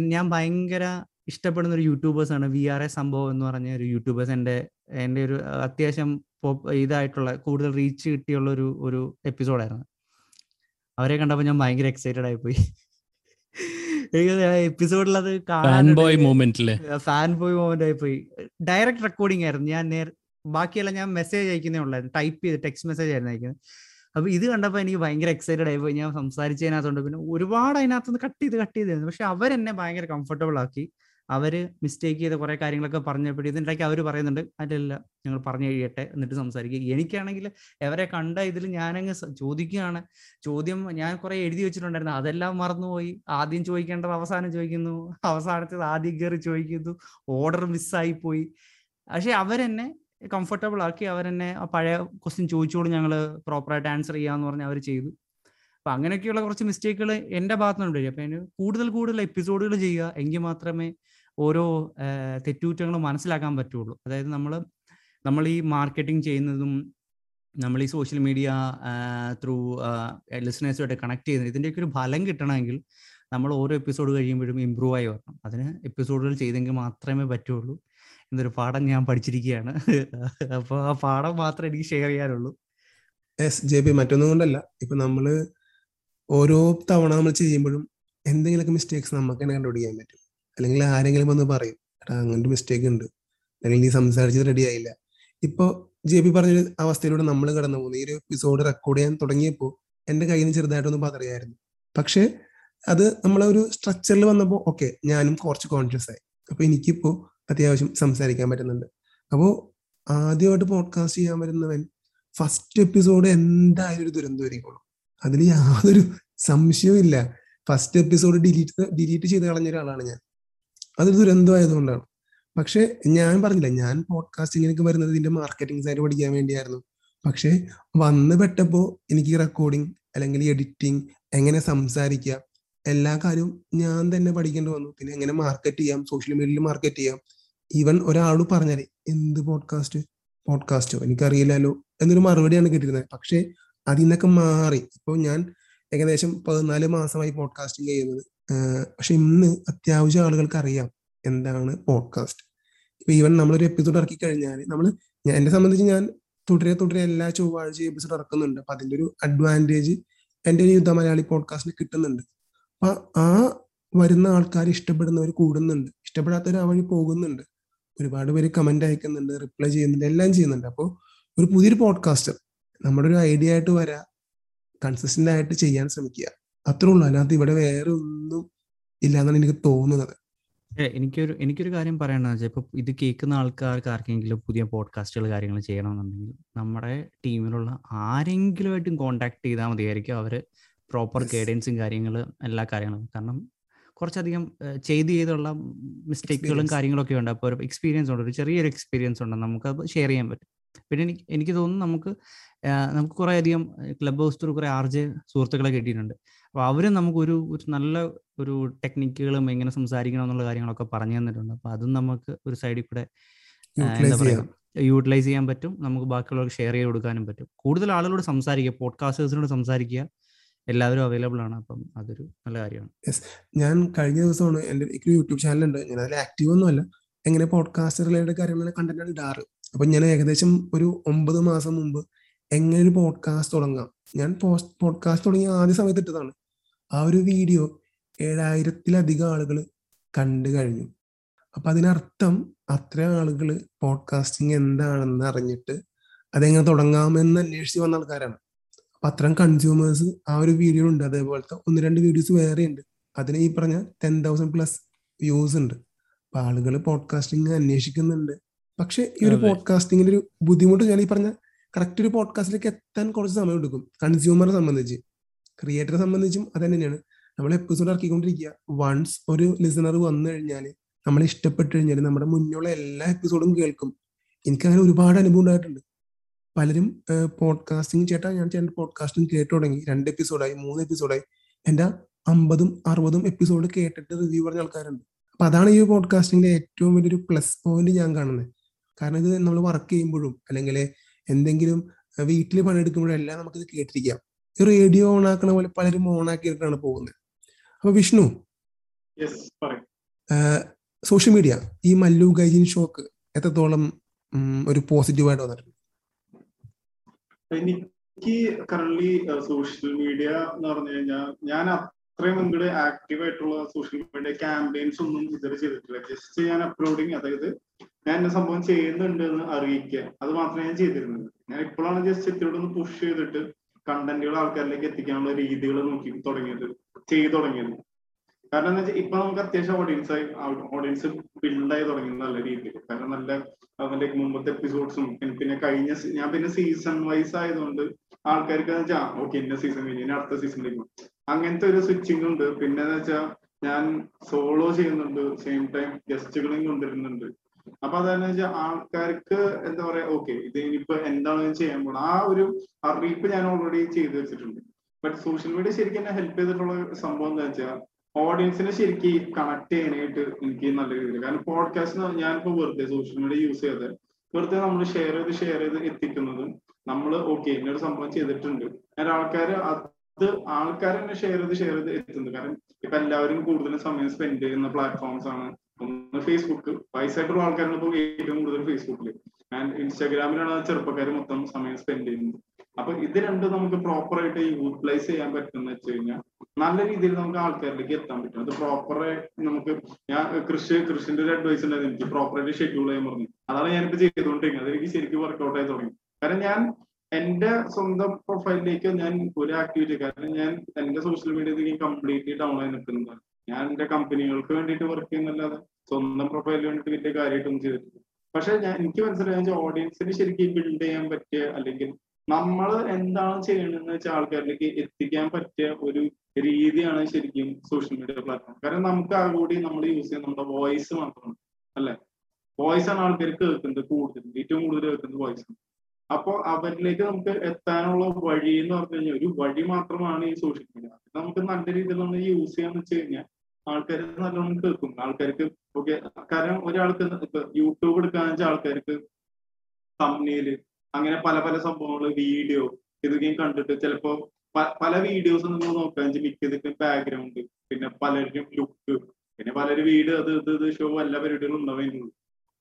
ഞാൻ ഭയങ്കര ഇഷ്ടപ്പെടുന്ന ഒരു യൂട്യൂബേഴ്സ് ആണ് വി ആർ എ സംഭവം എന്ന് പറഞ്ഞ ഒരു യൂട്യൂബേഴ്സ്. എന്റെ എന്റെ ഒരു അത്യാവശ്യം ഇതായിട്ടുള്ള കൂടുതൽ റീച്ച് കിട്ടിയുള്ള ഒരു ഒരു എപ്പിസോഡായിരുന്നു. അവരെ കണ്ടപ്പോൾ ഞാൻ ഭയങ്കര എക്സൈറ്റഡ് ആയിപ്പോയി. എപ്പിസോഡിൽ അത് ഫാൻ ബോയ് മൂവ്മെന്റ് പോയി മൊമെന്റ് പോയി ഡയറക്റ്റ് റെക്കോർഡിംഗ് ആയിരുന്നു. ഞാൻ നേർ ബാക്കിയെല്ലാം ഞാൻ മെസ്സേജ് അയക്കുന്നേ ഉള്ളായിരുന്നു. ടൈപ്പ് ചെയ്ത് ടെക്സ്റ്റ് മെസ്സേജ് ആയിരുന്നു അയക്കുന്നത്. അപ്പൊ ഇത് കണ്ടപ്പോൾ എനിക്ക് ഭയങ്കര എക്സൈറ്റഡ് ആയി പോയി ഞാൻ സംസാരിച്ചതിനകത്തുണ്ട് പിന്നെ ഒരുപാട് അതിനകത്തുനിന്ന് കട്ട് ചെയ്ത് കട്ട് ചെയ്തായിരുന്നു പക്ഷെ അവരെന്നെ ഭയങ്കര കംഫർട്ടബിൾ ആക്കി. അവർ മിസ്റ്റേക്ക് ചെയ്ത കുറെ കാര്യങ്ങളൊക്കെ പറഞ്ഞപ്പോഴും ഇതിനിടയ്ക്ക് അവർ പറയുന്നുണ്ട് അല്ലല്ല ഞങ്ങൾ പറഞ്ഞു കഴിയട്ടെ എന്നിട്ട് സംസാരിക്കുക എനിക്കാണെങ്കിൽ അവരെ കണ്ട ഇതിൽ ഞാനങ്ങ് ചോദിക്കുകയാണ്. ചോദ്യം ഞാൻ കുറെ എഴുതി വെച്ചിട്ടുണ്ടായിരുന്നു. അതെല്ലാം മറന്നുപോയി. ആദ്യം ചോദിക്കേണ്ടത് അവസാനം ചോദിക്കുന്നു. അവസാനത്തേത് ആദ്യം കയറി ചോദിക്കുന്നു. ഓർഡർ മിസ്സായി പോയി പക്ഷെ അവരെന്നെ കംഫർട്ടബിൾ ആക്കി അവരെന്നെ ആ പഴയ ക്വസ്റ്റ്യൻ ചോദിച്ചോളൂ ഞങ്ങൾ പ്രോപ്പറായിട്ട് ആൻസർ ചെയ്യാന്ന് പറഞ്ഞ് അവർ ചെയ്തു. അപ്പൊ അങ്ങനെയൊക്കെയുള്ള കുറച്ച് മിസ്റ്റേക്കുകൾ എന്റെ ഭാഗത്തുനിന്നുണ്ട് അപ്പൊ അതിന് കൂടുതൽ കൂടുതൽ എപ്പിസോഡുകൾ ചെയ്യുക. എങ്കിൽ മാത്രമേ ഓരോ തെറ്റുകുറ്റങ്ങളും മനസ്സിലാക്കാൻ പറ്റുള്ളൂ. അതായത് നമ്മൾ നമ്മൾ ഈ മാർക്കറ്റിംഗ് ചെയ്യുന്നതും നമ്മൾ ഈ സോഷ്യൽ മീഡിയ ത്രൂ ലിസണേഴ്സുമായിട്ട് കണക്ട് ചെയ്യുന്നത് ഇതിന്റെയൊക്കെ ഒരു ഫലം കിട്ടണമെങ്കിൽ നമ്മൾ ഓരോ എപ്പിസോഡ് കഴിയുമ്പോഴും ഇമ്പ്രൂവ് ആയി വരണം. അതിന് എപ്പിസോഡുകൾ ചെയ്തെങ്കിൽ മാത്രമേ പറ്റുള്ളൂ എന്നൊരു പാഠം ഞാൻ പഠിച്ചിരിക്കുകയാണ്. അപ്പോൾ ആ പാഠം മാത്രമേ എനിക്ക് ഷെയർ ചെയ്യാനുള്ളൂ. എസ് ജെ പി മറ്റൊന്നും കൊണ്ടല്ല. ഇപ്പൊ നമ്മൾ ഓരോ തവണ നമ്മൾ ചെയ്യുമ്പോഴും എന്തെങ്കിലുമൊക്കെ മിസ്റ്റേക്സ് നമുക്ക് തന്നെ കണ്ടുപിടിക്കാൻ പറ്റും. അല്ലെങ്കിൽ ആരെങ്കിലും വന്ന് പറയും എടാ അങ്ങനത്തെ മിസ്റ്റേക്ക് ഉണ്ട്. അല്ലെങ്കിൽ നീ സംസാരിച്ചത് റെഡി ആയില്ല. ഇപ്പൊ ജെ പി പറഞ്ഞൊരു അവസ്ഥയിലൂടെ നമ്മൾ കടന്നു പോകുന്നു. ഈ ഒരു എപ്പിസോഡ് റെക്കോർഡ് ചെയ്യാൻ തുടങ്ങിയപ്പോൾ എന്റെ കയ്യിൽ നിന്ന് ചെറുതായിട്ടൊന്ന് പതറിയായിരുന്നു. പക്ഷെ അത് നമ്മളെ ഒരു സ്ട്രക്ചറിൽ വന്നപ്പോൾ ഓക്കെ ഞാനും കുറച്ച് കോൺഷ്യസ് ആയി. അപ്പൊ എനിക്കിപ്പോ അത്യാവശ്യം സംസാരിക്കാൻ പറ്റുന്നുണ്ട്. അപ്പോൾ ആദ്യമായിട്ട് പോഡ്കാസ്റ്റ് ചെയ്യാൻ വരുന്നവൻ ഫസ്റ്റ് എപ്പിസോഡ് എന്തായാലും ഒരു ദുരന്തമായിരിക്കുള്ളൂ അതിൽ യാതൊരു സംശയവും ഇല്ല ഫസ്റ്റ് എപ്പിസോഡ് ഡിലീറ്റ് ഡിലീറ്റ് ചെയ്ത് കളഞ്ഞ ഒരാളാണ് ഞാൻ. അതൊരു ദുരന്തമായതുകൊണ്ടാണ് പക്ഷെ ഞാൻ പറഞ്ഞില്ല ഞാൻ പോഡ്കാസ്റ്റിങ്ങിലേക്ക് വരുന്നത് ഇതിന്റെ മാർക്കറ്റിംഗ് സൈഡ് പഠിക്കാൻ വേണ്ടിയായിരുന്നു. പക്ഷെ വന്ന് പെട്ടപ്പോ എനിക്ക് റെക്കോർഡിങ് അല്ലെങ്കിൽ എഡിറ്റിംഗ് എങ്ങനെ സംസാരിക്കുക എല്ലാ കാര്യവും ഞാൻ തന്നെ പഠിക്കേണ്ടി വന്നു. പിന്നെ എങ്ങനെ മാർക്കറ്റ് ചെയ്യാം സോഷ്യൽ മീഡിയയിൽ മാർക്കറ്റ് ചെയ്യാം. ഈവൻ ഒരാളോട് പറഞ്ഞാലേ എന്ത് പോഡ്കാസ്റ്റ് പോഡ്കാസ്റ്റോ എനിക്കറിയില്ലല്ലോ. എന്നൊരു മറുപടിയാണ് കിട്ടിയിരുന്നത്. പക്ഷേ അതിൽ നിന്നൊക്കെ മാറി. ഇപ്പോൾ ഞാൻ ഏകദേശം പതിനാല് മാസമായി പോഡ്കാസ്റ്റിംഗ് ചെയ്യുന്നത്. പക്ഷെ ഇന്ന് അത്യാവശ്യം ആളുകൾക്ക് അറിയാം എന്താണ് പോഡ്കാസ്റ്റ് ഇപ്പൊ ഈവൻ നമ്മളൊരു എപ്പിസോഡ് ഇറക്കി കഴിഞ്ഞാൽ നമ്മൾ എന്നെ സംബന്ധിച്ച് ഞാൻ തുടരെ തുടരെ എല്ലാ ചൊവ്വാഴ്ച എപ്പിസോഡ് ഇറക്കുന്നുണ്ട്. അപ്പൊ അതിന്റെ ഒരു അഡ്വാന്റേജ് എന്റെ ഒരു യുദ്ധ മലയാളി പോഡ്കാസ്റ്റിന് കിട്ടുന്നുണ്ട്. അപ്പൊ ആ വരുന്ന ആൾക്കാർ ഇഷ്ടപ്പെടുന്നവർ കൂടുന്നുണ്ട്. ഇഷ്ടപ്പെടാത്തവർ ആ വഴി പോകുന്നുണ്ട്. ഒരുപാട് പേര് കമന്റ് അയക്കുന്നുണ്ട് റിപ്ലൈ ചെയ്യുന്നുണ്ട് എല്ലാം ചെയ്യുന്നുണ്ട്. അപ്പോൾ ഒരു പുതിയൊരു പോഡ്കാസ്റ്റർ നമ്മുടെ ഒരു ഐഡിയ ആയിട്ട് വരാ കൺസിസ്റ്റന്റ് ആയിട്ട് ചെയ്യാൻ ശ്രമിക്കുക. അത്രേ ഉള്ളൂ അതിനകത്ത് ഇവിടെ വേറെ ഒന്നും ഇല്ല എന്നാണ് എനിക്ക് തോന്നുന്നത്. എനിക്കൊരു എനിക്കൊരു കാര്യം പറയണമെന്ന് വെച്ചാൽ ഇപ്പൊ ഇത് കേൾക്കുന്ന ആൾക്കാർക്ക് ആർക്കെങ്കിലും പുതിയ പോഡ്കാസ്റ്റുകൾ കാര്യങ്ങൾ ചെയ്യണമെന്നുണ്ടെങ്കിൽ നമ്മുടെ ടീമിലുള്ള ആരെങ്കിലുമായിട്ടും കോണ്ടാക്ട് ചെയ്താൽ മതിയായിരിക്കും അവർ പ്രോപ്പർ ഗൈഡൻസും കാര്യങ്ങളും എല്ലാ കാര്യങ്ങളും. കാരണം കുറച്ചധികം ചെയ്ത് ചെയ്തുള്ള മിസ്റ്റേക്കുകളും. കാര്യങ്ങളൊക്കെ ഉണ്ട്. അപ്പോൾ ഒരു എക്സ്പീരിയൻസ് ഉണ്ട്. ഒരു ചെറിയൊരു എക്സ്പീരിയൻസ് ഉണ്ട്. നമുക്ക് അത് ഷെയർ ചെയ്യാൻ പറ്റും. പിന്നെ എനിക്ക് എനിക്ക് തോന്നുന്നു നമുക്ക് നമുക്ക് കുറേ അധികം ക്ലബ് ഹൗസ് ത്രൂ കുറേ ആർജ് സുഹൃത്തുക്കളെ കിട്ടിയിട്ടുണ്ട്. അപ്പോൾ അവരും നമുക്കൊരു ഒരു നല്ല ഒരു ടെക്നിക്കുകളും എങ്ങനെ സംസാരിക്കണം എന്നുള്ള കാര്യങ്ങളൊക്കെ പറഞ്ഞു തന്നിട്ടുണ്ട്. അപ്പോൾ അതും നമുക്ക് ഒരു സൈഡിൽ കൂടെ എന്താ യൂട്ടിലൈസ് പറയുക യൂട്ടിലൈസ് ചെയ്യാൻ പറ്റും. നമുക്ക് ബാക്കിയുള്ളവർക്ക് ഷെയർ ചെയ്ത് കൊടുക്കാനും പറ്റും. കൂടുതൽ ആളുകളോട് സംസാരിക്കുക പോഡ്കാസ്റ്റേഴ്സിനോട് സംസാരിക്കുക എല്ലാവരും അവൈലബിൾ ആണ്. അപ്പം അതൊരു നല്ല കാര്യമാണ്. ഞാൻ കഴിഞ്ഞ ദിവസമാണ് എന്റെ എനിക്ക് യൂട്യൂബ് ചാനലുണ്ട് ഞാൻ അതിൽ ആക്റ്റീവ് ഒന്നുമല്ല എങ്ങനെ പോഡ്കാസ്റ്റ് റിലേറ്റഡ് കാര്യങ്ങളാണ് കണ്ടന്റ് ഇടാറ്. അപ്പൊ ഞാൻ ഏകദേശം ഒരു ഒമ്പത് മാസം മുമ്പ് എങ്ങനെ ഒരു പോഡ്കാസ്റ്റ് തുടങ്ങാം. ഞാൻ പോസ്റ്റ് പോഡ്കാസ്റ്റ് തുടങ്ങിയ ആദ്യ സമയത്ത് ഇട്ടതാണ്. ആ ഒരു വീഡിയോ ഏഴായിരത്തിലധികം ആളുകൾ കണ്ടു കഴിഞ്ഞു. അപ്പൊ അതിനർത്ഥം അത്ര ആളുകൾ പോഡ്കാസ്റ്റിംഗ് എന്താണെന്ന് അറിഞ്ഞിട്ട് അതെങ്ങനെ തുടങ്ങാമെന്ന് അന്വേഷിച്ച് വന്ന ആൾക്കാരാണ്. അപ്പൊ അത്രയും കൺസ്യൂമേഴ്സ് ആ ഒരു വീഡിയോ ഉണ്ട്. അതേപോലത്തെ ഒന്ന് രണ്ട് വീഡിയോസ് വേറെ ഉണ്ട്. അതിന് ഈ പറഞ്ഞ ടെൻ തൗസൻഡ് പ്ലസ് വ്യൂസ് ഉണ്ട്. അപ്പൊ ആളുകൾ പോഡ്കാസ്റ്റിംഗ് അന്വേഷിക്കുന്നുണ്ട്. പക്ഷെ ഈ ഒരു. പോഡ്കാസ്റ്റിംഗിന്റെ ഒരു ബുദ്ധിമുട്ട് ഞാൻ ഈ പറഞ്ഞ കറക്റ്റ് ഒരു പോഡ്കാസ്റ്റിലേക്ക് എത്താൻ കുറച്ച് സമയം എടുക്കും കൺസ്യൂമറെ സംബന്ധിച്ച്. ക്രിയേറ്ററെ സംബന്ധിച്ചും അത് തന്നെയാണ് നമ്മൾ എപ്പിസോഡ് ഇറക്കിക്കൊണ്ടിരിക്കുക. വൺസ് ഒരു ലിസണർ വന്നു കഴിഞ്ഞാൽ നമ്മൾ ഇഷ്ടപ്പെട്ടു കഴിഞ്ഞാൽ നമ്മുടെ മുന്നിലുള്ള എല്ലാ എപ്പിസോഡും കേൾക്കും. എനിക്ക് അങ്ങനെ ഒരുപാട് അനുഭവം ഉണ്ടായിട്ടുണ്ട്. പലരും പോഡ്കാസ്റ്റിംഗ് ചേട്ടാ ഞാൻ ചേട്ടൻ പോഡ്കാസ്റ്റിംഗ് കേട്ടു തുടങ്ങി. രണ്ട് എപ്പിസോഡായി മൂന്ന് എപ്പിസോഡായി എന്റെ അമ്പതും അറുപതും എപ്പിസോഡ് കേട്ടിട്ട് റിവ്യൂ പറഞ്ഞ ആൾക്കാരുണ്ട്. അപ്പൊ അതാണ് ഈ പോഡ്കാസ്റ്റിംഗിന്റെ ഏറ്റവും വലിയൊരു പ്ലസ് പോയിന്റ് ഞാൻ കാണുന്നത്. കാരണം ഇത് നമ്മൾ വർക്ക് ചെയ്യുമ്പോഴും അല്ലെങ്കിൽ എന്തെങ്കിലും വീട്ടിൽ പണിയെടുക്കുമ്പോഴും എല്ലാം നമുക്കിത് കേട്ടിരിക്കാം. ഈ റേഡിയോ ഓൺ ആക്കണ പോലെ പലരും ഓൺ ആക്കിയിട്ടാണ് പോകുന്നത് അപ്പൊ വിഷ്ണു സോഷ്യൽ മീഡിയ ഈ മല്ലു ഗൈജിൻ ഷോക്ക് എത്രത്തോളം ഒരു പോസിറ്റീവായിട്ട് വന്നിട്ടുണ്ട്? എനിക്ക് കറന്റ് സോഷ്യൽ മീഡിയ എന്ന് പറഞ്ഞു കഴിഞ്ഞാൽ ഞാൻ അത്രയും മുൻപിട്ട് ആക്റ്റീവ് ആയിട്ടുള്ള സോഷ്യൽ മീഡിയ ക്യാമ്പയിൻസ് ഒന്നും ഇതുവരെ ചെയ്തിട്ടില്ല. ജസ്റ്റ് ഞാൻ അപ്ലോഡിങ് അതായത് ഞാൻ എന്നെ സംഭവം ചെയ്യുന്നുണ്ട് എന്ന് അറിയിക്കുക അത് മാത്രമേ ഞാൻ ചെയ്തിരുന്നത്. ഞാൻ ഇപ്പോഴാണ് ജസ്റ്റ് ഇത്തിരി ഒന്ന് പുഷ് ചെയ്തിട്ട് കണ്ടന്റുകൾ ആൾക്കാരിലേക്ക് എത്തിക്കാനുള്ള രീതികൾ നോക്കി തുടങ്ങിയത് ചെയ്തു തുടങ്ങിയത്. കാരണം എന്താ വെച്ചാൽ ഇപ്പൊ നമുക്ക് അത്യാവശ്യം ഓഡിയൻസ് ഓഡിയൻസ് ഓഡിയൻസ് ആയി തുടങ്ങി നല്ല രീതിയിൽ കാരണം നല്ല അവന്റെ മുമ്പത്തെ എപ്പിസോഡ്സും പിന്നെ കഴിഞ്ഞ ഞാൻ പിന്നെ സീസൺ വൈസ് ആയതുകൊണ്ട് ആൾക്കാർക്ക് വെച്ചാൽ ഓക്കെ ഇന്ന സീസൺ കഴിഞ്ഞ് ഇനി അടുത്ത സീസണിലേക്ക് അങ്ങനത്തെ ഒരു സ്വിച്ചിങ് ഉണ്ട്. പിന്നെ വെച്ചാൽ ഞാൻ സോളോ ചെയ്യുന്നുണ്ട് സെയിം ടൈം ഗസ്റ്റുകളും കൊണ്ടുവരുന്നുണ്ട്. അപ്പൊ അതെന്ന് വെച്ചാൽ ആൾക്കാർക്ക് എന്താ പറയാ ഓക്കെ ഇത് ഇനിയിപ്പോ എന്താണ് ചെയ്യാൻ പോകുന്നത് ആ ഒരു അറിയിപ്പ് ഞാൻ ഓൾറെഡി ചെയ്തു വെച്ചിട്ടുണ്ട്. ബട്ട് സോഷ്യൽ മീഡിയ ശരിക്കും എന്നെ ഹെൽപ്പ് ചെയ്തിട്ടുള്ള സംഭവം എന്താ വെച്ചാൽ ഓഡിയൻസിനെ ശരിക്കും കണക്ട് ചെയ്യാനായിട്ട് എനിക്ക് നല്ല രീതിയിൽ കാരണം പോഡ്കാസ്റ്റ് ഞാനിപ്പോ വെറുതെ സോഷ്യൽ മീഡിയ യൂസ് ചെയ്ത് വെറുതെ നമ്മൾ ഷെയർ ചെയ്ത് ഷെയർ ചെയ്ത് എത്തിക്കുന്നത് നമ്മൾ ഓക്കെ ഇന്നൊരു സംഭവം ചെയ്തിട്ടുണ്ട്. ഞാൻ ആൾക്കാർ അത് ആൾക്കാർ തന്നെ ഷെയർ ചെയ്ത് ഷെയർ ചെയ്ത് എത്തുന്നത്. കാരണം ഇപ്പൊ എല്ലാവരും കൂടുതലും സമയം സ്പെൻഡ് ചെയ്യുന്ന പ്ലാറ്റ്ഫോംസ് ആണ്. ഒന്ന് ഫേസ്ബുക്ക് വയസ്സായിട്ടുള്ള ആൾക്കാരാണ് ഇപ്പോൾ ഏറ്റവും കൂടുതൽ ഫേസ്ബുക്കിൽ ആൻഡ് ഇൻസ്റ്റാഗ്രാമിലാണ് ചെറുപ്പക്കാർ മൊത്തം സമയം സ്പെൻഡ് ചെയ്യുന്നത്. അപ്പൊ ഇത് രണ്ടും നമുക്ക് പ്രോപ്പർ ആയിട്ട് യൂട്ടിലൈസ് ചെയ്യാൻ പറ്റുന്ന വെച്ച് കഴിഞ്ഞാൽ നല്ല രീതിയിൽ നമുക്ക് ആൾക്കാരിലേക്ക് എത്താൻ പറ്റും. അത് പ്രോപ്പറായി നമുക്ക് ഞാൻ കൃഷി കൃഷിന്റെ ഒരു അഡ്വൈസ് ഉണ്ടായിരുന്നു. എനിക്ക് പ്രോപ്പറായിട്ട് ഷെഡ്യൂൾ ചെയ്യാൻ പറഞ്ഞു. അതാണ് ഞാനിപ്പോ ചെയ്തുകൊണ്ടിരിക്കുന്നത്. അതെനിക്ക് ശരിക്കും വർക്ക്ഔട്ട് ആയി തുടങ്ങി. കാരണം ഞാൻ എന്റെ സ്വന്തം പ്രൊഫൈലിലേക്ക് ഞാൻ ഒരു ആക്ടിവിറ്റി കാരണം ഞാൻ എന്റെ സോഷ്യൽ മീഡിയയിലേക്ക് കംപ്ലീറ്റ്ലി ഡൗൺ ആയി നിൽക്കുന്നതാണ് ഞാൻ എന്റെ കമ്പനികൾക്ക് വേണ്ടിയിട്ട് വർക്ക് ചെയ്യുന്നല്ലാതെ സ്വന്തം പ്രൊഫൈലിന് വേണ്ടിയിട്ട് വലിയ കാര്യമായിട്ടൊന്നും ചെയ്തിട്ടില്ല. പക്ഷെ ഞാൻ എനിക്ക് മനസ്സിലായ ഓഡിയൻസിന് ശരിക്കും ബിൽഡ് ചെയ്യാൻ പറ്റിയ അല്ലെങ്കിൽ നമ്മൾ എന്താണ് ചെയ്യണമെന്ന് വെച്ചാൽ ആൾക്കാരിലേക്ക് എത്തിക്കാൻ പറ്റിയ ഒരു രീതിയാണ് ശരിക്കും സോഷ്യൽ മീഡിയ പ്ലാറ്റ്ഫോം കാരണം നമുക്ക് ആ കൂടി നമ്മൾ യൂസ് ചെയ്യുന്ന നമ്മുടെ വോയിസ് മാത്രമാണ് അല്ലെ? വോയിസ് ആണ് ആൾക്കാർ കേൾക്കുന്നത് കൂടുതൽ ഏറ്റവും കൂടുതൽ കേൾക്കുന്നത് വോയിസ് ആണ്. അപ്പൊ അവരിലേക്ക് നമുക്ക് എത്താനുള്ള വഴി എന്ന് പറഞ്ഞു കഴിഞ്ഞാൽ ഒരു വഴി മാത്രമാണ് ഈ സോഷ്യൽ മീഡിയ നമുക്ക് നല്ല രീതിയിൽ നമ്മൾ യൂസ് ചെയ്യാന്ന് വെച്ച് കഴിഞ്ഞാൽ ആൾക്കാർ നല്ലോണം കേൾക്കും. ആൾക്കാർക്ക് ഓക്കെ കാരണം ഒരാൾക്ക് ഇപ്പൊ യൂട്യൂബ് എടുക്കാന്ന് വെച്ചാൽ ആൾക്കാർക്ക് തമ്മിൽ അങ്ങനെ പല പല സംഭവങ്ങൾ വീഡിയോ ഇതൊക്കെയും കണ്ടിട്ട് ചിലപ്പോ പല വീഡിയോസ് നിങ്ങൾ നോക്കാൻ ഇതൊക്കെ ബാക്ക്ഗ്രൗണ്ട് പിന്നെ പലരുടെയും ലുക്ക് പിന്നെ പലരും വീട് അത് ഇത് ഇത് ഷോ എല്ലാ പരിപാടികളും ഉണ്ടാവുന്നുള്ളൂ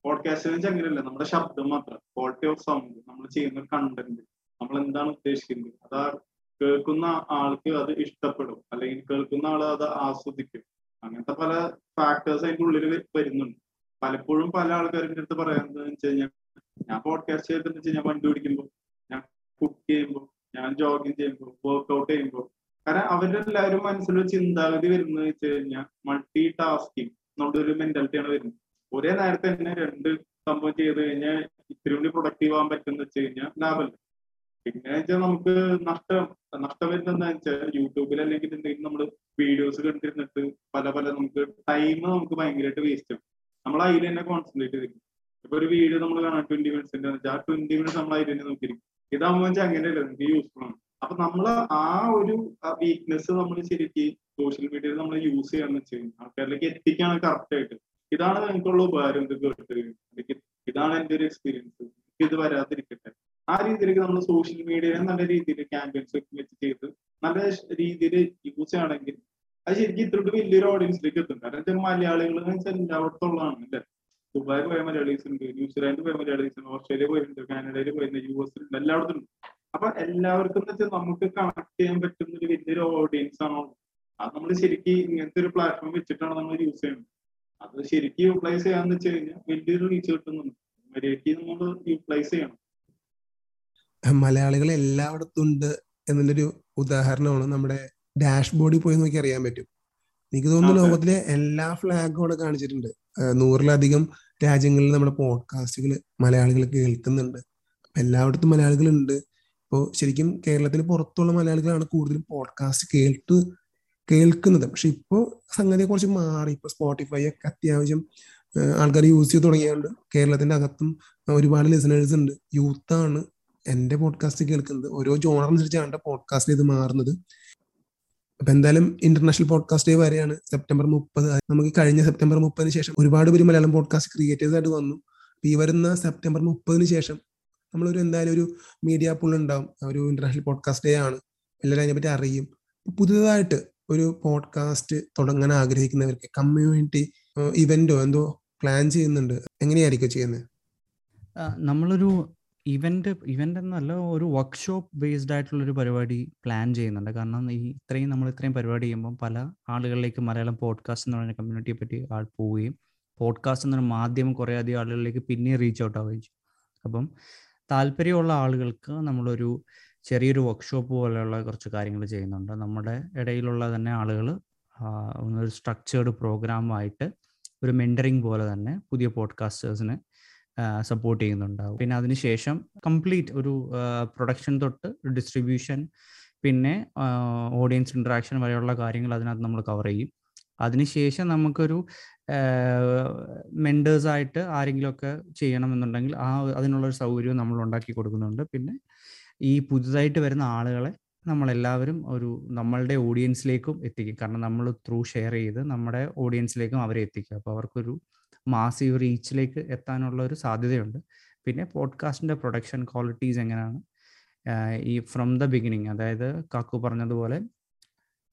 പോഡ്കാസ്റ്റ് വെച്ചാൽ അങ്ങനെയല്ല നമ്മുടെ ശബ്ദം മാത്രം. ക്വാളിറ്റി ഓഫ് സൗണ്ട് നമ്മൾ ചെയ്യുന്ന കണ്ടന്റ് നമ്മൾ എന്താണ് ഉദ്ദേശിക്കുന്നത്? അത് കേൾക്കുന്ന ആൾക്ക് അത് ഇഷ്ടപ്പെടും. അല്ലെങ്കിൽ കേൾക്കുന്ന ആൾ അത് ആസ്വദിക്കും. അങ്ങനത്തെ പല ഫാക്ടേഴ്സ് അതിന്റെ ഉള്ളിൽ വരുന്നുണ്ട്. പലപ്പോഴും പല ആൾക്കാരുടെ അടുത്ത് പറയുന്നത് വെച്ച് കഴിഞ്ഞാൽ ഞാൻ പോഡ്കാസ്റ്റ് ചെയ്തിട്ട് വെച്ച് ഞാൻ വണ്ടി ഓടിക്കുമ്പോൾ ഞാൻ കുക്ക് ചെയ്യുമ്പോൾ ഞാൻ ജോഗിങ് ചെയ്യുമ്പോൾ വർക്ക്ഔട്ട് ചെയ്യുമ്പോൾ കാരണം അവരുടെ എല്ലാവരും മനസ്സിലൊരു ചിന്താഗതി വരുന്നത് വെച്ച് കഴിഞ്ഞാൽ മൾട്ടി ടാസ്കിങ് എന്നുള്ള ഒരു മെന്റാലിറ്റിയാണ് വരുന്നത്. ഒരേ നേരത്തെ തന്നെ രണ്ട് സംഭവം ചെയ്ത് കഴിഞ്ഞാൽ ഇത്തിരി കൂടി പ്രൊഡക്റ്റീവ് ആവാൻ പറ്റുന്ന വെച്ച് കഴിഞ്ഞാൽ ലാഭമല്ല. പിന്നെ വെച്ചാൽ നമുക്ക് നഷ്ടം നഷ്ടം വരുന്നത് വെച്ചാൽ യൂട്യൂബിൽ അല്ലെങ്കിൽ എന്തെങ്കിലും നമ്മൾ വീഡിയോസ് കണ്ടിരുന്നിട്ട് പല പല നമുക്ക് ടൈം നമുക്ക് ഭയങ്കരമായിട്ട് വേസ്റ്റ് ആവും. നമ്മൾ അതിൽ തന്നെ കോൺസെൻട്രേറ്റ് ചെയ്തിരിക്കും. ഇപ്പൊ ഒരു വീഡിയോ നമ്മൾ കാണാൻ ട്വന്റി മിനിറ്റ്സിന്റെ ആ ട്വന്റി മിനിറ്റ്സ് നമ്മൾ അതിൽ തന്നെ നോക്കിയിരിക്കും. ഇതാകുമ്പോൾ വെച്ചാൽ അങ്ങനെയല്ല നമുക്ക് യൂസ്ഫുൾ ആണ്. അപ്പൊ നമ്മൾ ആ ഒരു വീക്ക്നെസ് നമ്മൾ ശരിക്കും സോഷ്യൽ മീഡിയയിൽ നമ്മൾ യൂസ് ചെയ്യാന്ന് വെച്ച് കഴിഞ്ഞാൽ ആൾക്കാരിലേക്ക് എത്തിക്കാണ് കറക്റ്റ് ആയിട്ട്. ഇതാണ് എനിക്കുള്ള ഉപകാരം ഇത് ഇതാണ് എന്റെ ഒരു എക്സ്പീരിയൻസ് ഇത് വരാതിരിക്കട്ടെ. ആ രീതിയിലേക്ക് നമ്മൾ സോഷ്യൽ മീഡിയയെ നല്ല രീതിയിൽ ക്യാമ്പയിൻസ് വെച്ച് ചെയ്ത് നല്ല രീതിയിൽ യൂസ് ആണെങ്കിൽ അത് ശരിക്കും ഇത്രയും വലിയൊരു ഓഡിയൻസിലേക്ക് എത്തും. കാരണം വെച്ചാൽ മലയാളികൾ എന്ന് വെച്ചാൽ എല്ലായിടത്തുള്ളതാണ് അല്ലേ? ദുബായ് പോയ മലയാളീസ് ഉണ്ട് ന്യൂസിലാൻഡ് പോയ മലയാളീസ് ഉണ്ട് ഓസ്ട്രേലിയ പോയിട്ടുണ്ട് കാനഡയിൽ പോയിട്ടുണ്ട് യു എസ് ഉണ്ട് എല്ലായിടത്തും ഉണ്ട്. അപ്പൊ എല്ലാവർക്കും വെച്ചാൽ നമുക്ക് കണക്ട് ചെയ്യാൻ പറ്റുന്ന ഒരു വലിയൊരു ഓഡിയൻസ് ആണോ. അത് നമ്മൾ ശരിക്കും ഇങ്ങനത്തെ ഒരു പ്ലാറ്റ്ഫോം വെച്ചിട്ടാണ് നമ്മൾ യൂസ് ചെയ്യുന്നത്. അത് ശരിക്കും യൂട്ടിലൈസ് ചെയ്യാന്ന് വെച്ച് കഴിഞ്ഞാൽ വലിയൊരു റീച്ച് കിട്ടുന്നുണ്ട്. മര്യാദയ്ക്ക് നമ്മൾ യൂട്ടിലൈസ് ചെയ്യണം. മലയാളികൾ എല്ലായിടത്തും ഉണ്ട് എന്നൊരു ഉദാഹരണമാണ് നമ്മുടെ ഡാഷ്ബോർഡിൽ പോയി നോക്കി അറിയാൻ പറ്റും. എനിക്ക് തോന്നുന്നു ലോകത്തിലെ എല്ലാ ഫ്ലാഗും അവിടെ കാണിച്ചിട്ടുണ്ട്. നൂറിലധികം രാജ്യങ്ങളിൽ നമ്മുടെ പോഡ്കാസ്റ്റുകൾ മലയാളികൾ കേൾക്കുന്നുണ്ട്. അപ്പൊ എല്ലായിടത്തും മലയാളികളുണ്ട്. ഇപ്പോൾ ശരിക്കും കേരളത്തിന് പുറത്തുള്ള മലയാളികളാണ് കൂടുതലും പോഡ്കാസ്റ്റ് കേട്ട് കേൾക്കുന്നത്. പക്ഷെ ഇപ്പോൾ സംഗതിയെ കുറച്ച് മാറി. ഇപ്പൊ സ്പോട്ടിഫൈ ഒക്കെ അത്യാവശ്യം ആൾക്കാർ യൂസ് ചെയ്ത് തുടങ്ങിയതുകൊണ്ട് കേരളത്തിന്റെ അകത്തും ഒരുപാട് ലിസണേഴ്സ് ഉണ്ട്. യൂത്താണ് എന്റെ പോഡ്കാസ്റ്റ് കേൾക്കുന്നത്. ഓരോ ജോണർ അനുസരിച്ചാണ് എന്റെ പോഡ്കാസ്റ്റ് ഇത് മാറുന്നത്. അപ്പൊ എന്തായാലും ഇന്റർനാഷണൽ പോഡ്കാസ്റ്റ് ഡേ വരെയാണ് സെപ്റ്റംബർ മുപ്പത്. നമുക്ക് കഴിഞ്ഞ സെപ്റ്റംബർ മുപ്പതിന് ശേഷം ഒരുപാട് പേര് മലയാളം പോഡ്കാസ്റ്റ് ക്രിയേറ്റേഴ്സ് ആയിട്ട് വന്നു. ഈ വരുന്ന സെപ്റ്റംബർ മുപ്പതിന് ശേഷം നമ്മളൊരു എന്തായാലും ഒരു മീഡിയ പുൾ ഉണ്ടാവും. ഒരു ഇന്റർനാഷണൽ പോഡ്കാസ്റ്റ് ഡേ ആണ്. എല്ലാവരും അതിനെപ്പറ്റി അറിയും. പുതിയതായിട്ട് ഒരു പോഡ്കാസ്റ്റ് തുടങ്ങാൻ ആഗ്രഹിക്കുന്നവർക്ക് കമ്മ്യൂണിറ്റി ഇവന്റോ എന്തോ പ്ലാൻ ചെയ്യുന്നുണ്ട്. എങ്ങനെയായിരിക്കും ചെയ്യുന്നത്? നമ്മളൊരു ഇവന്റ് ഇവന്റ് എന്നല്ല ഒരു വർക്ക്ഷോപ്പ് ബേസ്ഡ് ആയിട്ടുള്ള ഒരു പരിപാടി പ്ലാൻ ചെയ്യുന്നുണ്ട്. കാരണം ഈ ഇത്രയും നമ്മൾ ഇത്രയും പരിപാടി ചെയ്യുമ്പോൾ പല ആളുകളിലേക്ക് മലയാളം പോഡ്കാസ്റ്റ് എന്ന് പറയുന്ന കമ്മ്യൂണിറ്റിയെ പറ്റി ആൾ പോവുകയും പോഡ്കാസ്റ്റ് എന്നൊരു മാധ്യമം കുറേ അധികം ആളുകളിലേക്ക് പിന്നെ റീച്ച് ഔട്ട് ആവുകയും ചെയ്യും. അപ്പം താല്പര്യമുള്ള ആളുകൾക്ക് നമ്മളൊരു ചെറിയൊരു വർക്ക്ഷോപ്പ് പോലെയുള്ള കുറച്ച് കാര്യങ്ങൾ ചെയ്യുന്നുണ്ട്. നമ്മുടെ ഇടയിലുള്ള തന്നെ ആളുകൾ ഒരു സ്ട്രക്ചേർഡ് പ്രോഗ്രാമായിട്ട് ഒരു മെന്ററിങ് പോലെ തന്നെ പുതിയ പോഡ്കാസ്റ്റേഴ്സിന് സപ്പോർട്ട് ചെയ്യുന്നുണ്ടാവും. പിന്നെ അതിനുശേഷം കംപ്ലീറ്റ് ഒരു പ്രൊഡക്ഷൻ തൊട്ട് ഡിസ്ട്രിബ്യൂഷൻ പിന്നെ ഓഡിയൻസ് ഇൻട്രാക്ഷൻ വരെയുള്ള കാര്യങ്ങൾ അതിനകത്ത് നമ്മൾ കവർ ചെയ്യും. അതിനുശേഷം നമുക്കൊരു മെന്റേഴ്സായിട്ട് ആരെങ്കിലുമൊക്കെ ചെയ്യണമെന്നുണ്ടെങ്കിൽ ആ അതിനുള്ളൊരു സൗകര്യവും നമ്മൾ ഉണ്ടാക്കി കൊടുക്കുന്നുണ്ട്. പിന്നെ ഈ പുതുതായിട്ട് വരുന്ന ആളുകളെ നമ്മളെല്ലാവരും ഒരു നമ്മളുടെ ഓഡിയൻസിലേക്കും എത്തിക്കും. കാരണം നമ്മൾ ത്രൂ ഷെയർ ചെയ്ത് നമ്മുടെ ഓഡിയൻസിലേക്കും അവരെ എത്തിക്കുക അപ്പോൾ അവർക്കൊരു മാസീവ് റീച്ചിലേക്ക് എത്താനുള്ള ഒരു സാധ്യതയുണ്ട്. പിന്നെ പോഡ്കാസ്റ്റിന്റെ പ്രൊഡക്ഷൻ ക്വാളിറ്റീസ് എങ്ങനെയാണ്? ഈ ഫ്രം ദ ബിഗിനിങ് അതായത് കാക്കു പറഞ്ഞതുപോലെ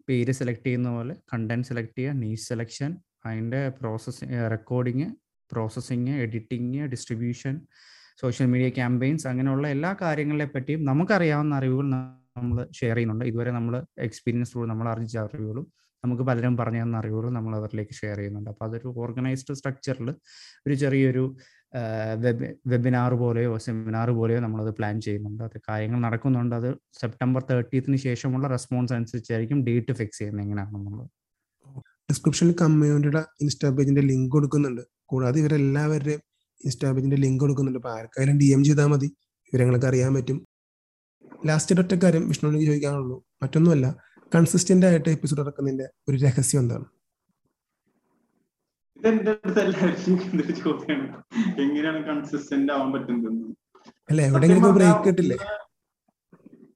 പേര് സെലക്ട് ചെയ്യുന്ന പോലെ കണ്ടന്റ് സെലക്ട് ചെയ്യുക നീസ് സെലക്ഷൻ അതിന്റെ processing recording processing editing distribution social media campaigns അങ്ങനെയുള്ള എല്ലാ കാര്യങ്ങളെ പറ്റിയും നമുക്കറിയാവുന്ന അറിവുകൾ നമ്മൾ ഷെയർ ചെയ്യുന്നുണ്ട്. ഇതുവരെ നമ്മൾ എക്സ്പീരിയൻസ് നമ്മൾ അറിയിച്ച അറിവുകളും നമുക്ക് പലരും പറഞ്ഞു തന്ന അറിവുകൾ നമ്മൾ അവരിലേക്ക് ഷെയർ ചെയ്യുന്നുണ്ട്. അപ്പോൾ അതൊരു ഓർഗനൈസ്ഡ് സ്ട്രക്ചറിൽ ഒരു ചെറിയൊരു വെബ് വെബിനാർ പോലെയോ സെമിനാർ പോലെയോ നമ്മളത് പ്ലാൻ ചെയ്യുന്നുണ്ട്. അത് കാര്യങ്ങൾ നടക്കുന്നുണ്ട്. അത് സെപ്റ്റംബർ തേർട്ടീത്തിന് ശേഷമുള്ള റെസ്പോൺസ് അനുസരിച്ചായിരിക്കും ഡേറ്റ് ഫിക്സ് ചെയ്യുന്നത് എങ്ങനെയാണെന്നുള്ളത്. ഡിസ്ക്രിപ്ഷനിൽ കമ്മ്യൂണിറ്റിയുടെ ഇൻസ്റ്റാ പേജിന്റെ ലിങ്ക് കൊടുക്കുന്നുണ്ട്. കൂടാതെ ഇവരെല്ലാവരുടെയും ഇൻസ്റ്റാ പേജിന്റെ ലിങ്ക് കൊടുക്കുന്നുണ്ട്. അപ്പോൾ ആർക്കായാലും ഡി എം ചെയ്താൽ മതി. വിവരങ്ങളൊക്കെ അറിയാൻ പറ്റും. ലാസ്റ്റ് ഒറ്റ കാര്യം വിഷ്ണുവിന് ചോദിക്കാനുള്ളൂ. മറ്റൊന്നുമല്ല കൺസിസ്റ്റന്റ് ആയിട്ട് എപ്പിസോഡ് ഇറക്കുന്നതിന്റെ ഒരു രഹസ്യം എന്താണ്? ഇതെന്റെ അടുത്ത് എല്ലാവരും ചോദ്യമാണ്. എങ്ങനെയാണ് കൺസിസ്റ്റന്റ് ആവാൻ പറ്റുന്നത് അല്ല എവിടെയെങ്കിലും ബ്രേക്ക്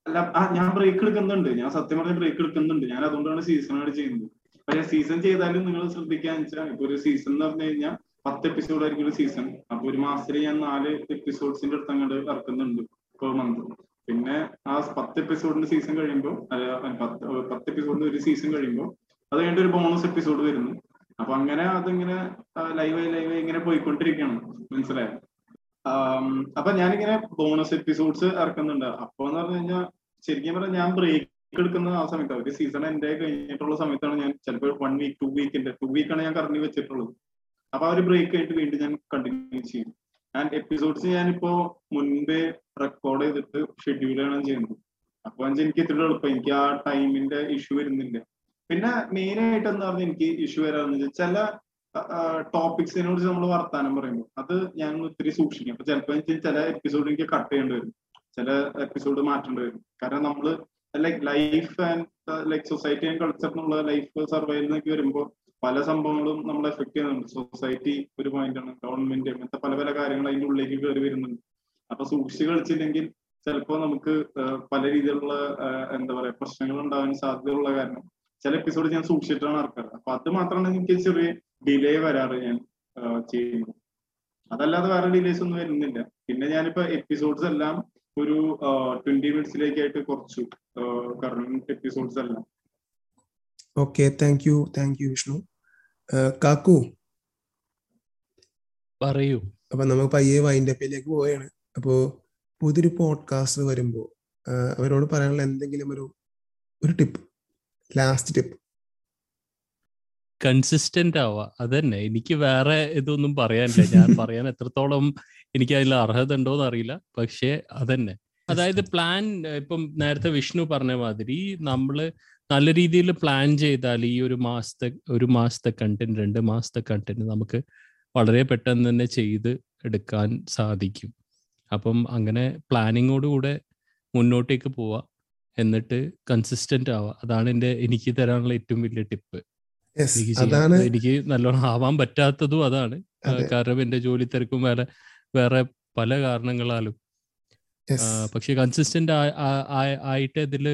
അല്ല ആ ഞാൻ ബ്രേക്ക് എടുക്കുന്നുണ്ട്. ഞാൻ സത്യം പറഞ്ഞ ബ്രേക്ക് എടുക്കുന്നുണ്ട്. ഞാൻ അതുകൊണ്ടാണ് സീസണായിട്ട് ചെയ്യുന്നത്. പക്ഷെ സീസൺ ചെയ്താലും നിങ്ങൾ ശ്രദ്ധിക്കാന്ന് വെച്ചാൽ ഇപ്പൊ ഒരു സീസൺ എന്ന് പറഞ്ഞു കഴിഞ്ഞാൽ പത്ത് എപ്പിസോഡ് ആയിരിക്കും ഒരു സീസൺ അപ്പൊ ഒരു മാസത്തിൽ ഞാൻ നാല് എപ്പിസോഡ്സിന്റെ അടുത്ത് അങ്ങോട്ട് ഇറക്കുന്നുണ്ട് പെർ മന്ത് പിന്നെ ആ പത്ത് എപ്പിസോഡിന്റെ സീസൺ കഴിയുമ്പോൾ പത്ത് പത്ത് എപ്പിസോഡിന്റെ ഒരു സീസൺ കഴിയുമ്പോൾ അത് കഴിഞ്ഞിട്ട് ഒരു ബോണസ് എപ്പിസോഡ് വരുന്നു. അപ്പൊ അങ്ങനെ അതിങ്ങനെ ലൈവായി ലൈവായി ഇങ്ങനെ പോയിക്കൊണ്ടിരിക്കുകയാണ് മനസ്സിലായോ? അപ്പൊ ഞാനിങ്ങനെ ബോണസ് എപ്പിസോഡ്സ് ഇറക്കുന്നുണ്ട്. അപ്പൊ എന്ന് പറഞ്ഞു കഴിഞ്ഞാൽ ശരിക്കും പറഞ്ഞാൽ ഞാൻ ബ്രേക്ക് എടുക്കുന്ന ആ സമയത്ത് ഒരു സീസൺ എന്റെ കഴിഞ്ഞിട്ടുള്ള സമയത്താണ് ഞാൻ ചിലപ്പോൾ വൺ വീക്ക് ടു വീക്കിന്റെ ടു വീക്കാണ് ഞാൻ കറങ്ങി വെച്ചിട്ടുള്ളത്. അപ്പൊ ആ ഒരു ബ്രേക്ക് ആയിട്ട് വീണ്ടും ഞാൻ കണ്ടിന്യൂ ചെയ്യും. ഞാൻ എപ്പിസോഡ്സ് ഞാനിപ്പോ മുൻപേ റെക്കോർഡ് ചെയ്തിട്ട് ഷെഡ്യൂൾ ആണ് ചെയ്യുന്നത്. അപ്പൊ എനിക്ക് ഇത്ര എളുപ്പം. എനിക്ക് ആ ടൈമിന്റെ ഇഷ്യൂ വരുന്നില്ല. പിന്നെ മെയിൻ ആയിട്ട് എന്ന് പറഞ്ഞാൽ എനിക്ക് ഇഷ്യൂ വെച്ചാൽ ചില ടോപ്പിക്സിനെ കുറിച്ച് നമ്മൾ വർത്താനം പറയുമ്പോൾ അത് ഞാൻ ഒത്തിരി സൂക്ഷിക്കും. അപ്പൊ ചിലപ്പോൾ ചില എപ്പിസോഡ് എനിക്ക് കട്ട് ചെയ്യേണ്ടി വരും. ചില എപ്പിസോഡ് മാറ്റേണ്ടി വരും. കാരണം നമ്മൾ like life and like society and culture എന്നുള്ള ലൈഫ് സർവൈവലിനൊക്കെ വരുമ്പോൾ പല സംഭവങ്ങളും നമ്മളെ എഫക്ട് ചെയ്യുന്നുണ്ട്. സൊസൈറ്റി ഒരു പോയിന്റാണ് ഗവൺമെന്റ് അങ്ങനത്തെ പല പല കാര്യങ്ങൾ അതിന്റെ ഉള്ളിലേക്ക് കയറി വരുന്നുണ്ട്. അപ്പൊ സൂക്ഷിച്ച് കളിച്ചില്ലെങ്കിൽ ചിലപ്പോൾ നമുക്ക് പല രീതിയിലുള്ള എന്താ പറയാ പ്രശ്നങ്ങൾ ഉണ്ടാകാൻ സാധ്യതയുള്ള കാരണം ചില എപ്പിസോഡ് ഞാൻ സൂക്ഷിച്ചിട്ടാണ് ഇറക്കാറ് അപ്പൊ അത് മാത്രമാണ് എനിക്ക് ചെറിയ ഡിലേ വരാറ് ഞാൻ ചെയ്യുന്നത്. അതല്ലാതെ വേറെ ഡിലേസ് ഒന്നും വരുന്നില്ല. പിന്നെ ഞാനിപ്പോ എപ്പിസോഡ്സ് എല്ലാം ഒരു ട്വന്റി മിനിറ്റ്സിലേക്കായിട്ട് കുറച്ചു കറണ്ട് എപ്പിസോഡ്സ് എല്ലാം. Okay thank you thank you Vishnu കാക്കു. പറയൂ. അപ്പൊ നമുക്ക് പയ്യെ വൈൻഡപ്പിലേക്ക് പോവുകയാണ് അപ്പോ പുതിയൊരു പോഡ്കാസ്റ്റ് വരുമ്പോൾ അവരോട് പറയാനുള്ള എന്തെങ്കിലും ഒരു ഒരു ടിപ്പ് ലാസ്റ്റ് ടിപ്പ് കൺസിസ്റ്റന്റ് ആവുക അതന്നെ. എനിക്ക് വേറെ ഇതൊന്നും പറയാനില്ല. ഞാൻ പറയാൻ എത്രത്തോളം എനിക്ക് അതിൽ അർഹത ഉണ്ടോന്ന് അറിയില്ല. പക്ഷേ അതന്നെ. അതായത് പ്ലാൻ ഇപ്പം നേരത്തെ വിഷ്ണു പറഞ്ഞ മാതിരി നമ്മൾ നല്ല രീതിയിൽ പ്ലാൻ ചെയ്താൽ ഈ ഒരു മാസത്തെ ഒരു മാസത്തെ കണ്ടന്റ് രണ്ട് മാസത്തെ കണ്ടന്റ് നമുക്ക് വളരെ പെട്ടെന്ന് തന്നെ ചെയ്ത് എടുക്കാൻ സാധിക്കും. അപ്പം അങ്ങനെ പ്ലാനിങ്ങോടുകൂടെ മുന്നോട്ടേക്ക് പോവാ. എന്നിട്ട് കൺസിസ്റ്റന്റ് ആവുക അതാണ് എന്റെ എനിക്ക് തരാനുള്ള ഏറ്റവും വലിയ ടിപ്പ് അതാണ് എനിക്ക് നല്ലോണം ആവാൻ പറ്റാത്തതും അതാണ്. കാരണം എന്റെ ജോലി തിരക്കും വേറെ വേറെ പല കാരണങ്ങളാലും. പക്ഷെ കൺസിസ്റ്റന്റ് ആയിട്ട് ഇതിൽ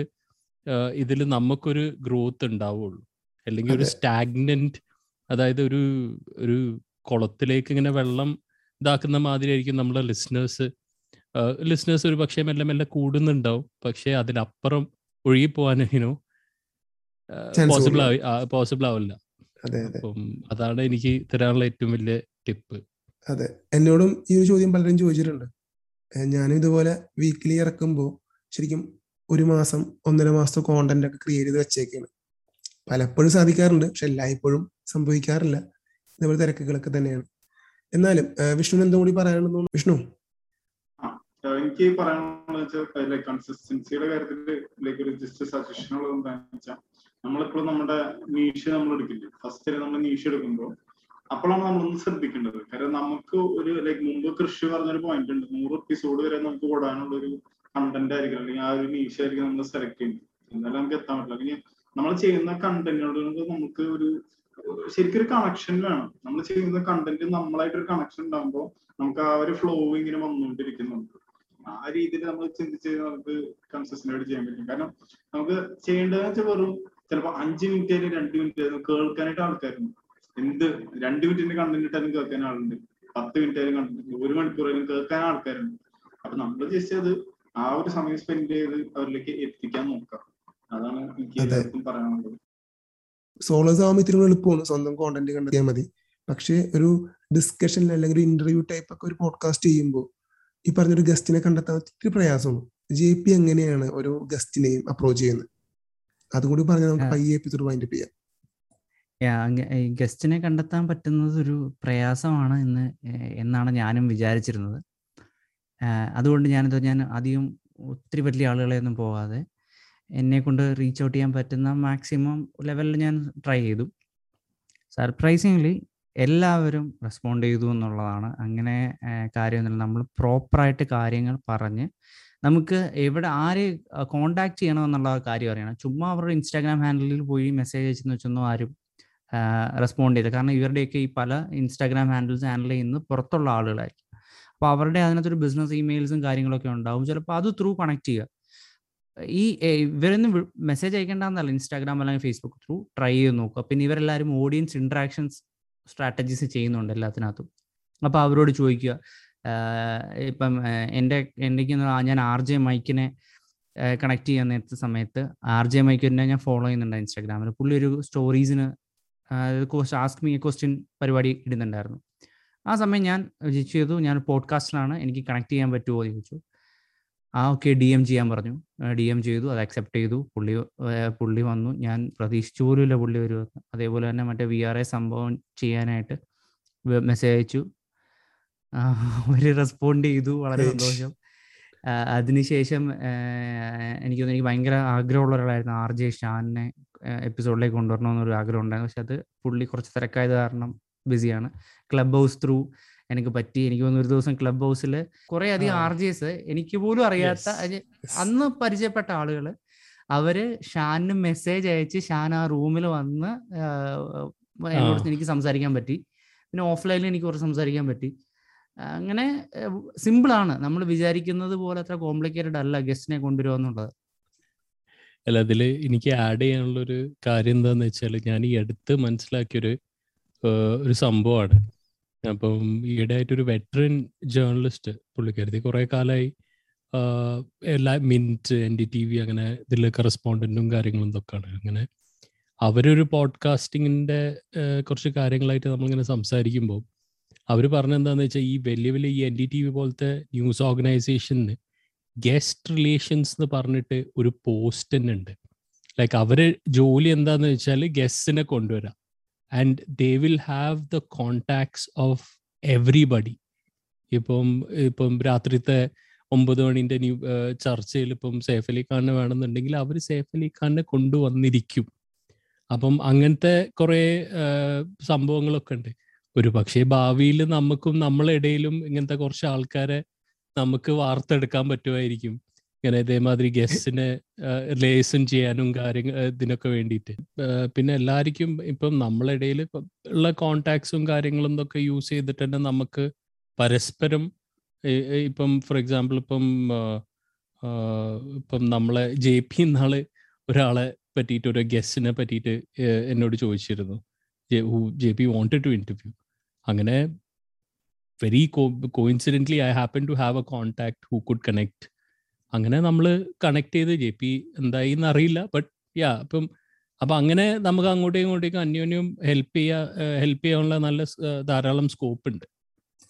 ഇതിൽ നമുക്കൊരു ഗ്രോത്ത് ഉണ്ടാവുള്ളൂ. അല്ലെങ്കിൽ ഒരു സ്റ്റാഗ്നന്റ് അതായത് ഒരു ഒരു കുളത്തിലേക്ക് ഇങ്ങനെ വെള്ളം ഇതാക്കുന്ന മാതിരി ആയിരിക്കും നമ്മളെ ലിസ്നേഴ്സ്. ലിസ്നേഴ്സ് ഒരു പക്ഷേ മെല്ലെ മെല്ലെ കൂടുന്നുണ്ടാവും. പക്ഷെ അതിനപ്പുറം ഒഴുകി പോകാനോ പോസിബിൾ ആവി പോസിബിൾ ആവില്ല. അപ്പം അതാണ് എനിക്ക് തരാനുള്ള ഏറ്റവും വലിയ ടിപ്പ്. അതെ. എന്നോടും ഈ ഒരു ചോദ്യം പലരും ചോദിച്ചിട്ടുണ്ട്. ഞാനും ഇതുപോലെ വീക്കിലി ഇറക്കുമ്പോൾ ശരിക്കും ഒരു മാസം ഒന്നര മാസത്തെ കോണ്ടന്റ് ഒക്കെ ക്രിയേറ്റ് ചെയ്ത് വെച്ചേക്കാണ്. പലപ്പോഴും സാധിക്കാറുണ്ട് പക്ഷെ എല്ലായ്പ്പോഴും സംഭവിക്കാറില്ല. ഇതേപോലെ തിരക്കുകളൊക്കെ തന്നെയാണ്. എന്നാലും വിഷ്ണു എന്തും കൂടി പറയാനുണ്ടെന്ന് വിഷ്ണു? എനിക്ക് പറയാനുള്ളത് കൺസിസ്റ്റൻസിയുടെ കാര്യത്തിൽ ലൈക്ക് ഒരു ജസ്റ്റ് സജഷൻ നമ്മളിപ്പോഴും നമ്മുടെ നീഷ് നമ്മൾ എടുക്കില്ലേ? ഫസ്റ്റ് നമ്മൾ നീഷ് എടുക്കുമ്പോൾ അപ്പോഴാണ് നമ്മളൊന്ന് ശ്രദ്ധിക്കേണ്ടത്. കാരണം നമുക്ക് ഒരു ലൈക്ക് മുമ്പ് കൃഷി പറഞ്ഞൊരു പോയിന്റ് ഉണ്ട്. നൂറ് എപ്പിസോഡ് വരെ നമുക്ക് ഓടാനുള്ള ഒരു കണ്ടന്റ് ആയിരിക്കും അല്ലെങ്കിൽ ആ ഒരു നീഷ് ആയിരിക്കും നമ്മൾ സെലക്ട് ചെയ്യുന്നത്. എന്നാലും നമുക്ക് എത്താൻ പറ്റില്ല അല്ലെങ്കിൽ നമ്മൾ ചെയ്യുന്ന കണ്ടന്റിനോട് നമുക്ക് ഒരു ശരിക്കും ഒരു കണക്ഷൻ വേണം. നമ്മൾ ചെയ്യുന്ന കണ്ടന്റ് നമ്മളായിട്ട് ഒരു കണക്ഷൻ ഉണ്ടാകുമ്പോൾ നമുക്ക് ആ ഒരു ഫ്ലോ ഇങ്ങനെ വന്നുകൊണ്ടിരിക്കുന്നുണ്ട് ആ രീതിയിൽ നമ്മൾ ചിന്തിച്ച് നമുക്ക് കൺസിസ്റ്റന്റ് ആയിട്ട് ചെയ്യാൻ പറ്റും. കാരണം നമുക്ക് ചെയ്യേണ്ടതെന്ന് വെച്ചാൽ വെറും ചിലപ്പോൾ അഞ്ച് മിനിറ്റ് ആയാലും രണ്ട് മിനിറ്റ് ആയാലും കേൾക്കാനായിട്ട് ആൾക്കാരുണ്ട്. എന്ത് രണ്ട് മിനിറ്റിന്റെ കണ്ടന്റ് ഇട്ടാലും കേൾക്കാൻ ആളുണ്ട്. പത്ത് മിനിറ്റ് ആയാലും കണ്ടന്റ് ഒരു മണിക്കൂറായാലും കേൾക്കാൻ ആൾക്കാരുണ്ട്. അപ്പൊ നമ്മൾ ജസ്റ്റ് അത് ആ ഒരു സമയം സ്പെൻഡ് ചെയ്ത് അവരിലേക്ക് എത്തിക്കാൻ നോക്കാം. അതാണ് എനിക്ക് എല്ലാവർക്കും പറയാനുള്ളത്. സോളോസ് ആവുമ്പോൾ ഇത്തിരി എളുപ്പമാണ്. സ്വന്തം കോണ്ടന്റ് കണ്ടെത്തിയാൽ മതി. പക്ഷേ ഒരു ഡിസ്കഷൻ അല്ലെങ്കിൽ ഒരു ഇന്റർവ്യൂ ടൈപ്പ് ഒക്കെ ഒരു പോഡ്കാസ്റ്റ് ചെയ്യുമ്പോൾ ഈ പറഞ്ഞൊരു ഗസ്റ്റിനെ കണ്ടെത്താൻ ഒത്തിരി പ്രയാസമാണ്. ജെ പി എങ്ങനെയാണ് ഒരു ഗസ്റ്റിനെയും അപ്രോച്ച് ചെയ്യുന്നത്? അതും കൂടി പറഞ്ഞാൽ നമുക്ക് പയ്യെ എപ്പിസോഡ് വൈൻഡപ്പ് ചെയ്യാം. ഗസ്റ്റിനെ കണ്ടെത്താൻ പറ്റുന്നത് ഒരു പ്രയാസമാണ് എന്ന് എന്നാണ് ഞാനും വിചാരിച്ചിരുന്നത്. അതുകൊണ്ട് ഞാനിത് ഞാൻ അധികം ഒത്തിരി വലിയ ആളുകളെയൊന്നും പോകാതെ എന്നെ കൊണ്ട് റീച്ച് ഔട്ട് ചെയ്യാൻ പറ്റുന്ന മാക്സിമം ലെവലിൽ ഞാൻ ട്രൈ ചെയ്തു. സർപ്രൈസിംഗ്ലി എല്ലാവരും റെസ്പോണ്ട് ചെയ്തു എന്നുള്ളതാണ്. അങ്ങനെ കാര്യമൊന്നുമില്ല. നമ്മൾ പ്രോപ്പറായിട്ട് കാര്യങ്ങൾ പറഞ്ഞ് നമുക്ക് എവിടെ ആര് കോണ്ടാക്ട് ചെയ്യണം എന്നുള്ള കാര്യം അറിയണം. ചുമ്മാ അവരുടെ ഇൻസ്റ്റാഗ്രാം ഹാൻഡിലിൽ പോയി മെസ്സേജ് അയച്ചെന്ന് വെച്ചൊന്നും ആരും റെസ്പോണ്ട് ചെയ്ത് കാരണം ഇവരുടെയൊക്കെ ഈ പല ഇൻസ്റ്റാഗ്രാം ഹാൻഡിൽസ് ഹാൻഡിൽ ചെയ്യുന്നത് പുറത്തുള്ള ആളുകളായിരിക്കും. അപ്പോൾ അവരുടെ അതിനകത്തൊരു ബിസിനസ് ഇമെയിൽസും കാര്യങ്ങളൊക്കെ ഉണ്ടാവും. ചിലപ്പോൾ അത് ത്രൂ കണക്ട് ചെയ്യുക. ഈ ഇവരൊന്നും മെസ്സേജ് അയക്കേണ്ടെന്നല്ല ഇൻസ്റ്റാഗ്രാം അല്ലെങ്കിൽ ഫേസ്ബുക്ക് ത്രൂ ട്രൈ ചെയ്ത് നോക്കുക. പിന്നെ ഇവരെല്ലാവരും ഓഡിയൻസ് ഇൻട്രാക്ഷൻസ് സ്ട്രാറ്റജീസ് ചെയ്യുന്നുണ്ട് എല്ലാത്തിനകത്തും. അപ്പോൾ അവരോട് ചോദിക്കുക ഇപ്പം എന്റെ എനിക്ക് ഞാൻ ആർ ജെ മൈക്കിനെ കണക്ട് ചെയ്യാൻ നേരത്തെ സമയത്ത് ആർ ജെ മൈക്കിനെ ഞാൻ ഫോളോ ചെയ്യുന്നുണ്ട് ഇൻസ്റ്റാഗ്രാമിൽ പുള്ളി ഒരു സ്റ്റോറീസിന് ആസ്ക് മീ ക്വസ്റ്റ്യൻ പരിപാടി ഇടുന്നുണ്ടായിരുന്നു. ആ സമയം ഞാൻ ചെയ്തു. ഞാൻ പോഡ്കാസ്റ്റിലാണ്. എനിക്ക് കണക്ട് ചെയ്യാൻ പറ്റുമോ എന്ന് ചോദിച്ചു. ആ ഓക്കെ ഡി എം ചെയ്യാൻ പറഞ്ഞു. ഡി എം ചെയ്തു. അത് അക്സെപ്റ്റ് ചെയ്തു. പുള്ളി പുള്ളി വന്നു. ഞാൻ പ്രതീക്ഷിച്ചു പോലുമില്ല പുള്ളി വരുമെന്ന്. അതേപോലെ തന്നെ മറ്റേ വി ആർ എ സംഭവം ചെയ്യാനായിട്ട് മെസ്സേജ് അയച്ചു. അവർ റെസ്പോണ്ട് ചെയ്തു. വളരെ സന്തോഷം. അതിനുശേഷം എനിക്ക് തോന്നുന്നു എനിക്ക് ഭയങ്കര ആഗ്രഹമുള്ള ഒരാളായിരുന്നു. ആർ ജെ ഷാനിനെ എപ്പിസോഡിലേക്ക് കൊണ്ടുവരണമെന്നൊരു ആഗ്രഹം ഉണ്ടായിരുന്നു പക്ഷെ അത് പുള്ളി കുറച്ച് തിരക്കായത് കാരണം ബിസിയാണ് ക്ലബ് ഹൗസ് ത്രൂ എനിക്ക് പറ്റി. എനിക്ക് തോന്നുന്നു ഒരു ദിവസം ക്ലബ് ഹൗസിൽ കുറെ അധികം. ആർ ജി എസ് എനിക്ക് പോലും അറിയാത്ത അന്ന് പരിചയപ്പെട്ട ആളുകൾ അവർ ഷാനിന് മെസ്സേജ് അയച്ച് ഷാൻ ആ റൂമിൽ വന്ന് എന്നോട്. എനിക്ക് സംസാരിക്കാൻ പറ്റി. പിന്നെ ഓഫ്ലൈനിൽ എനിക്ക് കുറച്ച് സംസാരിക്കാൻ പറ്റി. അങ്ങനെ സിമ്പിളാണ് നമ്മൾ വിചാരിക്കുന്നത് പോലെ അത്ര കോംപ്ലിക്കേറ്റഡ് അല്ല ഗസ്റ്റിനെ കൊണ്ടുവരിക എന്നുള്ളത്. അല്ല അതിൽ എനിക്ക് ആഡ് ചെയ്യാനുള്ള ഒരു കാര്യം എന്താന്ന് വെച്ചാൽ ഞാൻ ഈ അടുത്ത് മനസ്സിലാക്കിയൊരു ഒരു സംഭവമാണ്. അപ്പം ഈയിടെ ആയിട്ടൊരു വെറ്ററൻ ജേർണലിസ്റ്റ് പുള്ളിക്കാരത്തി കുറെ കാലമായി എല്ലാ Mint N D T V അങ്ങനെ ഇതിൽ കറസ്പോണ്ടന്റും കാര്യങ്ങളും ഇതൊക്കെയാണ്. അങ്ങനെ അവരൊരു പോഡ്കാസ്റ്റിങ്ങിന്റെ കുറച്ച് കാര്യങ്ങളായിട്ട് നമ്മളിങ്ങനെ സംസാരിക്കുമ്പോൾ അവർ പറഞ്ഞെന്താന്ന് വെച്ചാൽ ഈ വലിയ വലിയ ഈ എൻ ഡി ടി വി പോലത്തെ ന്യൂസ് ഓർഗനൈസേഷന് ഗസ്റ്റ് റിലേഷൻസ് എന്ന് പറഞ്ഞിട്ട് ഒരു പോസ്റ്റ് തന്നെ ഉണ്ട്. ലൈക്ക് അവർ ജോലി എന്താന്ന് വെച്ചാൽ ഗസ്റ്റിനെ കൊണ്ടുവരാം. And they will have the contacts of everybody ഇപ്പം ഇപ്പം രാത്രിത്തെ ഒമ്പത് മണിന്റെ ന്യൂ ചർച്ചയിൽ ഇപ്പം സേഫ് അലി ഖാനെ വേണമെന്നുണ്ടെങ്കിൽ അവർ സേഫ് അലി ഖാനെ കൊണ്ടുവന്നിരിക്കും. അപ്പം അങ്ങനത്തെ കുറേ സംഭവങ്ങളൊക്കെ ഉണ്ട്. ഒരു പക്ഷേ ഭാവിയിൽ നമുക്കും നമ്മളെ ഇടയിലും ഇങ്ങനത്തെ കുറച്ച് ആൾക്കാരെ നമുക്ക് വാർത്തെടുക്കാൻ പറ്റുമായിരിക്കും. ഇങ്ങനെ ഇതേമാതിരി ഗസ്റ്റിനെ ലേസൺ ചെയ്യാനും കാര്യങ്ങൾ ഇതിനൊക്കെ വേണ്ടിയിട്ട്. പിന്നെ എല്ലാവർക്കും ഇപ്പം നമ്മളിടയിൽ ഉള്ള കോണ്ടാക്ട്സും കാര്യങ്ങളും ഇതൊക്കെ യൂസ് ചെയ്തിട്ട് തന്നെ നമുക്ക് പരസ്പരം ഇപ്പം ഫോർ എക്സാമ്പിൾ ഇപ്പം ഇപ്പം നമ്മളെ ജെ പി നാൾ ഒരാളെ പറ്റിയിട്ട് ഒരു ഗസ്റ്റിനെ പറ്റിയിട്ട് എന്നോട് ചോദിച്ചിരുന്നു. J P wanted to interview അങ്ങനെ very coincidentally I happen to have a contact who could connect അങ്ങനെ നമ്മൾ കണക്ട് ചെയ്ത് ജെ പി എന്തായി എന്നറിയില്ല ബട്ട് യാ അപ്പം അപ്പം അങ്ങനെ നമുക്ക് അങ്ങോട്ടും ഇങ്ങോട്ടേക്കും അന്യോന്യം ഹെൽപ്പ് ചെയ്യാ ഹെൽപ്പ് ചെയ്യാനുള്ള നല്ല ധാരാളം സ്കോപ്പ് ഉണ്ട്.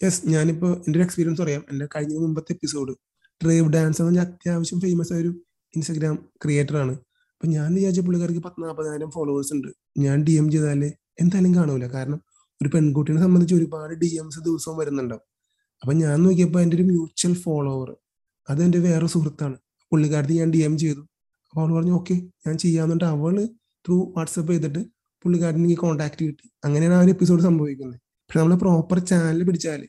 യെസ് ഞാനിപ്പോൾ എന്റെ ഒരു എക്സ്പീരിയൻസ് പറയാം. എന്റെ കഴിഞ്ഞ മുമ്പത്തെ എപ്പിസോഡ് ട്രേവ് ഡാൻസ് എന്ന് പറഞ്ഞാൽ അത്യാവശ്യം ഫേമസ് ആയ ഒരു ഇൻസ്റ്റഗ്രാം ക്രിയേറ്റർ ആണ്. അപ്പം ഞാൻ വിചാരിച്ച പുള്ളിക്കാർക്ക് പത്ത് നാൽപ്പതിനായിരം ഫോളോവേഴ്സ് ഉണ്ട്. ഞാൻ ഡി എം ചെയ്താൽ എന്തായാലും കാണൂല. കാരണം ഒരു പെൺകുട്ടിനെ സംബന്ധിച്ച് ഒരുപാട് ഡി എംസ് ദിവസവും വരുന്നുണ്ടാവും. അപ്പം ഞാൻ നോക്കിയപ്പോൾ എന്റെ ഒരു മ്യൂച്വൽ ഫോളോവർ അത് എന്റെ വേറെ സുഹൃത്താണ്. പുള്ളിക്കാരത്തി ഞാൻ ഡി എം ചെയ്തു. അപ്പോൾ അവൾ പറഞ്ഞു ഓക്കെ ഞാൻ ചെയ്യാന്നുണ്ട് അവൾ ത്രൂ വാട്സപ്പ് ചെയ്തിട്ട് പുള്ളിക്കാരൻ എനിക്ക് കോൺടാക്ട് കിട്ടി. അങ്ങനെയാണ് ആ ഒരു എപ്പിസോഡ് സംഭവിക്കുന്നത്. പക്ഷെ നമ്മൾ പ്രോപ്പർ ചാനൽ പിടിച്ചാൽ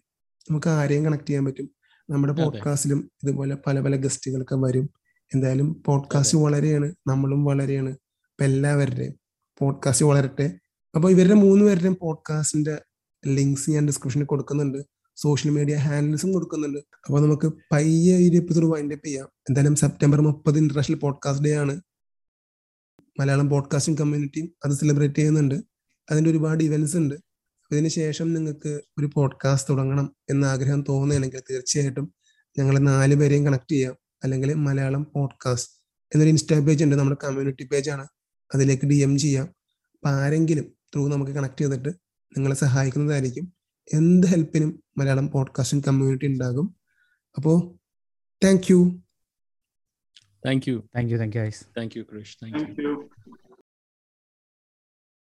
നമുക്ക് ആരെയും കണക്ട് ചെയ്യാൻ പറ്റും. നമ്മുടെ പോഡ്കാസ്റ്റിലും ഇതുപോലെ പല പല ഗസ്റ്റുകളൊക്കെ വരും. എന്തായാലും പോഡ്കാസ്റ്റ് വളരെയാണ്. നമ്മളും വളരെയാണ്. അപ്പൊ എല്ലാവരുടെയും പോഡ്കാസ്റ്റ് വളരട്ടെ. അപ്പോൾ ഇവരുടെ മൂന്ന് പേരുടെയും പോഡ്കാസ്റ്റിന്റെ ലിങ്ക്സ് ഞാൻ ഡിസ്ക്രിപ്ഷനിൽ കൊടുക്കുന്നുണ്ട്. സോഷ്യൽ മീഡിയ ഹാൻഡിൽസും കൊടുക്കുന്നുണ്ട്. അപ്പൊ നമുക്ക് പയ്യെ ഈ എപ്പിസോഡ് വൈൻഡ് അപ്പ് ചെയ്യാം. എന്തായാലും സെപ്റ്റംബർ മുപ്പത് ഇന്റർനാഷണൽ പോഡ്കാസ്റ്റ് ഡേ ആണ്. മലയാളം പോഡ്കാസ്റ്റിംഗ് കമ്മ്യൂണിറ്റിയും അത് സെലിബ്രേറ്റ് ചെയ്യുന്നുണ്ട്. അതിന്റെ ഒരുപാട് ഇവന്റ്സ് ഉണ്ട്. ഇതിനുശേഷം നിങ്ങൾക്ക് ഒരു പോഡ്കാസ്റ്റ് തുടങ്ങണം എന്ന ആഗ്രഹം തോന്നുകയാണെങ്കിൽ തീർച്ചയായിട്ടും ഞങ്ങൾ നാല് പേരെയും കണക്ട് ചെയ്യാം. അല്ലെങ്കിൽ മലയാളം പോഡ്കാസ്റ്റ് എന്നൊരു ഇൻസ്റ്റാ പേജ് ഉണ്ട്. നമ്മുടെ കമ്മ്യൂണിറ്റി പേജാണ് അതിലേക്ക് ഡി എം ചെയ്യാം. അപ്പം ആരെങ്കിലും ത്രൂ നമുക്ക് കണക്ട് ചെയ്തിട്ട് നിങ്ങളെ സഹായിക്കുന്നതായിരിക്കും. എന്ത് ഹെൽപ്പിനും മലയാളം പോഡ്കാസ്റ്റിംഗ് കമ്മ്യൂണിറ്റി ഉണ്ടാകും. അപ്പോ thank you thank you thank you thank you ice thank you Krish thank you